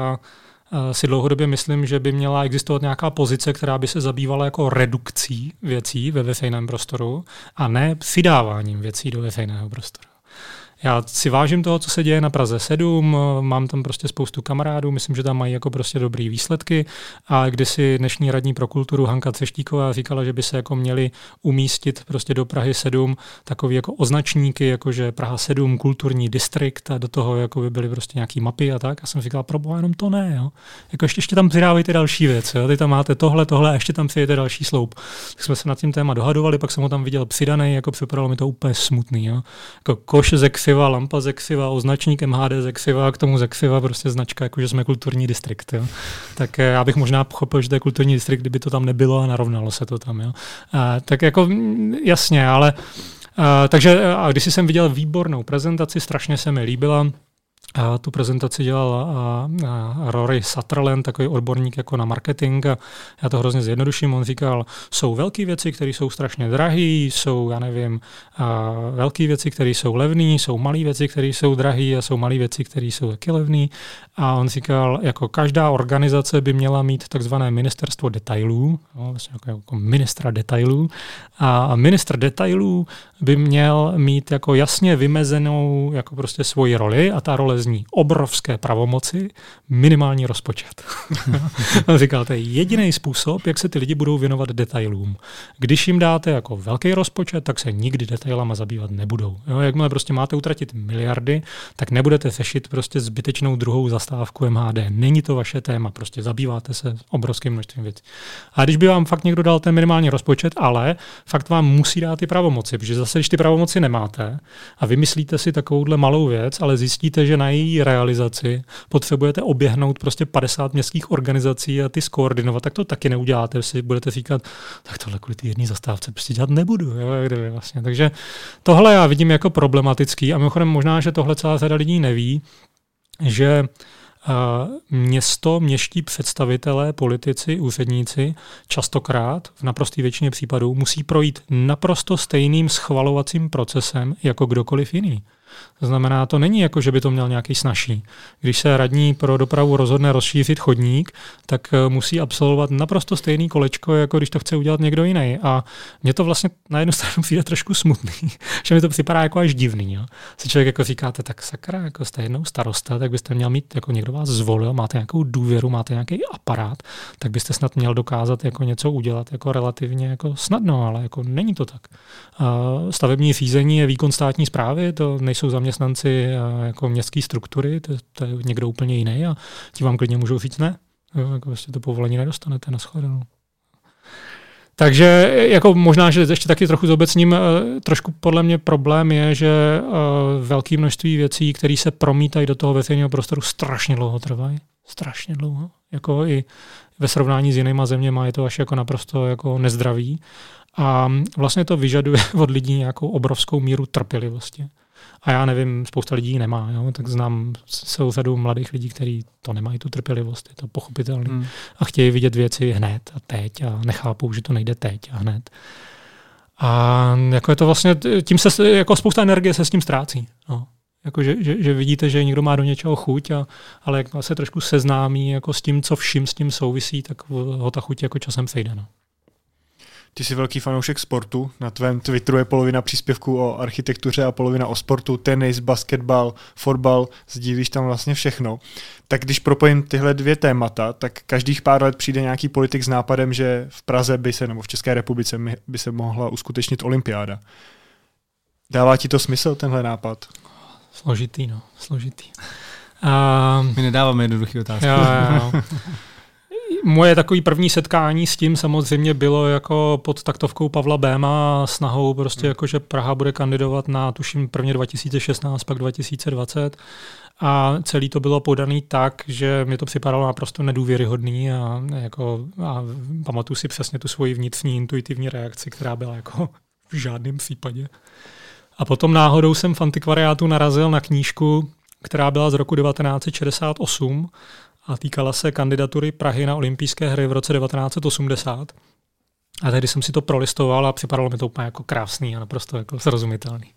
si dlouhodobě myslím, že by měla existovat nějaká pozice, která by se zabývala jako redukcí věcí ve veřejném prostoru a ne přidáváním věcí do veřejného prostoru. Já si vážím toho, co se děje na Praze 7, mám tam prostě spoustu kamarádů, myslím, že tam mají jako prostě dobrý výsledky a když si dnešní radní pro kulturu Hanka Třeštíková říkala, že by se jako měli umístit prostě do Prahy 7 takový jako označníky, jako že Praha 7 kulturní distrikt a do toho jako by byly prostě nějaký mapy a tak. A jsem říkal, pro jenom to ne, jo. Jako ještě, ještě tam přidávejte další věc, jo. Ty tam máte tohle, tohle a ještě tam přijete další sloup. Tak jsme se nad tím téma dohadovali, pak jsem ho tam viděl přidaný, jako připadalo mi to úplně smutný, jo. Jako koš ze Zexiva, lampa Zexiva, označník MHD Zexiva, k tomu Zexiva prostě značka, jako že jsme kulturní distrikt. Jo. Tak eh, já bych možná pochopil, že to je kulturní distrikt, kdyby to tam nebylo a narovnalo se to tam. Jo. A, tak jako mm, jasně, ale a, takže a když jsem viděl výbornou prezentaci, strašně se mi líbila, a tu prezentaci dělal a, a Rory Sutherland, takový odborník jako na marketing a já to hrozně zjednoduším. On říkal, jsou velké věci, které jsou strašně drahé, jsou, já nevím, velké věci, které jsou levné, jsou malé věci, které jsou drahé a jsou malé věci, které jsou taky levné. A on říkal, jako každá organizace by měla mít takzvané ministerstvo detailů, no, vlastně jako, jako ministra detailů. A ministr detailů by měl mít jako jasně vymezenou jako prostě svoji roli a ta role zní obrovské pravomoci, minimální rozpočet. Říkal, to je jediný způsob, jak se ty lidi budou věnovat detailům. Když jim dáte jako velký rozpočet, tak se nikdy detailama zabývat nebudou. Jo, jakmile prostě máte utratit miliardy, tak nebudete řešit prostě zbytečnou druhou zastávku MHD. Není to vaše téma, prostě zabýváte se obrovským množstvím věcí. A když by vám fakt někdo dal ten minimální rozpočet, ale fakt vám musí dát ty pravomoci, protože zase, když ty pravomoci nemáte a vymyslíte si takovouhle malou věc, ale zjistíte, že na její realizaci potřebujete oběhnout prostě 50 městských organizací a ty skoordinovat, tak to taky neuděláte. Si budete říkat, tak tohle kvůli té jedné zastávce prostě dělat nebudu. Jo, vlastně. Takže tohle já vidím jako problematický a mimochodem možná, že tohle celá řada lidí neví, že město, měští představitelé, politici, úředníci častokrát, v naprosté většině případů, musí projít naprosto stejným schvalovacím procesem jako kdokoliv jiný. To znamená, to není jako, že by to měl nějaký snažší. Když se radní pro dopravu rozhodne rozšířit chodník, tak eh, musí absolvovat naprosto stejný kolečko, jako když to chce udělat někdo jiný. A mně to vlastně na jednu stranu přijde trošku smutný, že mi to připadá jako až divný. Jo. Si člověk jako říkáte, tak sakra, jako jste jednou starosta, tak byste měl mít, jako někdo vás zvolil, máte nějakou důvěru, máte nějaký aparát, tak byste snad měl dokázat jako něco udělat jako relativně jako snadno, ale jako není to tak. Stavební řízení je výkon státní zprávy, to nejsou zaměstnanci jako městské struktury, to, to je někdo úplně jiný a ti vám klidně můžou říct ne. Jo, jako vlastně to povolení nedostanete na shledanou. Takže jako možná, že ještě taky trochu zobecním, eh, trošku podle mě problém je, že eh, velké množství věcí, které se promítají do toho veřejného prostoru, strašně dlouho trvají. Strašně dlouho. Jako i ve srovnání s jinýma zeměma je to až jako naprosto jako nezdravý. A vlastně to vyžaduje od lidí nějakou obrovskou míru trpělivosti. A já nevím, spousta lidí nemá, jo? tak znám celou řadu mladých lidí, kteří to nemají, tu trpělivost, je to pochopitelné. Hmm. A chtějí vidět věci hned a teď a nechápou, že to nejde teď a hned. A jako je to vlastně, tím se, jako spousta energie se s tím ztrácí. No. Jako, že, že, že, vidíte, že někdo má do něčeho chuť, a, ale jak se trošku seznámí jako s tím, co vším s tím souvisí, tak ho ta chuť jako časem sejde. No.
Ty jsi velký fanoušek sportu, na tvém Twitteru je polovina příspěvků o architektuře a polovina o sportu, tenis, basketbal, fotbal, sdílíš tam vlastně všechno. Tak když propojím tyhle dvě témata, tak každých pár let přijde nějaký politik s nápadem, že v Praze by se, nebo v České republice by se mohla uskutečnit olympiáda. Dává ti to smysl, tenhle nápad?
Složitý, no, složitý.
A... My nedáváme jednoduchý otázky.
Jo, jo, jo. moje takové první setkání s tím samozřejmě bylo jako pod taktovkou Pavla Béma snahou prostě hmm. jako, že Praha bude kandidovat na tuším prvně 2016, pak 2020 a celý to bylo podaný tak, že mi to připadalo naprosto nedůvěryhodný a, jako, a pamatuju si přesně tu svoji vnitřní intuitivní reakci, která byla jako v žádném případě. A potom náhodou jsem v antikvariátu narazil na knížku, která byla z roku 1968 a týkala se kandidatury Prahy na olympijské hry v roce 1980. A tehdy jsem si to prolistoval a připadalo mi to úplně jako krásný a naprosto jako srozumitelný.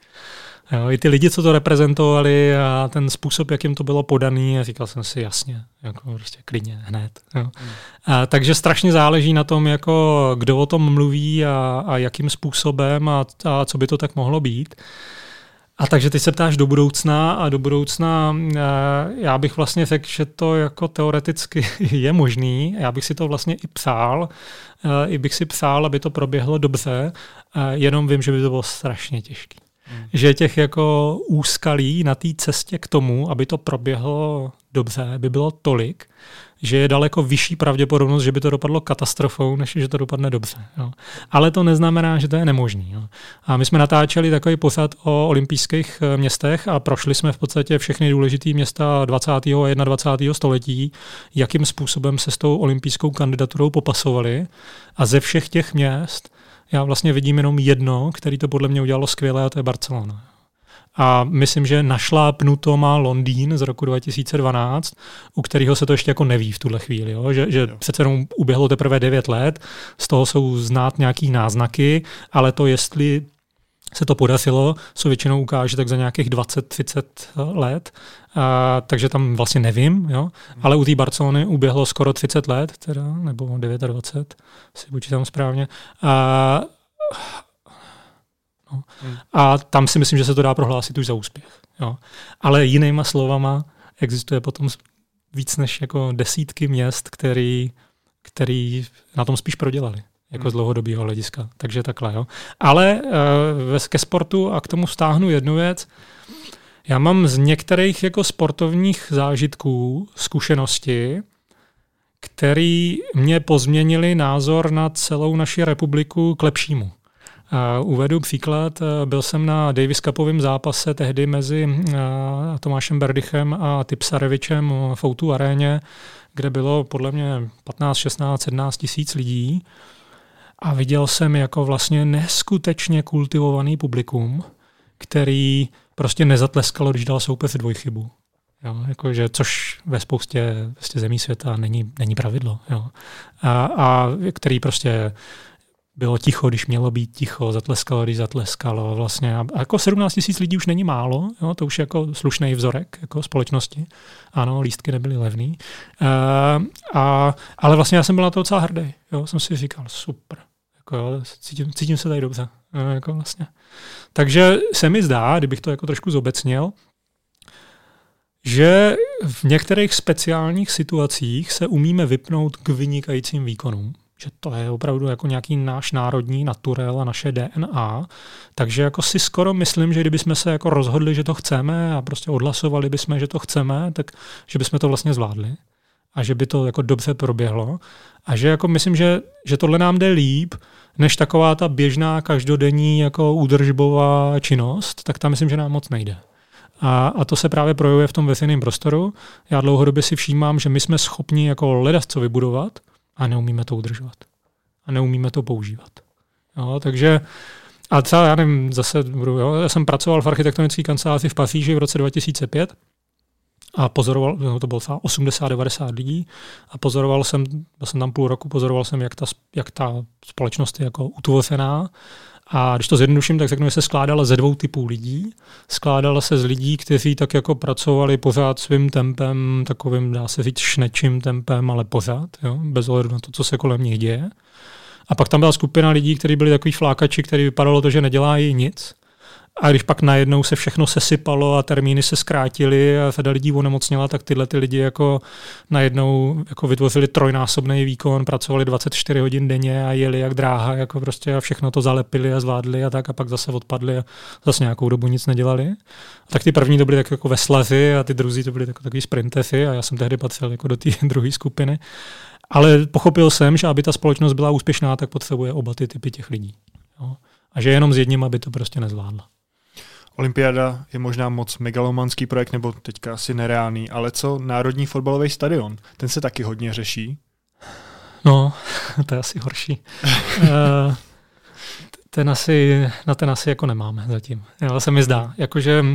Jo, I ty lidi, co to reprezentovali a ten způsob, jakým to bylo podaný, a říkal jsem si jasně, jako prostě klidně, hned. Jo. Hmm. A, takže strašně záleží na tom, jako kdo o tom mluví a, a jakým způsobem a, a co by to tak mohlo být. A takže ty se ptáš do budoucna a do budoucna eh, já bych vlastně řekl, že to jako teoreticky je možný. Já bych si to vlastně i přál, eh, i bych si přál, aby to proběhlo dobře, jenom vím, že by to bylo strašně těžké. Hmm. Že těch jako úskalí na té cestě k tomu, aby to proběhlo dobře, by bylo tolik, že je daleko vyšší pravděpodobnost, že by to dopadlo katastrofou, než že to dopadne dobře. Jo. Ale to neznamená, že to je nemožný. Jo. A my jsme natáčeli takový pořad o olympijských eh, městech a prošli jsme v podstatě všechny důležité města 20. a 21. století, jakým způsobem se s tou olympijskou kandidaturou popasovali. A ze všech těch měst já vlastně vidím jenom jedno, který to podle mě udělalo skvěle, a to je Barcelona. A myslím, že našlápnuto má Londýn z roku 2012, u kterého se to ještě jako neví v tuhle chvíli. Jo? Že, že jo. přece jenom uběhlo teprve 9 let, z toho jsou znát nějaký náznaky, ale to, jestli se to podařilo, co většinou ukáže tak za nějakých 20-30 let, a, takže tam vlastně nevím, jo? Hmm. ale u té Barcelony uběhlo skoro 30 let, teda, nebo 29, si počítám správně. A, No. Hmm. A tam si myslím, že se to dá prohlásit už za úspěch. Jo. Ale jinýma slovama existuje potom víc než jako desítky měst, který, který na tom spíš prodělali jako hmm. z dlouhodobého hlediska. Takže takhle. Jo. Ale uh, ke sportu a k tomu stáhnu jednu věc. Já mám z některých jako sportovních zážitků zkušenosti, který mě pozměnili názor na celou naši republiku k lepšímu. Uvedu příklad. Byl jsem na Davis Cupovém zápase tehdy mezi Tomášem Berdychem a Tipsarevičem v Outu aréně, kde bylo podle mě 15, 16, 17 tisíc lidí a viděl jsem jako vlastně neskutečně kultivovaný publikum, který prostě nezatleskalo, když dal soupeř dvojchybu. Jo, jakože, což ve spoustě, spoustě zemí světa není, není pravidlo. Jo. A, a který prostě bylo ticho, když mělo být ticho, zatleskalo, když zatleskalo. Vlastně. A jako 17 tisíc lidí už není málo, jo, to už je jako slušný vzorek jako společnosti. Ano, lístky nebyly levný. Uh, a, ale vlastně já jsem byl na to docela hrdý. Jo, jsem si říkal, super. Jako, jo, cítím, cítím se tady dobře. Jo, jako vlastně. Takže se mi zdá, kdybych to jako trošku zobecnil, že v některých speciálních situacích se umíme vypnout k vynikajícím výkonům že to je opravdu jako nějaký náš národní naturel a naše DNA. Takže jako si skoro myslím, že kdybychom se jako rozhodli, že to chceme a prostě odhlasovali bychom, že to chceme, tak že bychom to vlastně zvládli a že by to jako dobře proběhlo. A že jako myslím, že, že tohle nám jde líp, než taková ta běžná každodenní jako údržbová činnost, tak tam myslím, že nám moc nejde. A, a to se právě projevuje v tom veřejném prostoru. Já dlouhodobě si všímám, že my jsme schopni jako ledas co vybudovat, a neumíme to udržovat. A neumíme to používat. Jo, takže a třeba, já nevím, zase budu, jo, já jsem pracoval v architektonické kanceláři v Paříži v roce 2005 a pozoroval, no, to bylo 80-90 lidí a pozoroval jsem, byl jsem tam půl roku, pozoroval jsem, jak ta, jak ta společnost je jako utvořená a když to zjednoduším, tak řeknu, že se skládala ze dvou typů lidí. Skládala se z lidí, kteří tak jako pracovali pořád svým tempem, takovým, dá se říct, šnečím tempem, ale pořád, jo, bez ohledu na to, co se kolem nich děje. A pak tam byla skupina lidí, kteří byli takový flákači, který vypadalo to, že nedělají nic a když pak najednou se všechno sesypalo a termíny se zkrátily a řada lidí onemocněla, tak tyhle ty lidi jako najednou jako vytvořili trojnásobný výkon, pracovali 24 hodin denně a jeli jak dráha, jako prostě a všechno to zalepili a zvládli a tak a pak zase odpadli a zase nějakou dobu nic nedělali. A tak ty první to byly tak jako veslaři a ty druzí to byly tak, takový sprinteři a já jsem tehdy patřil jako do té druhé skupiny. Ale pochopil jsem, že aby ta společnost byla úspěšná, tak potřebuje oba ty typy těch lidí. Jo. A že jenom s jedním, aby to prostě nezvládla.
Olympiáda je možná moc megalomanský projekt, nebo teďka asi nereálný, ale co Národní fotbalový stadion? Ten se taky hodně řeší.
No, to je asi horší. uh, ten asi, na ten asi jako nemáme zatím. Jo, se mi zdá. Jakože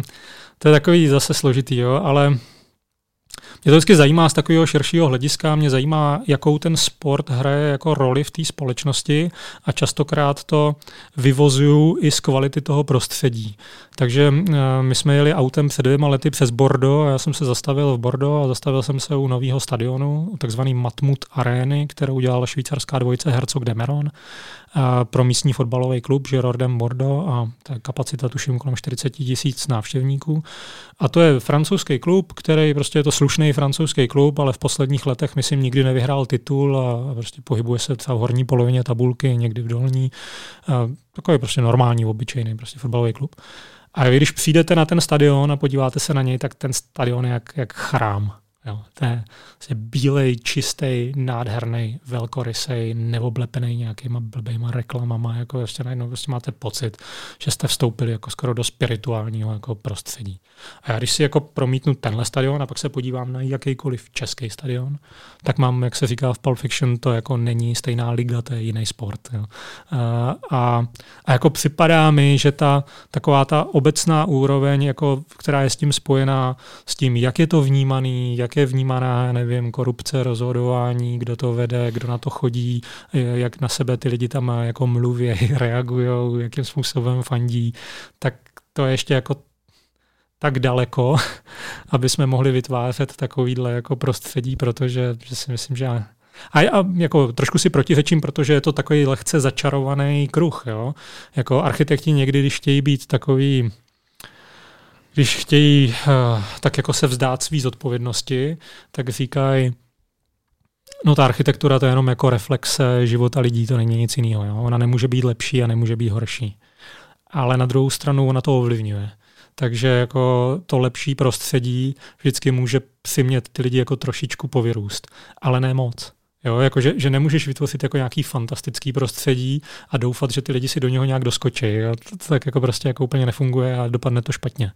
to je takový zase složitý, jo, ale mě to vždycky zajímá z takového širšího hlediska, mě zajímá, jakou ten sport hraje jako roli v té společnosti a častokrát to vyvozuju i z kvality toho prostředí. Takže eh, my jsme jeli autem před dvěma lety přes Bordo a já jsem se zastavil v Bordo a zastavil jsem se u nového stadionu, takzvaný Matmut Areny, kterou udělala švýcarská dvojice Herzog Demeron pro místní fotbalový klub Girardem Bordeaux a ta kapacita tuším kolem 40 tisíc návštěvníků. A to je francouzský klub, který prostě je to slušný francouzský klub, ale v posledních letech myslím nikdy nevyhrál titul a prostě pohybuje se třeba v horní polovině tabulky, někdy v dolní. Takový prostě normální, obyčejný prostě fotbalový klub. A když přijdete na ten stadion a podíváte se na něj, tak ten stadion je jak, jak chrám. Jo, to je vlastně bílej, čistý, nádherný, velkorysej, neoblepený nějakýma blbýma reklamama, jako ještě najednou vlastně máte pocit, že jste vstoupili jako skoro do spirituálního jako prostředí. A já když si jako promítnu tenhle stadion a pak se podívám na jakýkoliv český stadion, tak mám, jak se říká v Pulp Fiction, to jako není stejná liga, to je jiný sport. Jo. A, a, a jako připadá mi, že ta taková ta obecná úroveň, jako, která je s tím spojená, s tím, jak je to vnímaný, jak je vnímaná, nevím, korupce, rozhodování, kdo to vede, kdo na to chodí, jak na sebe ty lidi tam jako mluví, reagují, jakým způsobem fandí, tak to je ještě jako tak daleko, aby jsme mohli vytvářet takovýhle jako prostředí, protože že si myslím, že a já jako trošku si protiřečím, protože je to takový lehce začarovaný kruh. Jo? Jako architekti někdy, když chtějí být takový když chtějí uh, tak jako se vzdát svý zodpovědnosti, tak říkají, no ta architektura to je jenom jako reflexe života lidí, to není nic jiného. Jo? Ona nemůže být lepší a nemůže být horší. Ale na druhou stranu ona to ovlivňuje. Takže jako to lepší prostředí vždycky může přimět ty lidi jako trošičku povyrůst, ale ne moc. Jo, jako že, že nemůžeš vytvořit jako nějaký fantastický prostředí a doufat, že ty lidi si do něho nějak doskočí. Jo. To, to tak jako prostě jako úplně nefunguje a dopadne to špatně.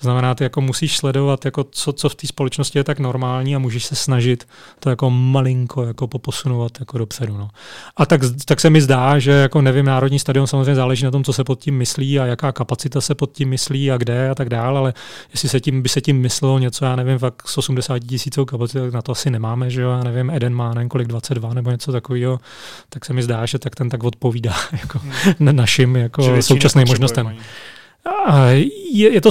To znamená, ty jako musíš sledovat, jako co, co v té společnosti je tak normální a můžeš se snažit to jako malinko jako poposunovat jako dopředu. No. A tak, tak se mi zdá, že jako nevím, Národní stadion samozřejmě záleží na tom, co se pod tím myslí a jaká kapacita se pod tím myslí a kde a tak dále, ale jestli se tím, by se tím myslelo něco, já nevím, fakt s 80 tisícou kapacitou, na to asi nemáme, že jo, já nevím, Eden má nevím kolik 22 nebo něco takového, tak se mi zdá, že tak ten tak odpovídá jako hmm. našim jako současným možnostem. A je, je, to,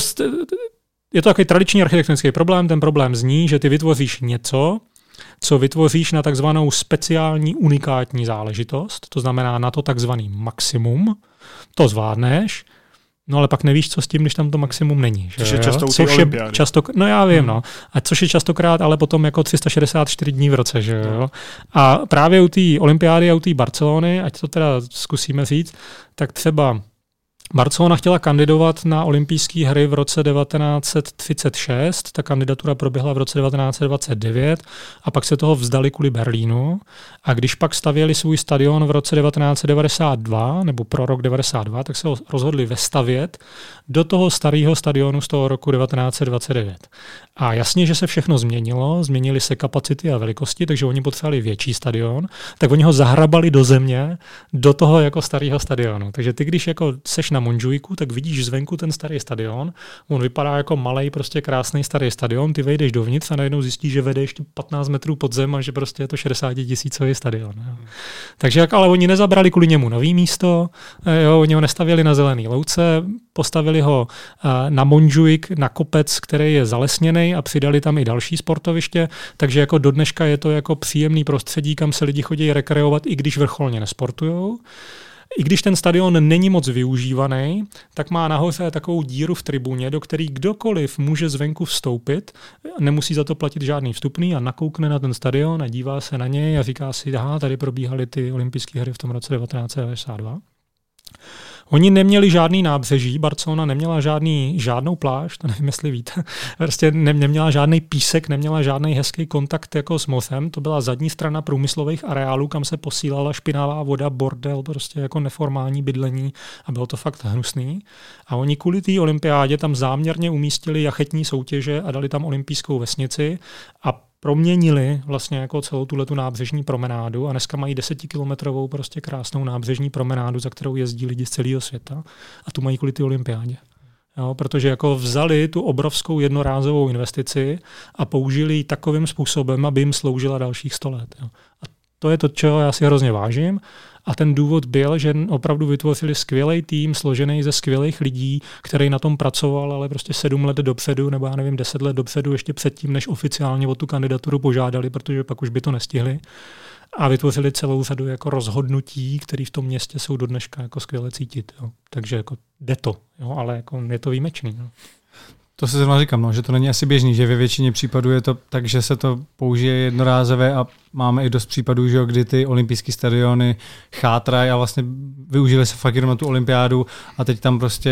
je to takový tradiční architektonický problém. Ten problém zní, že ty vytvoříš něco, co vytvoříš na takzvanou speciální unikátní záležitost, to znamená na to takzvaný maximum, to zvládneš, No ale pak nevíš, co s tím, když tam to maximum není. Že
což je často což
je často, No já vím, hmm. no. A což je častokrát ale potom jako 364 dní v roce, že jo. No. A právě u té olympiády a u té Barcelony, ať to teda zkusíme říct, tak třeba Barcelona chtěla kandidovat na olympijské hry v roce 1936, ta kandidatura proběhla v roce 1929 a pak se toho vzdali kvůli Berlínu. A když pak stavěli svůj stadion v roce 1992, nebo pro rok 92, tak se ho rozhodli vestavět do toho starého stadionu z toho roku 1929. A jasně, že se všechno změnilo, změnily se kapacity a velikosti, takže oni potřebovali větší stadion, tak oni ho zahrabali do země, do toho jako starého stadionu. Takže ty, když jako seš na Monžujku, tak vidíš zvenku ten starý stadion, on vypadá jako malý, prostě krásný starý stadion, ty vejdeš dovnitř a najednou zjistíš, že vede ještě 15 metrů pod zem a že prostě je to 60 tisícový stadion. Jo. Takže jak, ale oni nezabrali kvůli němu nový místo, eh, jo, oni ho nestavili na zelený louce, postavili ho eh, na Monžujk, na kopec, který je zalesněný a přidali tam i další sportoviště, takže jako do dneška je to jako příjemný prostředí, kam se lidi chodí rekreovat, i když vrcholně nesportujou. I když ten stadion není moc využívaný, tak má nahoře takovou díru v tribuně, do který kdokoliv může zvenku vstoupit, nemusí za to platit žádný vstupný a nakoukne na ten stadion a dívá se na něj a říká si, aha, tady probíhaly ty olympijské hry v tom roce 1992. Oni neměli žádný nábřeží, Barcelona neměla žádný, žádnou pláž, to nevím, jestli víte. Prostě ne, neměla žádný písek, neměla žádný hezký kontakt jako s mořem. To byla zadní strana průmyslových areálů, kam se posílala špinavá voda, bordel, prostě jako neformální bydlení a bylo to fakt hnusný. A oni kvůli té olympiádě tam záměrně umístili jachetní soutěže a dali tam olympijskou vesnici a proměnili vlastně jako celou tuhle tu nábřežní promenádu a dneska mají desetikilometrovou prostě krásnou nábřežní promenádu, za kterou jezdí lidi z celého světa a tu mají kvůli ty olympiádě. Jo, protože jako vzali tu obrovskou jednorázovou investici a použili ji takovým způsobem, aby jim sloužila dalších 100 let. Jo. A to je to, čeho já si hrozně vážím a ten důvod byl, že opravdu vytvořili skvělý tým, složený ze skvělých lidí, který na tom pracoval, ale prostě sedm let dopředu, nebo já nevím, deset let dopředu, ještě předtím, než oficiálně o tu kandidaturu požádali, protože pak už by to nestihli. A vytvořili celou řadu jako rozhodnutí, které v tom městě jsou do dneška jako skvěle cítit. Jo. Takže jako jde to, jo, ale jako je to výjimečný. Jo.
To se zrovna říkám, no, že to není asi běžný, že ve většině případů je to tak, že se to použije jednorázové a máme i dost případů, že kdy ty olympijské stadiony chátrají a vlastně využili se fakt jenom na tu olympiádu a teď tam prostě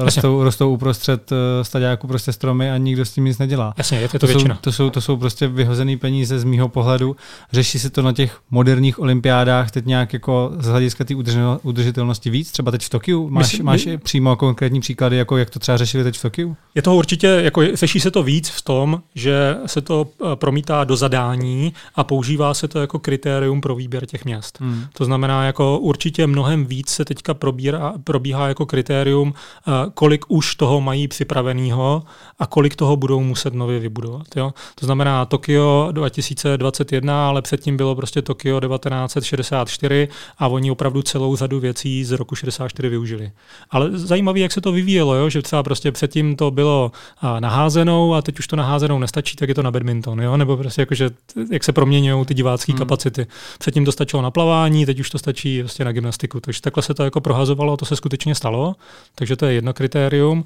eh, rostou, rostou uprostřed eh, stadiáku prostě stromy a nikdo s tím nic nedělá.
Jasně, je to,
to,
většina.
Jsou, to, jsou, to jsou prostě vyhozené peníze z mýho pohledu. Řeší se to na těch moderních olympiádách teď nějak jako z hlediska té udržitelnosti víc, třeba teď v Tokiu? Máš, Myslím, máš my... přímo konkrétní příklady, jako jak to třeba řešili teď v Tokiu?
Je toho určitě, jako řeší se to víc v tom, že se to eh, promítá do zadání a používá se to jako kritérium pro výběr těch měst. Hmm. To znamená, jako určitě mnohem víc se teďka probírá, probíhá jako kritérium, eh, kolik už toho mají připraveného a kolik toho budou muset nově vybudovat. Jo? To znamená Tokio 2021, ale předtím bylo prostě Tokio 1964 a oni opravdu celou řadu věcí z roku 64 využili. Ale zajímavé, jak se to vyvíjelo, jo? že třeba prostě předtím to bylo eh, naházenou a teď už to naházenou nestačí, tak je to na badminton, jo? nebo prostě jakože, jak se proměňují ty divácké hmm. kapacity. Předtím to stačilo na plavání, teď už to stačí prostě na gymnastiku. Takže takhle se to jako prohazovalo, to se skutečně stalo, takže to je jedno kritérium.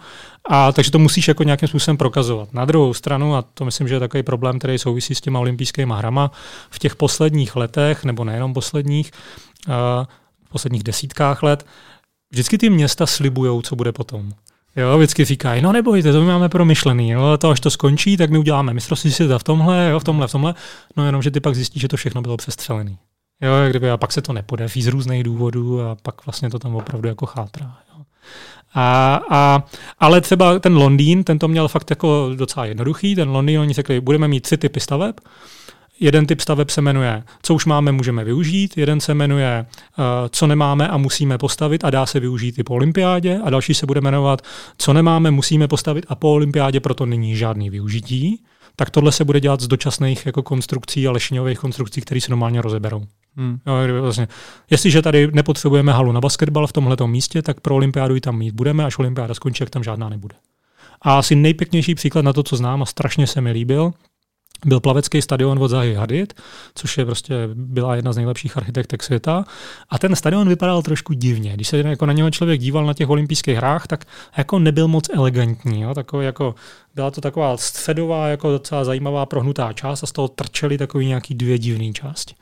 A takže to musíš jako nějakým způsobem prokazovat. Na druhou stranu, a to myslím, že je takový problém, který souvisí s těma olympijskými hrama, v těch posledních letech, nebo nejenom posledních, uh, posledních desítkách let, vždycky ty města slibují, co bude potom. Jo, vždycky říkají, no nebojte, to my máme promyšlený, jo, to až to skončí, tak my uděláme mistrovství světa v tomhle, jo, v tomhle, v tomhle, no jenom, že ty pak zjistíš, že to všechno bylo přestřelený. Jo, kdyby, a pak se to nepodaří z různých důvodů a pak vlastně to tam opravdu jako chátrá. Jo. A, a, ale třeba ten Londýn, ten to měl fakt jako docela jednoduchý, ten Londýn, oni řekli, budeme mít tři typy staveb, Jeden typ staveb se jmenuje, co už máme, můžeme využít, jeden se jmenuje, uh, co nemáme a musíme postavit a dá se využít i po olympiádě a další se bude jmenovat, co nemáme, musíme postavit a po olympiádě proto není žádný využití. Tak tohle se bude dělat z dočasných jako konstrukcí a lešňových konstrukcí, které se normálně rozeberou. Hmm. Jo, vlastně, jestliže tady nepotřebujeme halu na basketbal v tomhle místě, tak pro olympiádu ji tam mít budeme, až olympiáda skončí, jak tam žádná nebude. A asi nejpěknější příklad na to, co znám a strašně se mi líbil, byl plavecký stadion od Zahy Hadid, což je prostě byla jedna z nejlepších architektek světa. A ten stadion vypadal trošku divně. Když se jako na něho člověk díval na těch olympijských hrách, tak jako nebyl moc elegantní. Jo? Takový jako, byla to taková středová, jako docela zajímavá prohnutá část a z toho trčely takový nějaký dvě divné části.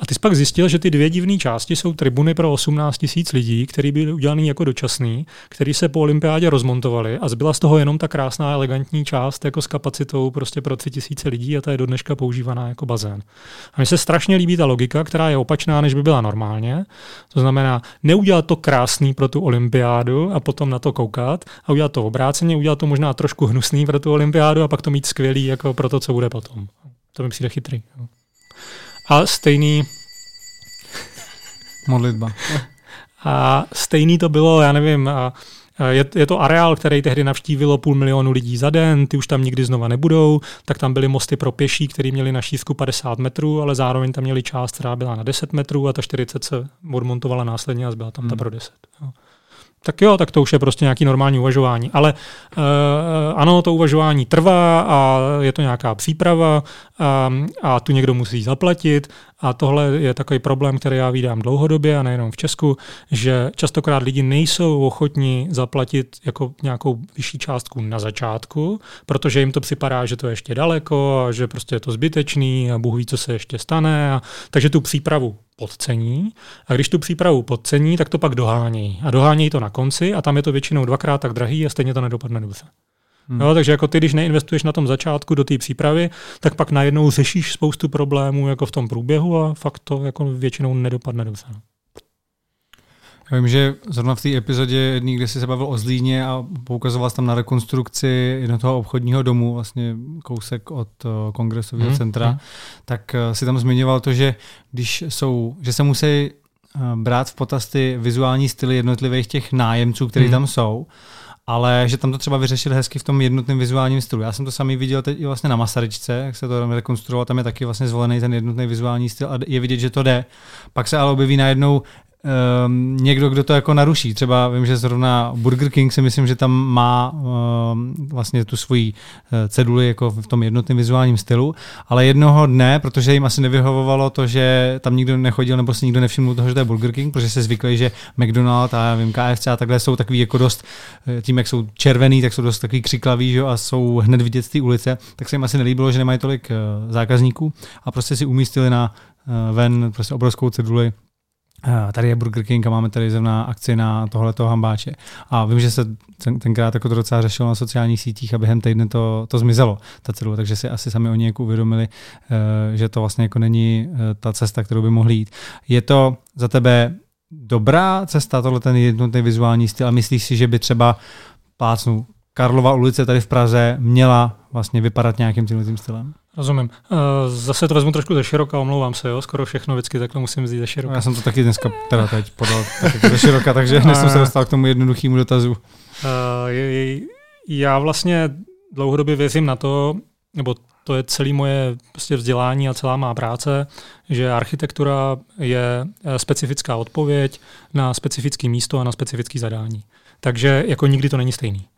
A ty jsi pak zjistil, že ty dvě divné části jsou tribuny pro 18 tisíc lidí, které byly udělané jako dočasný, který se po olympiádě rozmontovali a zbyla z toho jenom ta krásná, elegantní část jako s kapacitou prostě pro 3 tisíce lidí a ta je do dneška používaná jako bazén. A mně se strašně líbí ta logika, která je opačná, než by byla normálně. To znamená, neudělat to krásný pro tu olympiádu a potom na to koukat a udělat to obráceně, udělat to možná trošku hnusný pro tu olympiádu a pak to mít skvělý jako pro to, co bude potom. To mi přijde chytrý. A stejný...
Modlitba.
A stejný to bylo, já nevím, a je, je to areál, který tehdy navštívilo půl milionu lidí za den, ty už tam nikdy znova nebudou, tak tam byly mosty pro pěší, které měly na šířku 50 metrů, ale zároveň tam měli část, která byla na 10 metrů a ta 40 se odmontovala následně a zbyla tam hmm. ta pro 10. Jo tak jo, tak to už je prostě nějaký normální uvažování. Ale uh, ano, to uvažování trvá a je to nějaká příprava a, a tu někdo musí zaplatit a tohle je takový problém, který já vídám dlouhodobě a nejenom v Česku, že častokrát lidi nejsou ochotní zaplatit jako nějakou vyšší částku na začátku, protože jim to připadá, že to je ještě daleko a že prostě je to zbytečný a Bůh ví, co se ještě stane. A, takže tu přípravu podcení a když tu přípravu podcení, tak to pak dohání. A dohání to na konci a tam je to většinou dvakrát tak drahý a stejně to nedopadne dobře. Hmm. Jo, takže jako ty, když neinvestuješ na tom začátku do té přípravy, tak pak najednou řešíš spoustu problémů jako v tom průběhu a fakt to jako většinou nedopadne dobře.
Já vím, že zrovna v té epizodě jedný, kde jsi se bavil o Zlíně a poukazoval tam na rekonstrukci jednoho obchodního domu, vlastně kousek od eh, kongresového hmm. centra, hmm. tak eh, si tam zmiňoval to, že když jsou, že se musí brát v potaz ty vizuální styly jednotlivých těch nájemců, kteří hmm. tam jsou, ale že tam to třeba vyřešili hezky v tom jednotném vizuálním stylu. Já jsem to samý viděl teď i vlastně na Masaryčce, jak se to tam rekonstruoval, tam je taky vlastně zvolený ten jednotný vizuální styl a je vidět, že to jde. Pak se ale objeví najednou um, někdo, kdo to jako naruší. Třeba vím, že zrovna Burger King si myslím, že tam má um, vlastně tu svoji uh, ceduli jako v tom jednotném vizuálním stylu, ale jednoho dne, protože jim asi nevyhovovalo to, že tam nikdo nechodil nebo si nikdo nevšiml toho, že to je Burger King, protože se zvykli, že McDonald a já vím, KFC a takhle jsou takový jako dost, eh, tím jak jsou červený, tak jsou dost takový křiklaví že, a jsou hned vidět z té ulice, tak se jim asi nelíbilo, že nemají tolik uh, zákazníků a prostě si umístili na ven prostě obrovskou ceduli tady je Burger King a máme tady zrovna akci na tohleto hambáče. A vím, že se ten, tenkrát jako to docela řešilo na sociálních sítích a během týdne to, to zmizelo, ta cedule, takže si asi sami oni jako uvědomili, eh, že to vlastně jako není eh, ta cesta, kterou by mohli jít. Je to za tebe dobrá cesta, tohle ten jednotný vizuální styl a myslíš si, že by třeba plácnu Karlova ulice tady v Praze měla vlastně vypadat nějakým tímhle stylem?
Rozumím. Uh, zase to vezmu trošku ze široka, omlouvám se, jo? skoro všechno vždycky takhle musím vzít ze široka.
Já jsem to taky dneska teda teď podal taky ze široka, takže dnes jsem se dostal k tomu jednoduchému dotazu.
Je, já vlastně dlouhodobě věřím na to, nebo to je celé moje prostě vzdělání a celá má práce, že architektura je eh, specifická odpověď na specifické místo a na specifické zadání. Takže jako nikdy to není stejný.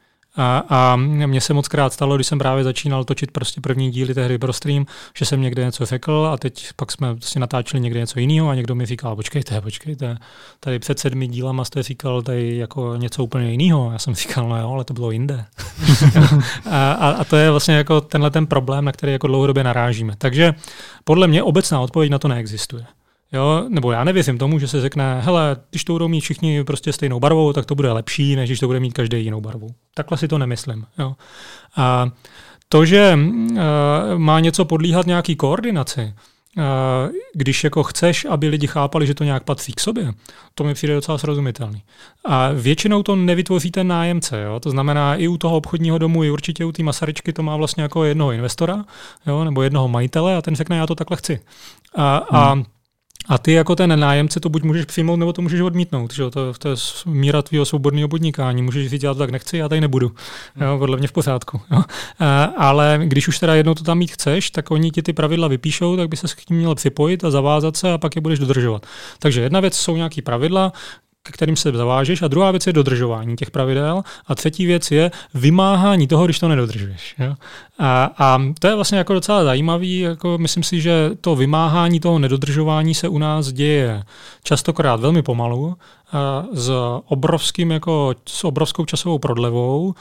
A, a mně se moc krát stalo, když jsem právě začínal točit prostě první díly té hry pro stream, že jsem někde něco řekl a teď pak jsme si natáčeli někde něco jiného a někdo mi říkal, počkejte, počkejte, tady před sedmi dílama jste říkal tady jako něco úplně jiného. Já jsem říkal, no jo, ale to bylo jinde. a, a, a, to je vlastně jako tenhle ten problém, na který jako dlouhodobě narážíme. Takže podle mě obecná odpověď na to neexistuje. Jo, nebo já nevěřím tomu, že se řekne, hele, když to budou mít všichni prostě stejnou barvou, tak to bude lepší, než když to bude mít každý jinou barvu. Takhle si to nemyslím. Jo. A to, že uh, má něco podlíhat nějaký koordinaci, když jako chceš, aby lidi chápali, že to nějak patří k sobě, to mi přijde docela srozumitelný. A většinou to nevytvoří ten nájemce. Jo? To znamená, i u toho obchodního domu, i určitě u té Masaryčky to má vlastně jako jednoho investora jo? nebo jednoho majitele a ten řekne, já to takhle chci. A, hmm. a a ty jako ten nájemce to buď můžeš přijmout, nebo to můžeš odmítnout. Že? To, to je míra tvého svobodného podnikání. Můžeš říct, já to tak nechci, já tady nebudu. Jo? Podle mě v pořádku. Jo? A, ale když už teda jednou to tam mít chceš, tak oni ti ty pravidla vypíšou, tak by se s tím měl připojit a zavázat se a pak je budeš dodržovat. Takže jedna věc jsou nějaký pravidla, k kterým se zavážeš, a druhá věc je dodržování těch pravidel, a třetí věc je vymáhání toho, když to nedodržuješ. Jo? A, a to je vlastně jako docela zajímavý, jako myslím si, že to vymáhání toho nedodržování se u nás děje častokrát velmi pomalu, s obrovským jako, s obrovskou časovou prodlevou,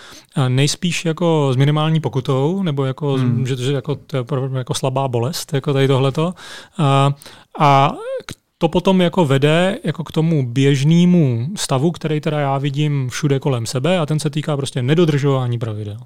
nejspíš jako s minimální pokutou, nebo jako, hmm. že, že jako, to je jako slabá bolest, jako tady tohleto. A, a to potom jako vede jako k tomu běžnému stavu, který teda já vidím všude kolem sebe a ten se týká prostě nedodržování pravidel.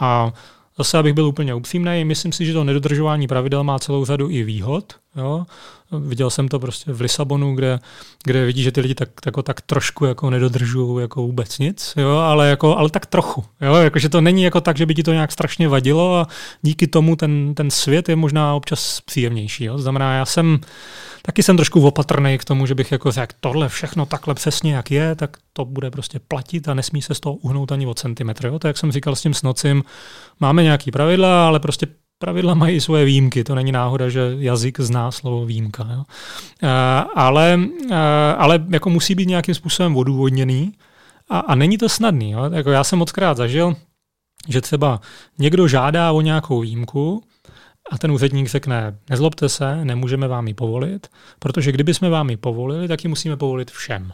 A zase, abych byl úplně upřímný, myslím si, že to nedodržování pravidel má celou řadu i výhod. Jo? Viděl jsem to prostě v Lisabonu, kde, kde vidí, že ty lidi tak, jako, tak trošku jako nedodržují jako vůbec nic, jo? Ale, jako, ale tak trochu. Jo? Jako, že to není jako tak, že by ti to nějak strašně vadilo a díky tomu ten, ten svět je možná občas příjemnější. Jo? Znamená, já jsem taky jsem trošku opatrný k tomu, že bych jako řekl, tohle všechno takhle přesně, jak je, tak to bude prostě platit a nesmí se z toho uhnout ani o centimetr. Jo? To, jak jsem říkal s tím snocím, máme nějaký pravidla, ale prostě pravidla mají svoje výjimky. To není náhoda, že jazyk zná slovo výjimka. Jo? A, ale, a, ale jako musí být nějakým způsobem odůvodněný a, a není to snadný. Jo? Jako já jsem moc krát zažil, že třeba někdo žádá o nějakou výjimku, a ten úředník řekne, nezlobte se, nemůžeme vám ji povolit, protože kdyby jsme vám ji povolili, tak ji musíme povolit všem.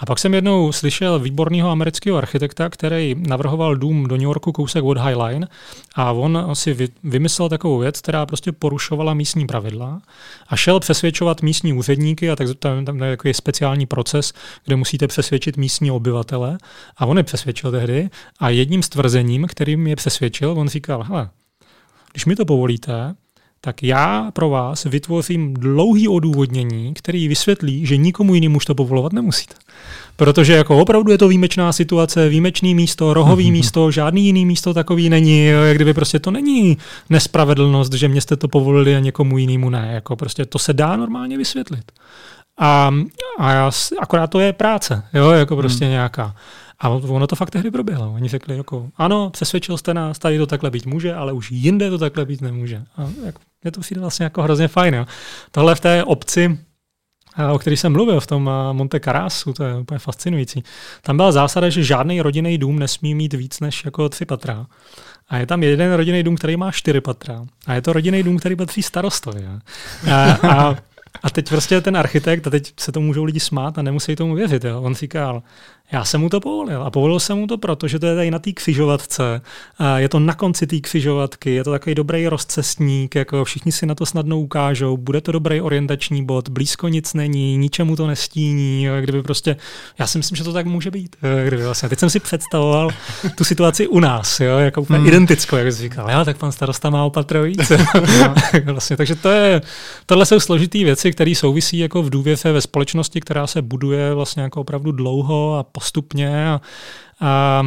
A pak jsem jednou slyšel výborného amerického architekta, který navrhoval dům do New Yorku kousek od High Line a on si vymyslel takovou věc, která prostě porušovala místní pravidla a šel přesvědčovat místní úředníky a tak tam, tam je takový speciální proces, kde musíte přesvědčit místní obyvatele. A on je přesvědčil tehdy a jedním stvrzením, kterým je přesvědčil, on říkal, hele, když mi to povolíte, tak já pro vás vytvořím dlouhý odůvodnění, který vysvětlí, že nikomu jinému už to povolovat nemusíte. Protože jako opravdu je to výjimečná situace, výjimečný místo, rohový místo, žádný jiný místo takový není, jak kdyby prostě to není nespravedlnost, že mě jste to povolili a někomu jinému ne. Jako prostě to se dá normálně vysvětlit. A, a já, akorát to je práce, jo, jako prostě hmm. nějaká. A ono to fakt tehdy proběhlo. Oni řekli, jako, ano, přesvědčil jste nás, tady to takhle být může, ale už jinde to takhle být nemůže. A jak, mě to přijde vlastně jako hrozně fajn. Jo. Tohle v té obci, o který jsem mluvil, v tom Monte Carasu, to je úplně fascinující. Tam byla zásada, že žádný rodinný dům nesmí mít víc než jako tři patra. A je tam jeden rodinný dům, který má čtyři patra. A je to rodinný dům, který patří starostovi. A, a, a teď prostě ten architekt, a teď se to můžou lidi smát a nemusí tomu věřit. Jo. On říkal, já jsem mu to povolil. A povolil jsem mu to proto, že to je tady na té křižovatce. Je to na konci té křižovatky, je to takový dobrý rozcestník, jako všichni si na to snadno ukážou, bude to dobrý orientační bod, blízko nic není, ničemu to nestíní, jo, kdyby prostě, já si myslím, že to tak může být. Jo, kdyby vlastně. Teď jsem si představoval tu situaci u nás, jo, jako úplně hmm. identickou, jak jsi říkal, já, tak pan starosta má opatro víc. vlastně, takže to je, tohle jsou složitý věci, které souvisí jako v důvěře ve společnosti, která se buduje vlastně jako opravdu dlouho a postupně a, a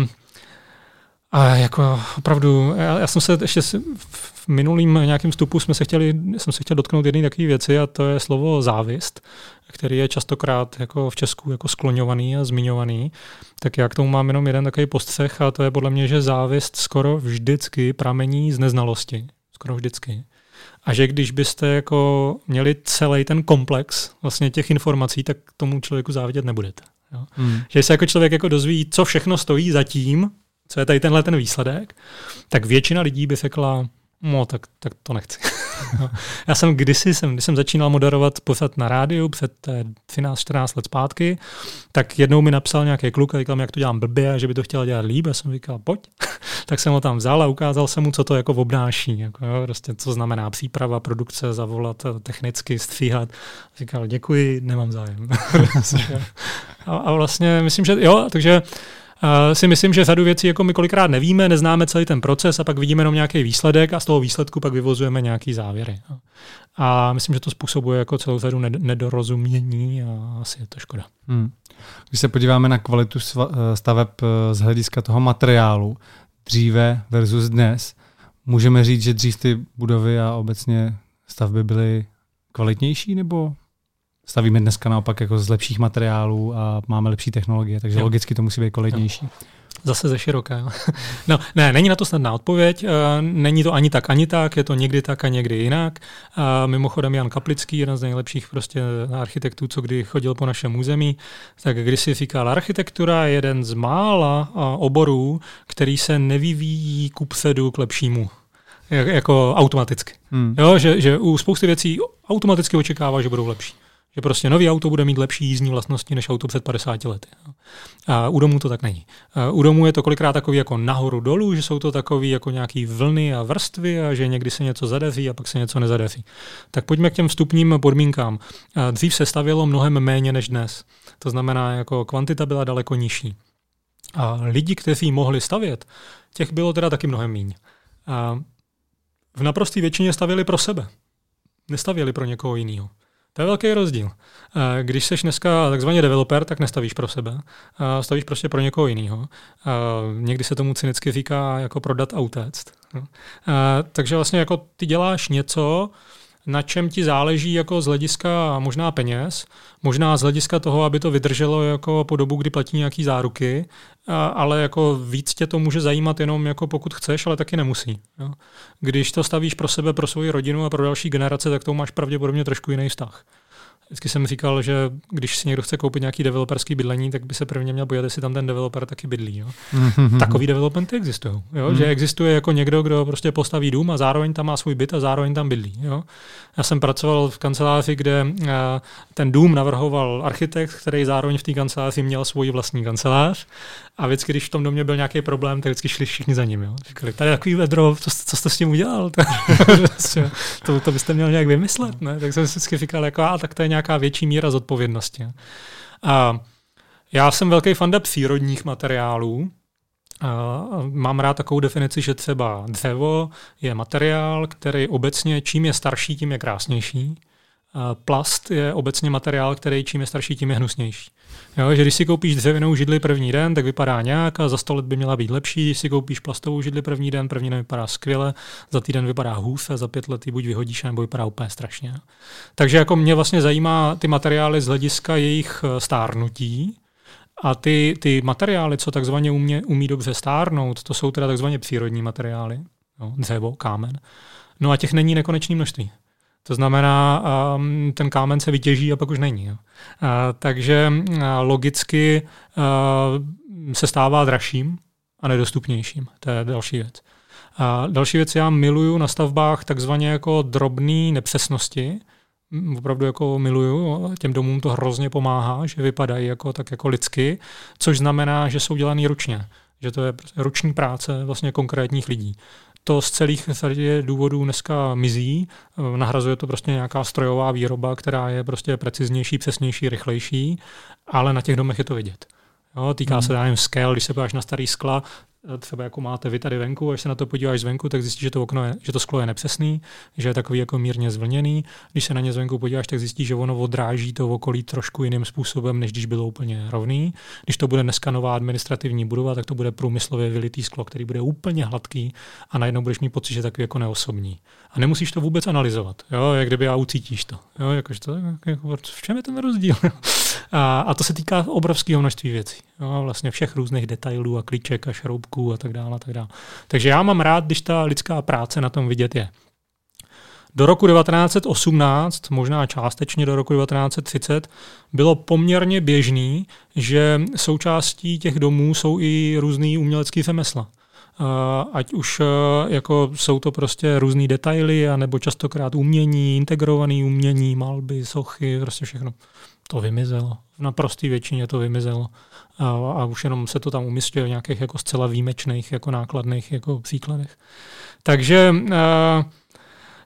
a jako opravdu, já, já jsem se ještě v minulým nějakém vstupu jsme se chtěli, jsem se chtěl dotknout jedné takové věci a to je slovo závist, který je častokrát jako v Česku jako skloňovaný a zmiňovaný. Tak já k tomu mám jenom jeden takový postřeh a to je podle mě, že závist skoro vždycky pramení z neznalosti. Skoro vždycky. A že když byste jako měli celý ten komplex vlastně těch informací, tak tomu člověku závidět nebudete. Jo? Hmm. Že se jako člověk jako dozví, co všechno stojí za tím, co je tady tenhle ten výsledek, tak většina lidí by řekla, No, tak, tak to nechci. Já jsem kdysi, jsem, když jsem začínal moderovat pořad na rádiu před 13-14 let zpátky, tak jednou mi napsal nějaký kluk a říkal mi, jak to dělám blbě a že by to chtěl dělat líp. Já jsem říkal, pojď. tak jsem ho tam vzal a ukázal jsem mu, co to jako obnáší. Jako, jo, prostě, co znamená příprava, produkce, zavolat eh, technicky, stříhat. Říkal, děkuji, nemám zájem. a, a vlastně myslím, že jo, takže Uh, si myslím, že řadu věcí jako my kolikrát nevíme, neznáme celý ten proces a pak vidíme jenom nějaký výsledek a z toho výsledku pak vyvozujeme nějaký závěry. A myslím, že to způsobuje jako celou řadu nedorozumění a asi je to škoda. Hmm.
Když se podíváme na kvalitu eh, staveb eh, z hlediska toho materiálu, dříve versus dnes, můžeme říct, že dřív ty budovy a obecně stavby byly kvalitnější, nebo stavíme dneska naopak jako z lepších materiálů a máme lepší technologie, takže jo. logicky to musí být kvalitnější. Jo.
Zase ze široká. No, ne, není na to snadná odpověď. Eh, není to ani tak, ani tak, je to někdy tak a někdy jinak. A mimochodem Jan Kaplický, jeden z nejlepších prostě architektů, co kdy chodil po našem území, tak když si říkal, architektura je jeden z mála oborů, který se nevyvíjí ku předu k lepšímu jako automaticky. Hmm. Jo, že, že u spousty věcí automaticky očekává, že budou lepší. Že prostě nový auto bude mít lepší jízdní vlastnosti než auto před 50 lety. A u domů to tak není. A u domů je to kolikrát takový jako nahoru dolů, že jsou to takový jako nějaký vlny a vrstvy a že někdy se něco zadeří a pak se něco nezadeří. Tak pojďme k těm vstupním podmínkám. A dřív se stavělo mnohem méně než dnes. To znamená, jako kvantita byla daleko nižší. A lidi, kteří mohli stavět, těch bylo teda taky mnohem méně. A v naprosté většině stavěli pro sebe. Nestavěli pro někoho jiného. To je velký rozdíl. Když jsi dneska takzvaný developer, tak nestavíš pro sebe. Stavíš prostě pro někoho jiného. Někdy se tomu cynicky říká jako prodat a utéct. Takže vlastně jako ty děláš něco, na čem ti záleží jako z hlediska možná peněz, možná z hlediska toho, aby to vydrželo jako po dobu, kdy platí nějaký záruky, ale jako víc tě to může zajímat jenom jako pokud chceš, ale taky nemusí. Jo. Když to stavíš pro sebe, pro svoji rodinu a pro další generace, tak to máš pravděpodobně trošku jiný vztah. Vždycky jsem říkal, že když si někdo chce koupit nějaký developerský bydlení, tak by se prvně měl bojat, jestli tam ten developer taky bydlí. Jo. Takový developmenty existují. Jo? Mm. Že existuje jako někdo, kdo prostě postaví dům a zároveň tam má svůj byt a zároveň tam bydlí. Jo. Já jsem pracoval v kanceláři, kde uh, ten dům navrhoval architekt, který zároveň v té kanceláři měl svůj vlastní kancelář. A vždycky, když v tom domě byl nějaký problém, tak vždycky šli všichni za ním. Jo. Říkali, tady je takový vedro, co, co jste s tím udělal? to, to byste měl nějak vymyslet. Ne? Tak jsem si vždycky říkal, jako, a tak to je nějaká větší míra zodpovědnosti. A já jsem velký fanda přírodních materiálů, a mám rád takovou definici, že třeba dřevo je materiál, který obecně čím je starší, tím je krásnější. Plast je obecně materiál, který čím je starší, tím je hnusnější. Jo, že když si koupíš dřevěnou židli první den, tak vypadá nějak a za sto let by měla být lepší. Když si koupíš plastovou židli první den, první den vypadá skvěle, za týden vypadá hůř a za pět let ji buď vyhodíš, nebo vypadá úplně strašně. Takže jako mě vlastně zajímá ty materiály z hlediska jejich eh, stárnutí, a ty, ty materiály, co takzvaně umí, umí dobře stárnout, to jsou teda takzvaně přírodní materiály, no, dřevo, kámen. No a těch není nekonečné množství. To znamená, um, ten kámen se vytěží a pak už není. Takže logicky se stává dražším a nedostupnějším. To je další věc. A další věc, já miluju na stavbách takzvaně jako drobné nepřesnosti, opravdu jako miluju, těm domům to hrozně pomáhá, že vypadají jako, tak jako lidsky, což znamená, že jsou dělaný ručně, že to je prostě ruční práce vlastně konkrétních lidí to z celých řadě důvodů dneska mizí. Nahrazuje to prostě nějaká strojová výroba, která je prostě preciznější, přesnější, rychlejší, ale na těch domech je to vidět. Jo, týká hmm. se, já nevím, skel, když se podíváš na starý skla, třeba jako máte vy tady venku, až se na to podíváš zvenku, tak zjistíš, že to, okno je, že to sklo je nepřesný, že je takový jako mírně zvlněný. Když se na ně zvenku podíváš, tak zjistíš, že ono odráží to okolí trošku jiným způsobem, než když bylo úplně rovný. Když to bude dneska nová administrativní budova, tak to bude průmyslově vylitý sklo, který bude úplně hladký a najednou budeš mít pocit, že je takový jako neosobní. A nemusíš to vůbec analyzovat, jo, jak kdyby a ucítíš to. Jo, jakože to jako, v čem je ten rozdíl? a, a, to se týká obrovského množství věcí. Jo, vlastně všech různých detailů a klíček a šroubků a tak dále. A tak dále. Takže já mám rád, když ta lidská práce na tom vidět je. Do roku 1918, možná částečně do roku 1930, bylo poměrně běžný, že součástí těch domů jsou i různý umělecký řemesla. ať už jako jsou to prostě různé detaily, anebo častokrát umění, integrované umění, malby, sochy, prostě všechno. To vymizelo. V naprosté většině to vymizelo. A, a už jenom se to tam umistuje v nějakých jako zcela výjimečných, jako nákladných jako příkladech. Takže uh,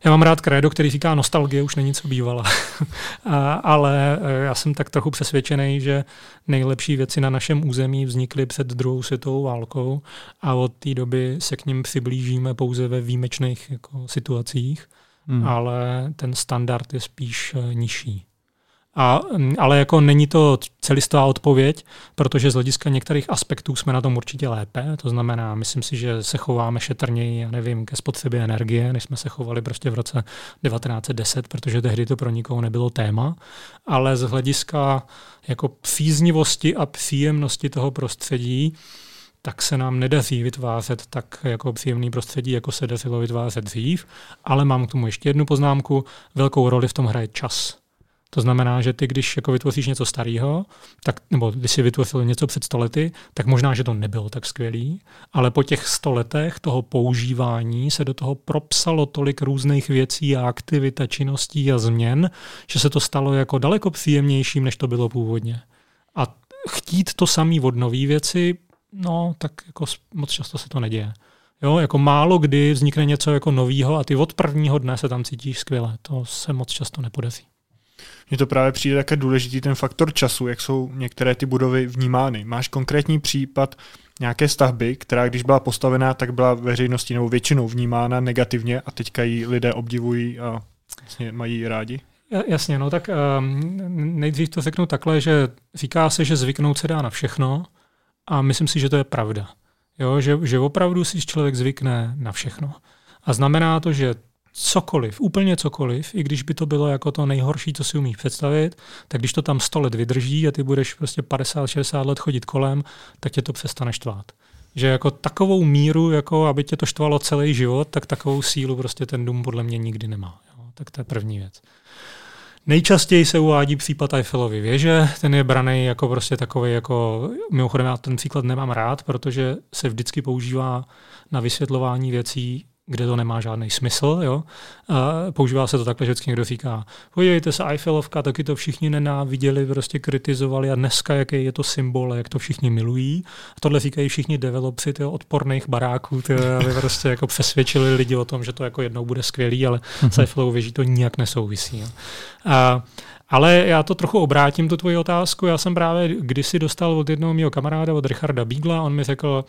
já mám rád krédo, který říká, nostalgie už není co bývala. Ale e, já jsem tak trochu přesvědčený, že nejlepší věci na našem území vznikly před druhou světovou válkou a od té doby se k ním přiblížíme pouze ve výjimečných jako, situacích, hmm. ale ten standard je spíš e, nižší. A, ale jako není to celistvá odpověď, protože z hlediska některých aspektů jsme na tom určitě lépe. To znamená, myslím si, že se chováme šetrněji, já nevím, ke spotřebě energie, než jsme se chovali prostě v roce 1910, protože tehdy to pro nikoho nebylo téma. Ale z hlediska jako příznivosti a příjemnosti toho prostředí, tak se nám nedaří vytvářet tak jako příjemný prostředí, jako se dařilo vytvářet dřív. Ale mám k tomu ještě jednu poznámku. Velkou roli v tom hraje čas. To znamená, že ty, když jako vytvoříš něco starého, tak, nebo když si vytvořil něco před stolety, tak možná, že to nebylo tak skvělý, ale po těch stoletech toho používání se do toho propsalo tolik různých věcí a aktivit činností a změn, že se to stalo jako daleko příjemnějším, než to bylo původně. A chtít to samý od nové věci, no, tak jako moc často se to neděje. Jo, jako málo kdy vznikne něco jako novýho a ty od prvního dne se tam cítíš skvěle. To se moc často nepodaří.
Mně to právě přijde také důležitý ten faktor času, jak jsou některé ty budovy vnímány. Máš konkrétní případ nějaké stavby, která když byla postavená, tak byla veřejností nebo většinou vnímána negativně a teďka ji lidé obdivují a vlastně mají rádi?
Jasně, no tak um, nejdřív to řeknu takhle, že říká se, že zvyknout se dá na všechno a myslím si, že to je pravda. Jo, že, že opravdu si člověk zvykne na všechno. A znamená to, že cokoliv, úplně cokoliv, i když by to bylo jako to nejhorší, co si umíš představit, tak když to tam 100 let vydrží a ty budeš prostě 50-60 let chodit kolem, tak tě to přestane štvát. Že jako takovou míru, jako aby tě to štvalo celý život, tak takovou sílu prostě ten dům podle mě nikdy nemá. Jo? Tak to je první věc. Nejčastěji se uvádí případ Eiffelovy věže, ten je braný jako prostě takový, jako, mimochodem já ten příklad nemám rád, protože se vždycky používá na vysvětlování věcí kde to nemá žádný smysl. Jo? A používá se to takhle, že vždycky někdo říká, podívejte se, Eiffelovka, taky to všichni nenáviděli, prostě kritizovali a dneska jaký je to symbol, jak to všichni milují. A tohle říkají všichni developři tyjo, odporných baráků, tyjo, aby prostě jako přesvědčili lidi o tom, že to jako jednou bude skvělý, ale mm-hmm. s Eiffelovou věží to nijak nesouvisí. Jo? A, ale já to trochu obrátím, tu tvoji otázku. Já jsem právě kdysi dostal od jednoho mého kamaráda, od Richarda Bígla, on mi řekl,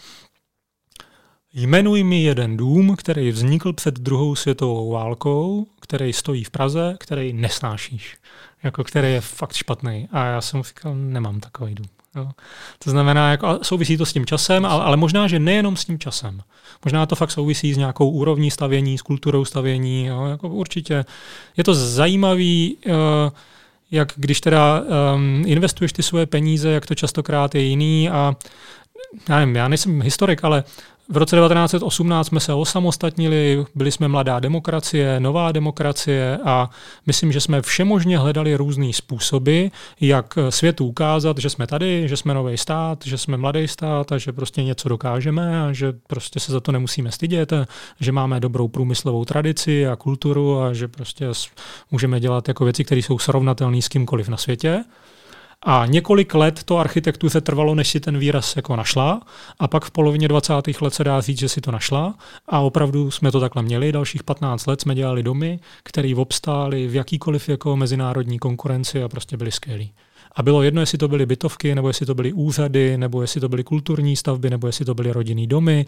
Jmenuj mi jeden dům, který vznikl před druhou světovou válkou, který stojí v Praze, který nesnášíš, jako který je fakt špatný. A já jsem říkal, nemám takový dům. Jo. To znamená, jako, souvisí to s tím časem, ale, ale možná, že nejenom s tím časem. Možná to fakt souvisí s nějakou úrovní stavění, s kulturou stavění. Jo. Jako určitě je to zajímavý, uh, jak když teda um, investuješ ty svoje peníze, jak to častokrát je jiný a já nevím, já nejsem historik, ale v roce 1918 jsme se osamostatnili, byli jsme mladá demokracie, nová demokracie a myslím, že jsme všemožně hledali různé způsoby, jak světu ukázat, že jsme tady, že jsme nový stát, že jsme mladý stát a že prostě něco dokážeme a že prostě se za to nemusíme stydět, že máme dobrou průmyslovou tradici a kulturu a že prostě můžeme dělat jako věci, které jsou srovnatelné s kýmkoliv na světě. A několik let to architektuře trvalo, než si ten výraz jako našla. A pak v polovině 20. let se dá říct, že si to našla. A opravdu jsme to takhle měli. Dalších 15 let jsme dělali domy, které obstály v jakýkoliv jako mezinárodní konkurenci a prostě byly skvělí. A bylo jedno, jestli to byly bytovky, nebo jestli to byly úřady, nebo jestli to byly kulturní stavby, nebo jestli to byly rodinný domy.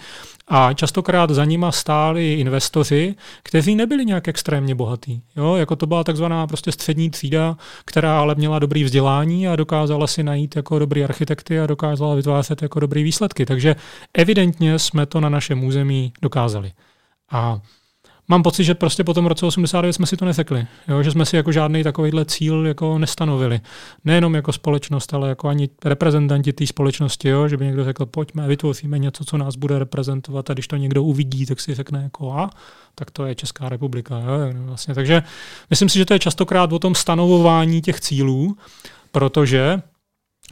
A častokrát za nima stáli investoři, kteří nebyli nějak extrémně bohatí. Jo? Jako to byla takzvaná prostě střední třída, která ale měla dobrý vzdělání a dokázala si najít jako dobrý architekty a dokázala vytvářet jako dobrý výsledky. Takže evidentně jsme to na našem území dokázali. A mám pocit, že prostě po tom roce 89 jsme si to nesekli, jo? že jsme si jako žádný takovýhle cíl jako nestanovili. Nejenom jako společnost, ale jako ani reprezentanti té společnosti, jo? že by někdo řekl, pojďme, vytvoříme něco, co nás bude reprezentovat a když to někdo uvidí, tak si řekne jako a, tak to je Česká republika. Jo? Vlastně. Takže myslím si, že to je častokrát o tom stanovování těch cílů, protože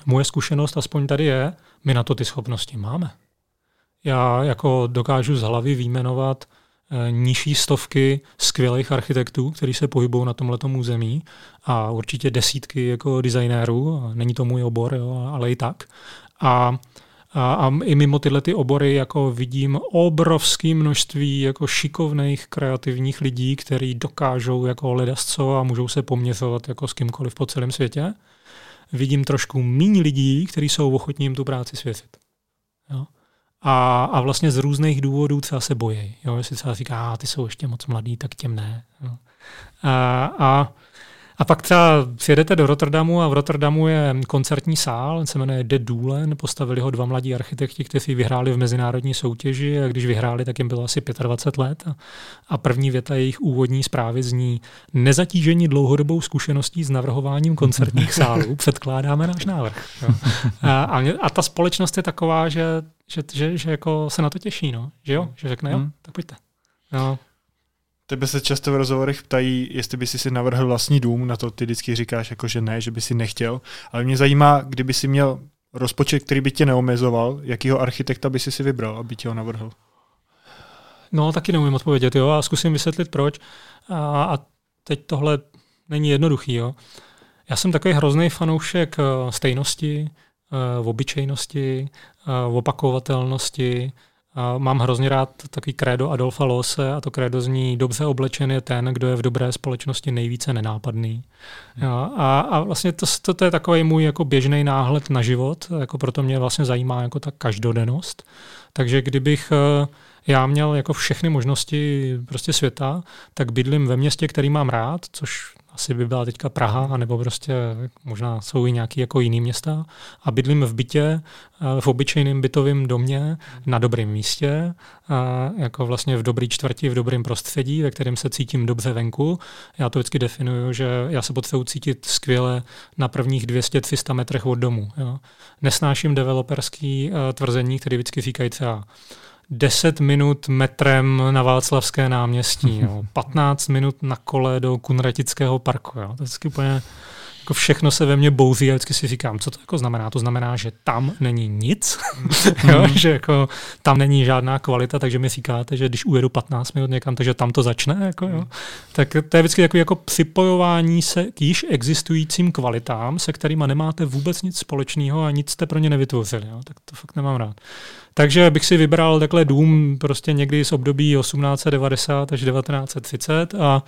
moje zkušenost aspoň tady je, my na to ty schopnosti máme. já jako dokážu z hlavy výjmenovat nižší stovky skvělých architektů, kteří se pohybují na tomhle území a určitě desítky jako designérů, není to můj obor, jo, ale i tak. A a, a i mimo tyhle ty obory jako vidím obrovské množství jako šikovných kreativních lidí, kteří dokážou jako ledasco a můžou se poměřovat jako s kýmkoliv po celém světě. Vidím trošku méně lidí, kteří jsou ochotní jim tu práci svěřit. Jo? A, a vlastně z různých důvodů třeba se bojí. Jo? Jestli třeba říká, a ty jsou ještě moc mladý, tak těm ne. Jo? A, a a pak třeba přijedete do Rotterdamu a v Rotterdamu je koncertní sál, se jmenuje De Dulen, postavili ho dva mladí architekti, kteří vyhráli v mezinárodní soutěži a když vyhráli, tak jim bylo asi 25 let. A, a první věta jejich úvodní zprávy zní nezatížení dlouhodobou zkušeností s navrhováním koncertních sálů, předkládáme náš návrh. Jo. A, a, ta společnost je taková, že, že, že, že jako se na to těší, no. že jo, že řekne jo, hmm. tak pojďte. Jo.
Tebe se často v rozhovorech ptají, jestli by si si navrhl vlastní dům, na to ty vždycky říkáš jako, že ne, že by si nechtěl, ale mě zajímá, kdyby si měl rozpočet, který by tě neomezoval, jakýho architekta by si si vybral, aby ti ho navrhl?
No, taky neumím odpovědět, jo, a zkusím vysvětlit proč. A, a teď tohle není jednoduchý, jo. Já jsem takový hrozný fanoušek eh, stejnosti, eh, obyčejnosti, eh, opakovatelnosti, mám hrozně rád takový krédo Adolfa Lose a to krédo zní dobře oblečen je ten, kdo je v dobré společnosti nejvíce nenápadný. Hmm. A, a vlastně to, to, to je takový můj jako běžný náhled na život, jako proto mě vlastně zajímá jako ta každodennost. Takže kdybych eh, já měl jako všechny možnosti prostě světa, tak bydlím ve městě, který mám rád, což asi by byla teďka Praha, nebo prostě možná jsou i nějaké jako jiný města. A bydlím v bytě, eh, v obyčejném bytovém domě, na dobrém místě, jako vlastně v dobrý čtvrti, v dobrém prostředí, ve kterém se cítím dobře venku. Já to vždycky definuju, že já se potřebuji cítit skvěle na prvních 200-300 metrech od domu. Jo. Nesnáším developerský uh, tvrzení, které vždycky říkají třeba 10 minut metrem na Václavské náměstí, jo. 15 minut na kole do Kunratického parku. Jo. To je vždycky úplně jako všechno se ve mně bouzí a vždycky si říkám, co to jako znamená? To znamená, že tam není nic, jo, že jako tam není žádná kvalita, takže mi říkáte, že když ujedu 15 minut někam, takže tam to začne, jako, jo. Mhm. tak to je vždycky jako, jako připojování se k již existujícím kvalitám, se kterými nemáte vůbec nic společného a nic jste pro ně nevytvořili. Jo. Tak to fakt nemám rád. Takže bych si vybral takhle dům prostě někdy z období 1890 až 1930 a,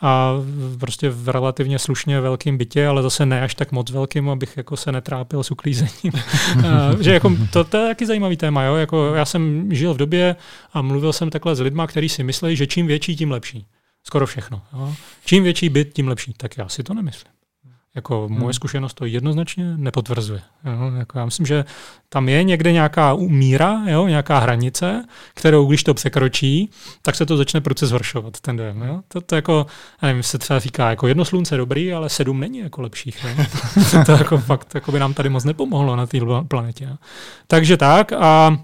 a prostě v relativně slušně velkým bytě, ale zase ne až tak moc velkým, abych jako se netrápil s uklízením. že jako, to, to je taky zajímavý téma. Jo? Jako já jsem žil v době a mluvil jsem takhle s lidma, kteří si myslí, že čím větší, tím lepší. Skoro všechno. Jo? Čím větší byt, tím lepší. Tak já si to nemyslím. Jako hmm. moje zkušenost to jednoznačně nepotvrzuje. Jo? Jako já myslím, že tam je někde nějaká míra, jo? nějaká hranice, kterou když to překročí, tak se to začne proces zhoršovat, ten dojem. Jo? To, to jako, já nevím, se třeba říká, jako jedno slunce dobrý, ale sedm není jako lepších. Jo? to jako fakt jako by nám tady moc nepomohlo na té planetě. Jo? Takže tak a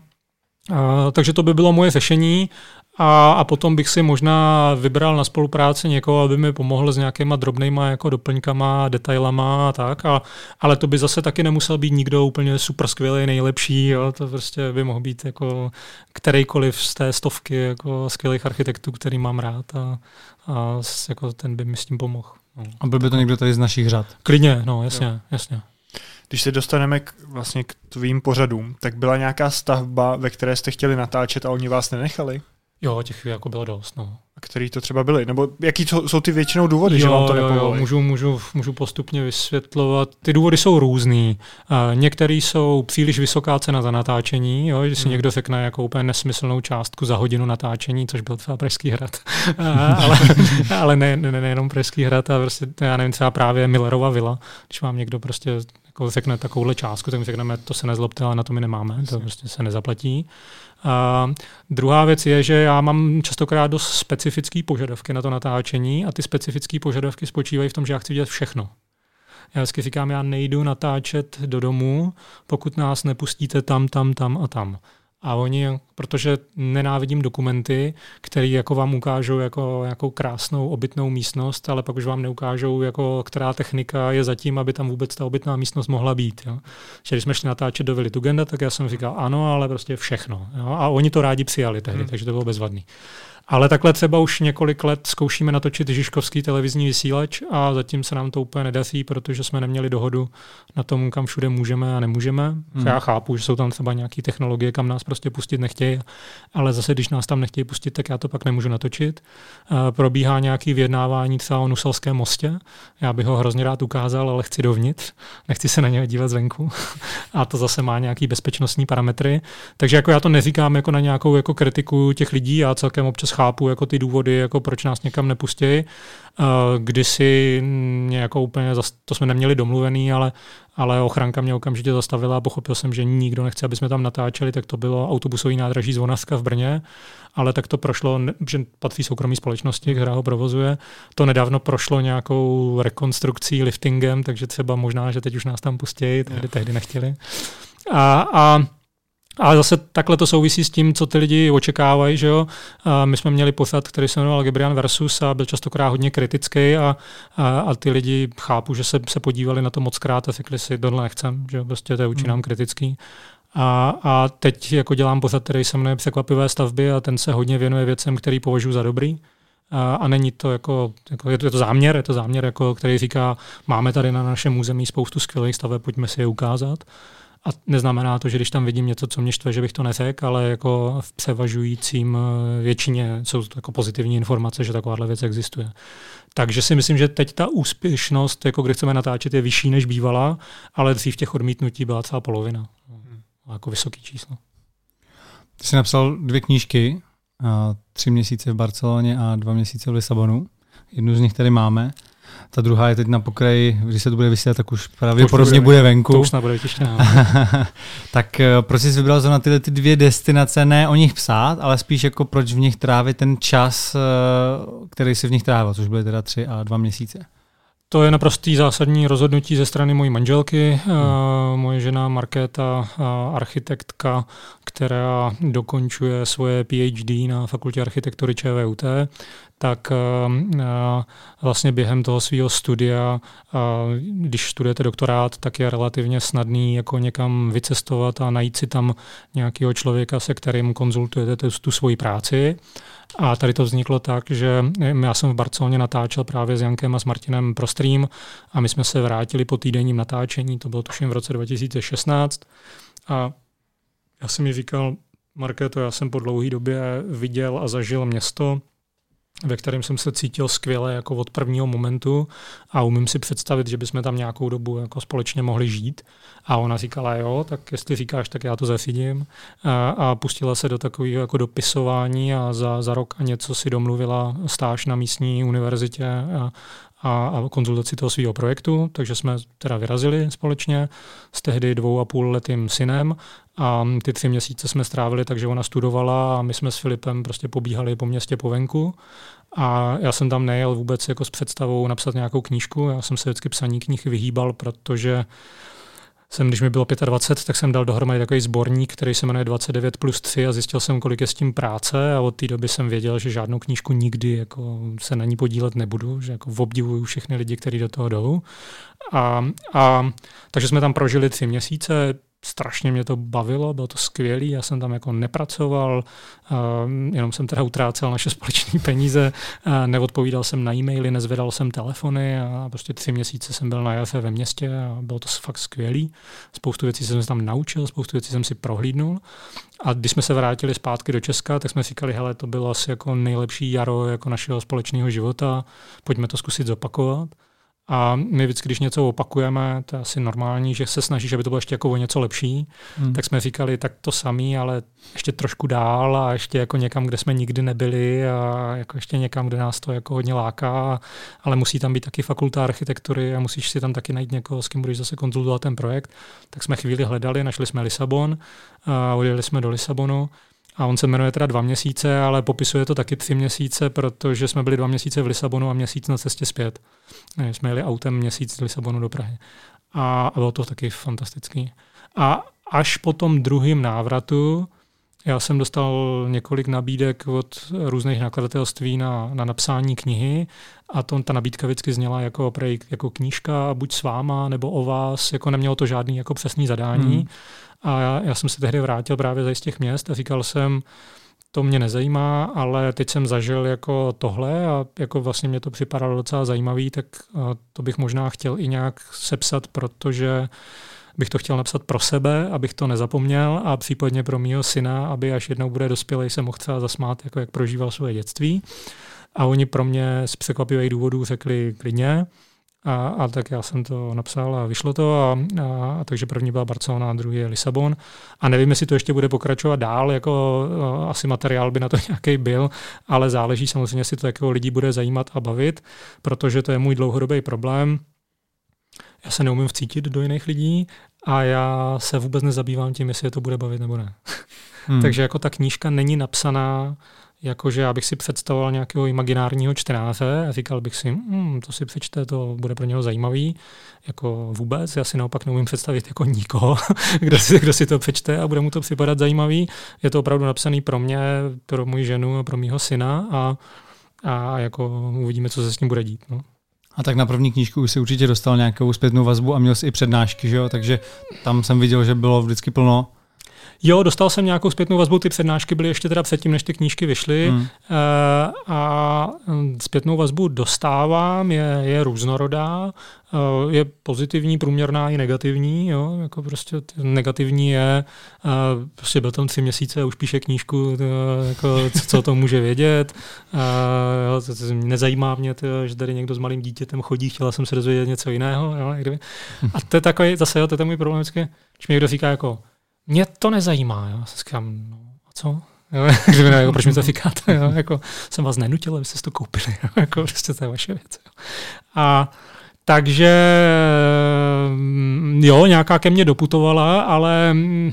a, takže to by bylo moje řešení a, a potom bych si možná vybral na spolupráci někoho, aby mi pomohl s nějakýma drobnýma jako doplňkama, detailama a tak, a, ale to by zase taky nemusel být nikdo úplně super skvělý, nejlepší, jo, to prostě by mohl být jako kterýkoliv z té stovky jako skvělých architektů, který mám rád a, a jako ten by mi s tím pomohl.
No. A byl by to někdo tady z našich řad?
Klidně, no jasně, jo. jasně.
Když se dostaneme k, vlastně k tvým pořadům, tak byla nějaká stavba, ve které jste chtěli natáčet a oni vás nenechali?
Jo, těch jako bylo dost. No.
A který to třeba byly? Nebo jaký jsou ty většinou důvody, jo, že vám to nepovolí?
Jo, můžu, můžu, můžu postupně vysvětlovat. Ty důvody jsou různý. Uh, některý jsou příliš vysoká cena za natáčení, jo, když si hmm. někdo řekne jako úplně nesmyslnou částku za hodinu natáčení, což byl třeba Pražský hrad. ale ale ne, ne, ne, nejenom Pražský hrad, a prostě, já nevím, třeba právě Millerova vila, když vám někdo prostě jako řekne takovouhle částku, tak my řekneme, to se nezlobte, ale na to my nemáme, to prostě se nezaplatí. A druhá věc je, že já mám častokrát dost specifické požadavky na to natáčení a ty specifické požadavky spočívají v tom, že já chci vidět všechno. Já vždycky říkám, já nejdu natáčet do domu, pokud nás nepustíte tam, tam, tam a tam. A oni, protože nenávidím dokumenty, které jako vám ukážou jako, jako krásnou obytnou místnost, ale pak už vám neukážou, jako, která technika je zatím, aby tam vůbec ta obytná místnost mohla být. Jo. Že když jsme šli natáčet do Vili Tugenda, tak já jsem říkal ano, ale prostě všechno. Jo. A oni to rádi přijali tehdy, hmm. takže to bylo bezvadný. Ale takhle třeba už několik let zkoušíme natočit Žižkovský televizní vysílač a zatím se nám to úplně nedaří, protože jsme neměli dohodu na tom, kam všude můžeme a nemůžeme. Hmm. Já chápu, že jsou tam třeba nějaké technologie, kam nás prostě pustit nechtějí, ale zase, když nás tam nechtějí pustit, tak já to pak nemůžu natočit. Probíhá nějaký vyjednávání třeba o Nuselském mostě. Já bych ho hrozně rád ukázal, ale chci dovnitř. Nechci se na něj dívat zvenku. a to zase má nějaký bezpečnostní parametry. Takže jako já to neříkám jako na nějakou jako kritiku těch lidí, já celkem občas chápu jako ty důvody, jako proč nás někam nepustí. Kdysi mě jako úplně, to jsme neměli domluvený, ale, ale ochranka mě okamžitě zastavila a pochopil jsem, že nikdo nechce, aby jsme tam natáčeli, tak to bylo autobusový nádraží Zvonařska v Brně, ale tak to prošlo, že patří soukromí společnosti, která ho provozuje. To nedávno prošlo nějakou rekonstrukcí, liftingem, takže třeba možná, že teď už nás tam pustí, tehdy, tehdy nechtěli. A, a a zase takhle to souvisí s tím, co ty lidi očekávají. Že jo? A my jsme měli pořad, který se jmenoval Gebrian versus a byl častokrát hodně kritický a, a, a ty lidi chápu, že se, se podívali na to moc krát a řekli si, tohle nechcem, že prostě to je učí nám hmm. kritický. A, a teď jako dělám pořad, který se jmenuje Překvapivé stavby a ten se hodně věnuje věcem, který považuji za dobrý. A, a není to jako, jako je, to, je to záměr, je to záměr, jako, který říká, máme tady na našem území spoustu skvělých staveb, pojďme si je ukázat. A neznamená to, že když tam vidím něco, co mě štve, že bych to neřekl, ale jako v převažujícím eh, většině jsou to jako pozitivní informace, že takováhle věc existuje. Takže si myslím, že teď ta úspěšnost, jako kde chceme natáčet, je vyšší než bývala, ale dřív těch odmítnutí byla celá polovina. Hmm. Jako vysoký číslo.
Ty jsi napsal dvě knížky, tři měsíce v Barceloně a dva měsíce v Lisabonu. Jednu z nich tady máme. Ta druhá je teď na pokraji, když se to bude vysílat, tak už pravděpodobně bude venku. To
už bude těštěná.
tak eh, proč jsi vybral zrovna tyhle ty dvě destinace, ne o nich psát, ale spíš jako proč v nich trávit ten čas, eh, který si v nich trávil, což byly teda tři a dva měsíce?
To je naprostý zásadní rozhodnutí ze strany mojí manželky. Hmm. Uh, moje žena Markéta, architektka, která dokončuje svoje PhD na fakultě architektury ČVUT, tak uh, vlastně během toho svého studia, když studujete doktorát, tak je relativně snadný jako někam vycestovat a najít si tam nějakého člověka, se kterým konzultujete tu, svoji práci. A tady to vzniklo tak, že já jsem v Barceloně natáčel právě s Jankem a s Martinem pro stream a my jsme se vrátili po týdenním natáčení, to bylo tuším v roce 2016. A já jsem mi říkal, Markéto, já jsem po dlouhé době viděl a zažil město, ve kterém jsem se cítil skvěle jako od prvního momentu a umím si představit, že bychom tam nějakou dobu jako společně mohli žít. A ona říkala, jo, tak jestli říkáš, tak já to zařídím. A, a pustila se do takového jako dopisování a za, za rok a něco si domluvila stáž na místní univerzitě a, a, a konzultaci toho svého projektu, takže jsme teda vyrazili společně s tehdy dvou a půl letým synem a ty tři měsíce jsme strávili, takže ona studovala a my jsme s Filipem prostě pobíhali po městě po venku. A já jsem tam nejel vůbec jako s představou napsat nějakou knížku, já jsem se vždycky psaní knih vyhýbal, protože jsem, když mi bylo 25, tak jsem dal dohromady takový sborník, který se jmenuje 29 plus 3 a zjistil jsem, kolik je s tím práce a od té doby jsem věděl, že žádnou knížku nikdy jako se na ní podílet nebudu, že jako obdivuju všechny lidi, kteří do toho jdou. A, a, takže jsme tam prožili tři měsíce, strašně mě to bavilo, bylo to skvělé, já jsem tam jako nepracoval, jenom jsem teda utrácel naše společné peníze, neodpovídal jsem na e-maily, nezvedal jsem telefony a prostě tři měsíce jsem byl na jaře ve městě a bylo to fakt skvělý. Spoustu věcí jsem se tam naučil, spoustu věcí jsem si prohlídnul a když jsme se vrátili zpátky do Česka, tak jsme říkali, hele, to bylo asi jako nejlepší jaro jako našeho společného života, pojďme to zkusit zopakovat. A my vždycky, když něco opakujeme, to je asi normální, že se snažíš, aby to bylo ještě jako o něco lepší, hmm. tak jsme říkali, tak to samý, ale ještě trošku dál a ještě jako někam, kde jsme nikdy nebyli a jako ještě někam, kde nás to jako hodně láká, ale musí tam být taky fakulta architektury a musíš si tam taky najít někoho, s kým budeš zase konzultovat ten projekt. Tak jsme chvíli hledali, našli jsme Lisabon a odjeli jsme do Lisabonu a on se jmenuje teda dva měsíce, ale popisuje to taky tři měsíce, protože jsme byli dva měsíce v Lisabonu a měsíc na cestě zpět. Jsme jeli autem měsíc z Lisabonu do Prahy. A bylo to taky fantastický. A až po tom druhém návratu Já jsem dostal několik nabídek od různých nakladatelství na, na napsání knihy a to, ta nabídka vždycky zněla jako, prej, jako knížka buď s váma nebo o vás, jako nemělo to žádný jako přesný zadání. Hmm. A já, já jsem se tehdy vrátil právě z těch měst a říkal jsem, to mě nezajímá, ale teď jsem zažil jako tohle a jako vlastně mě to připadalo docela zajímavý, tak to bych možná chtěl i nějak sepsat, protože bych to chtěl napsat pro sebe, abych to nezapomněl a případně pro mýho syna, aby až jednou bude dospělý, se mohl třeba zasmát, jako jak prožíval svoje dětství. A oni pro mě z překvapivých důvodů řekli klidně. A, a tak já jsem to napsal a vyšlo to. A, a, a takže první byla Barcelona, a druhý je Lisabon. A nevím, jestli to ještě bude pokračovat dál, jako a, asi materiál by na to nějaký byl, ale záleží samozřejmě, jestli to jako lidi bude zajímat a bavit, protože to je můj dlouhodobý problém. Já se neumím vcítit do jiných lidí a já se vůbec nezabývám tím, jestli je to bude bavit nebo ne. Hmm. takže jako ta knížka není napsaná jakože já bych si představoval nějakého imaginárního čtenáře a říkal bych si, hm, to si přečte, to bude pro něho zajímavý, jako vůbec. Já si naopak neumím představit jako nikoho, kdo, si, kdo si to přečte a bude mu to připadat zajímavý. Je to opravdu napsaný pro mě, pro můj ženu a pro mýho syna a, a jako uvidíme, co se s ním bude dít. No.
A tak na první knížku už si určitě dostal nějakou zpětnou vazbu a měl jsi i přednášky, že jo? takže tam jsem viděl, že bylo vždycky plno
Jo, dostal jsem nějakou zpětnou vazbu, ty přednášky byly ještě teda předtím, než ty knížky vyšly. Hmm. Eh, a hm, zpětnou vazbu dostávám, je, je různorodá, eh, je pozitivní, průměrná i negativní, jo, jako prostě negativní je, eh, prostě byl tam tři měsíce a už píše knížku, jako, co to může vědět, nezajímá mě, to, že tady někdo s malým dítětem chodí, chtěla jsem se dozvědět něco jiného, jo, a to je takový, zase, jo, to je můj problém vždycky, když mi někdo říká jako, mě to nezajímá. Jo. Se říkám, no a co? Jo, jako, proč mi to říkáte? Jo? Jako, jsem vás nenutil, abyste to koupili. Jo? Jako, prostě to je vaše věc. Jo? A takže mm, jo, nějaká ke mně doputovala, ale mm,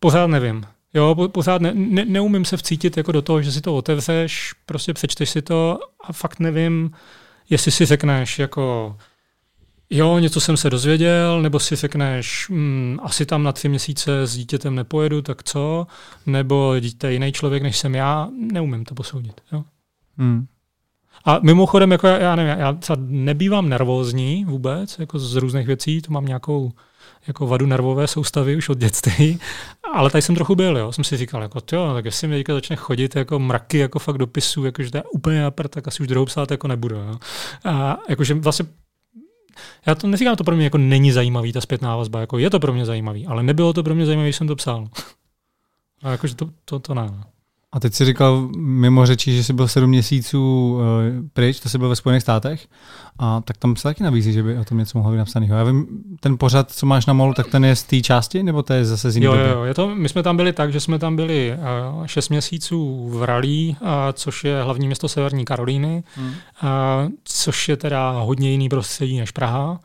pořád nevím. Jo, pořád ne, ne, neumím se vcítit jako do toho, že si to otevřeš, prostě přečteš si to a fakt nevím, jestli si řekneš jako jo, něco jsem se dozvěděl, nebo si řekneš, hm, asi tam na tři měsíce s dítětem nepojedu, tak co? Nebo dítě jiný člověk, než jsem já, neumím to posoudit. Jo? Hmm. A mimochodem, jako já, já nevím, já nebývám nervózní vůbec, jako z různých věcí, to mám nějakou jako vadu nervové soustavy už od dětství, ale tady jsem trochu byl, jo. Jsem si říkal, jako, jo, tak jestli mi teďka začne chodit jako mraky jako fakt dopisů, jako, že to je úplně napr, tak asi už druhou psát jako nebudu. Jo. A jakože vlastně já to neříkám, to pro mě jako není zajímavý, ta zpětná vazba, jako je to pro mě zajímavý, ale nebylo to pro mě zajímavé, když jsem to psal. A jakože to, to, to ne.
A teď si říkal mimo řečí, že jsi byl sedm měsíců uh, pryč, to jsi byl ve Spojených státech, a tak tam se taky nabízí, že by o tom něco mohlo být napsaného. Já vím, ten pořad, co máš na molu, tak ten je z té části, nebo to je zase z jiné
jo, jo, jo, je to, my jsme tam byli tak, že jsme tam byli uh, šest měsíců v Raleigh, uh, což je hlavní město Severní Karolíny, hmm. uh, což je teda hodně jiný prostředí než Praha.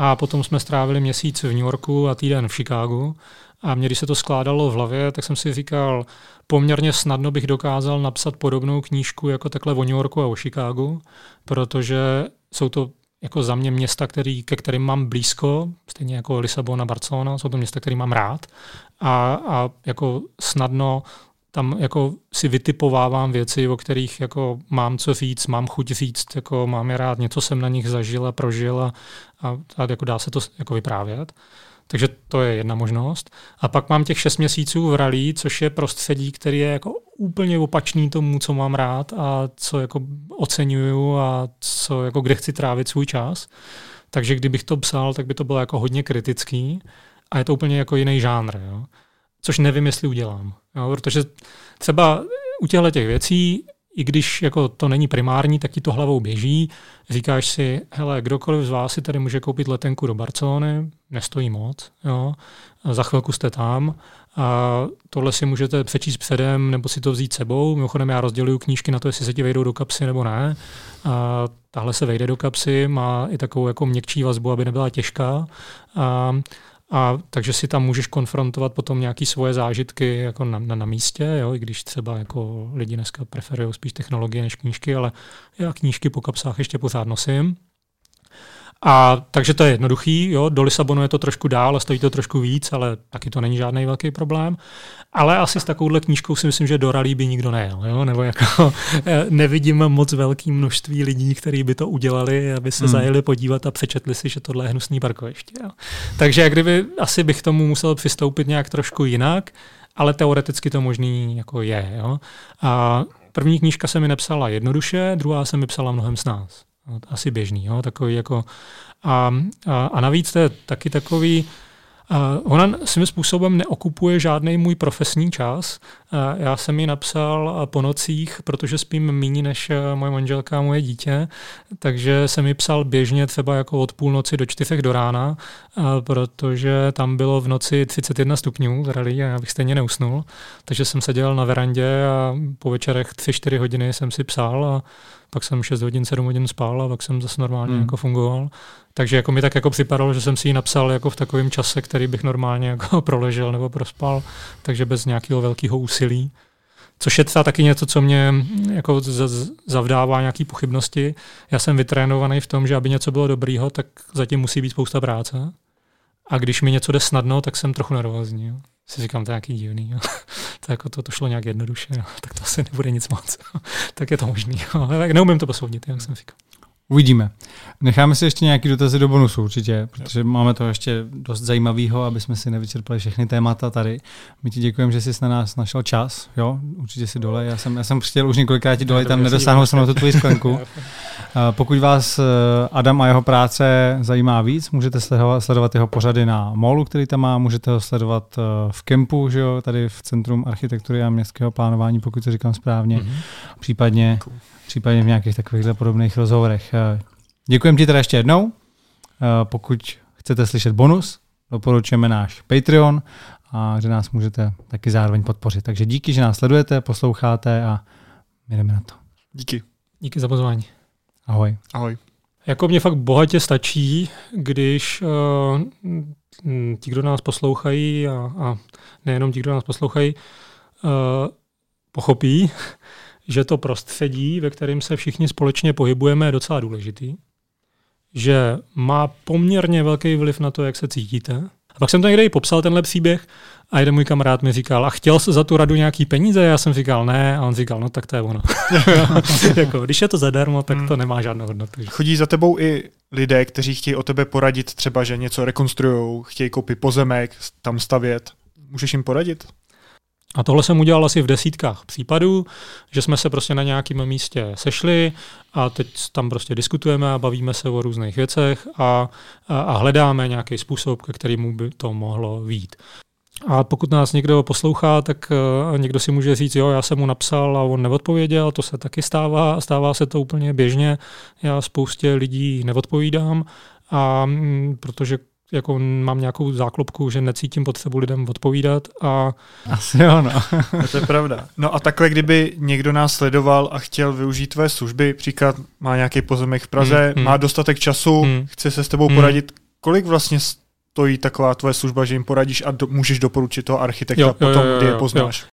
A potom jsme strávili měsíc v New Yorku a týden v Chicagu. A mě, když se to skládalo v hlavě, tak jsem si říkal, poměrně snadno bych dokázal napsat podobnou knížku jako takhle o New Yorku a o Chicagu, protože jsou to jako za mě města, který, ke kterým mám blízko, stejně jako Lisabon a Barcelona, jsou to města, které mám rád a, a jako snadno tam jako si vytipovávám věci, o kterých jako mám co říct, mám chuť říct, jako mám je rád, něco jsem na nich zažil a prožil a, a, a jako dá se to jako vyprávět. Takže to je jedna možnost. A pak mám těch šest měsíců v rally, což je prostředí, který je jako úplně opačný tomu, co mám rád a co jako oceňuju a co jako kde chci trávit svůj čas. Takže kdybych to psal, tak by to bylo jako hodně kritický a je to úplně jako jiný žánr. Jo? Což nevím, jestli udělám. Jo? Protože třeba u těchto těch věcí i když jako to není primární, tak ti to hlavou běží. Říkáš si, hele, kdokoliv z vás si tady může koupit letenku do Barcelony, nestojí moc, jo, za chvilku jste tam a tohle si můžete přečíst předem nebo si to vzít sebou. Mimochodem já rozděluju knížky na to, jestli se ti vejdou do kapsy nebo ne. A tahle se vejde do kapsy, má i takovou jako měkčí vazbu, aby nebyla těžká. A a takže si tam můžeš konfrontovat potom nějaké svoje zážitky jako na, na, na místě, jo, i když třeba jako lidi dneska preferují spíš technologie než knížky, ale já knížky po kapsách ještě pořád nosím. A takže to je jednoduchý, jo, do Lisabonu je to trošku dál a stojí to trošku víc, ale taky to není žádný velký problém. Ale asi s takovouhle knížkou si myslím, že do rally by nikdo nejel, jo? nebo jako eh, nevidím moc velký množství lidí, kteří by to udělali, aby se hmm. zajeli podívat a přečetli si, že tohle je hnusný parkoviště. Jo? Takže jak kdyby asi bych tomu musel přistoupit nějak trošku jinak, ale teoreticky to možný jako je. Jo? A první knížka se mi nepsala jednoduše, druhá se mi psala mnohem s nás. Asi běžný, jo? takový jako a, a, a navíc to je taky takový, Uh, ona svým způsobem neokupuje žádný můj profesní čas. Uh, já jsem ji napsal po nocích, protože spím méně než moje manželka a moje dítě, takže jsem ji psal běžně třeba jako od půlnoci do čtyřech do rána, uh, protože tam bylo v noci 31 stupňů v rally a já bych stejně neusnul. Takže jsem seděl na verandě a po večerech 3-4 hodiny jsem si psal a pak jsem 6 hodin, 7 hodin spal a pak jsem zase normálně hmm. jako fungoval. Takže jako mi tak jako připadalo, že jsem si ji napsal jako v takovém čase, který bych normálně jako proležel nebo prospal, takže bez nějakého velkého úsilí. Což je třeba taky něco, co mě jako zavdává nějaké pochybnosti. Já jsem vytrénovaný v tom, že aby něco bylo dobrýho, tak zatím musí být spousta práce. A když mi něco jde snadno, tak jsem trochu nervózní. Jo. Si říkám, to je nějaký divný. Jo. To, jako to, to šlo nějak jednoduše, jo. tak to asi nebude nic moc. tak je to možný. Ale neumím to posoudit, jak jsem říkal.
Uvidíme. Necháme si ještě nějaký dotazy do bonusu určitě, protože máme to ještě dost zajímavého, aby jsme si nevyčerpali všechny témata tady. My ti děkujeme, že jsi na nás našel čas. Jo, určitě si dole. Já jsem, já jsem chtěl už několikrát ti dole, tam nedosáhnul jsem na tu tvoji sklenku. Pokud vás eh, Adam a jeho práce zajímá víc, můžete sledovat, jeho pořady na Molu, který tam má, můžete ho sledovat eh, v Kempu, že jo, tady v Centrum architektury a městského plánování, pokud to říkám správně. Mm-hmm. Případně cool případně v nějakých takovýchhle podobných rozhovorech. Eh, Děkujeme ti teda ještě jednou. Eh, pokud chcete slyšet bonus, doporučujeme náš Patreon, a kde nás můžete taky zároveň podpořit. Takže díky, že nás sledujete, posloucháte a jdeme na to.
Díky.
Díky za pozvání.
Ahoj.
Ahoj.
Jako mě fakt bohatě stačí, když uh, ti, kdo nás poslouchají a, a nejenom ti, kdo nás poslouchají, uh, pochopí, že to prostředí, ve kterém se všichni společně pohybujeme, je docela důležitý, že má poměrně velký vliv na to, jak se cítíte. A pak jsem to někde i popsal, tenhle příběh, a jeden můj kamarád mi říkal, a chtěl se za tu radu nějaký peníze? Já jsem říkal, ne, a on říkal, no tak to je ono. jako, když je to zadarmo, tak to hmm. nemá žádnou hodnotu.
Chodí za tebou i lidé, kteří chtějí o tebe poradit, třeba, že něco rekonstruují, chtějí koupit pozemek, tam stavět. Můžeš jim poradit?
A tohle jsem udělal asi v desítkách případů, že jsme se prostě na nějakém místě sešli a teď tam prostě diskutujeme a bavíme se o různých věcech a, a, a hledáme nějaký způsob, ke kterému by to mohlo vít. A pokud nás někdo poslouchá, tak uh, někdo si může říct, jo, já jsem mu napsal a on neodpověděl, to se taky stává, stává se to úplně běžně. Já spoustě lidí neodpovídám, a, mm, protože jako mám nějakou záklopku, že necítím potřebu lidem odpovídat a...
Asi jo, no.
to je pravda. No a takhle, kdyby někdo nás sledoval a chtěl využít tvé služby, příklad má nějaký pozemek v Praze, hmm, má dostatek času, hmm. chce se s tebou hmm. poradit, kolik vlastně stojí taková tvoje služba, že jim poradíš a do, můžeš doporučit toho architekta jo, potom, jo, jo, jo, kdy je poznáš? Jo.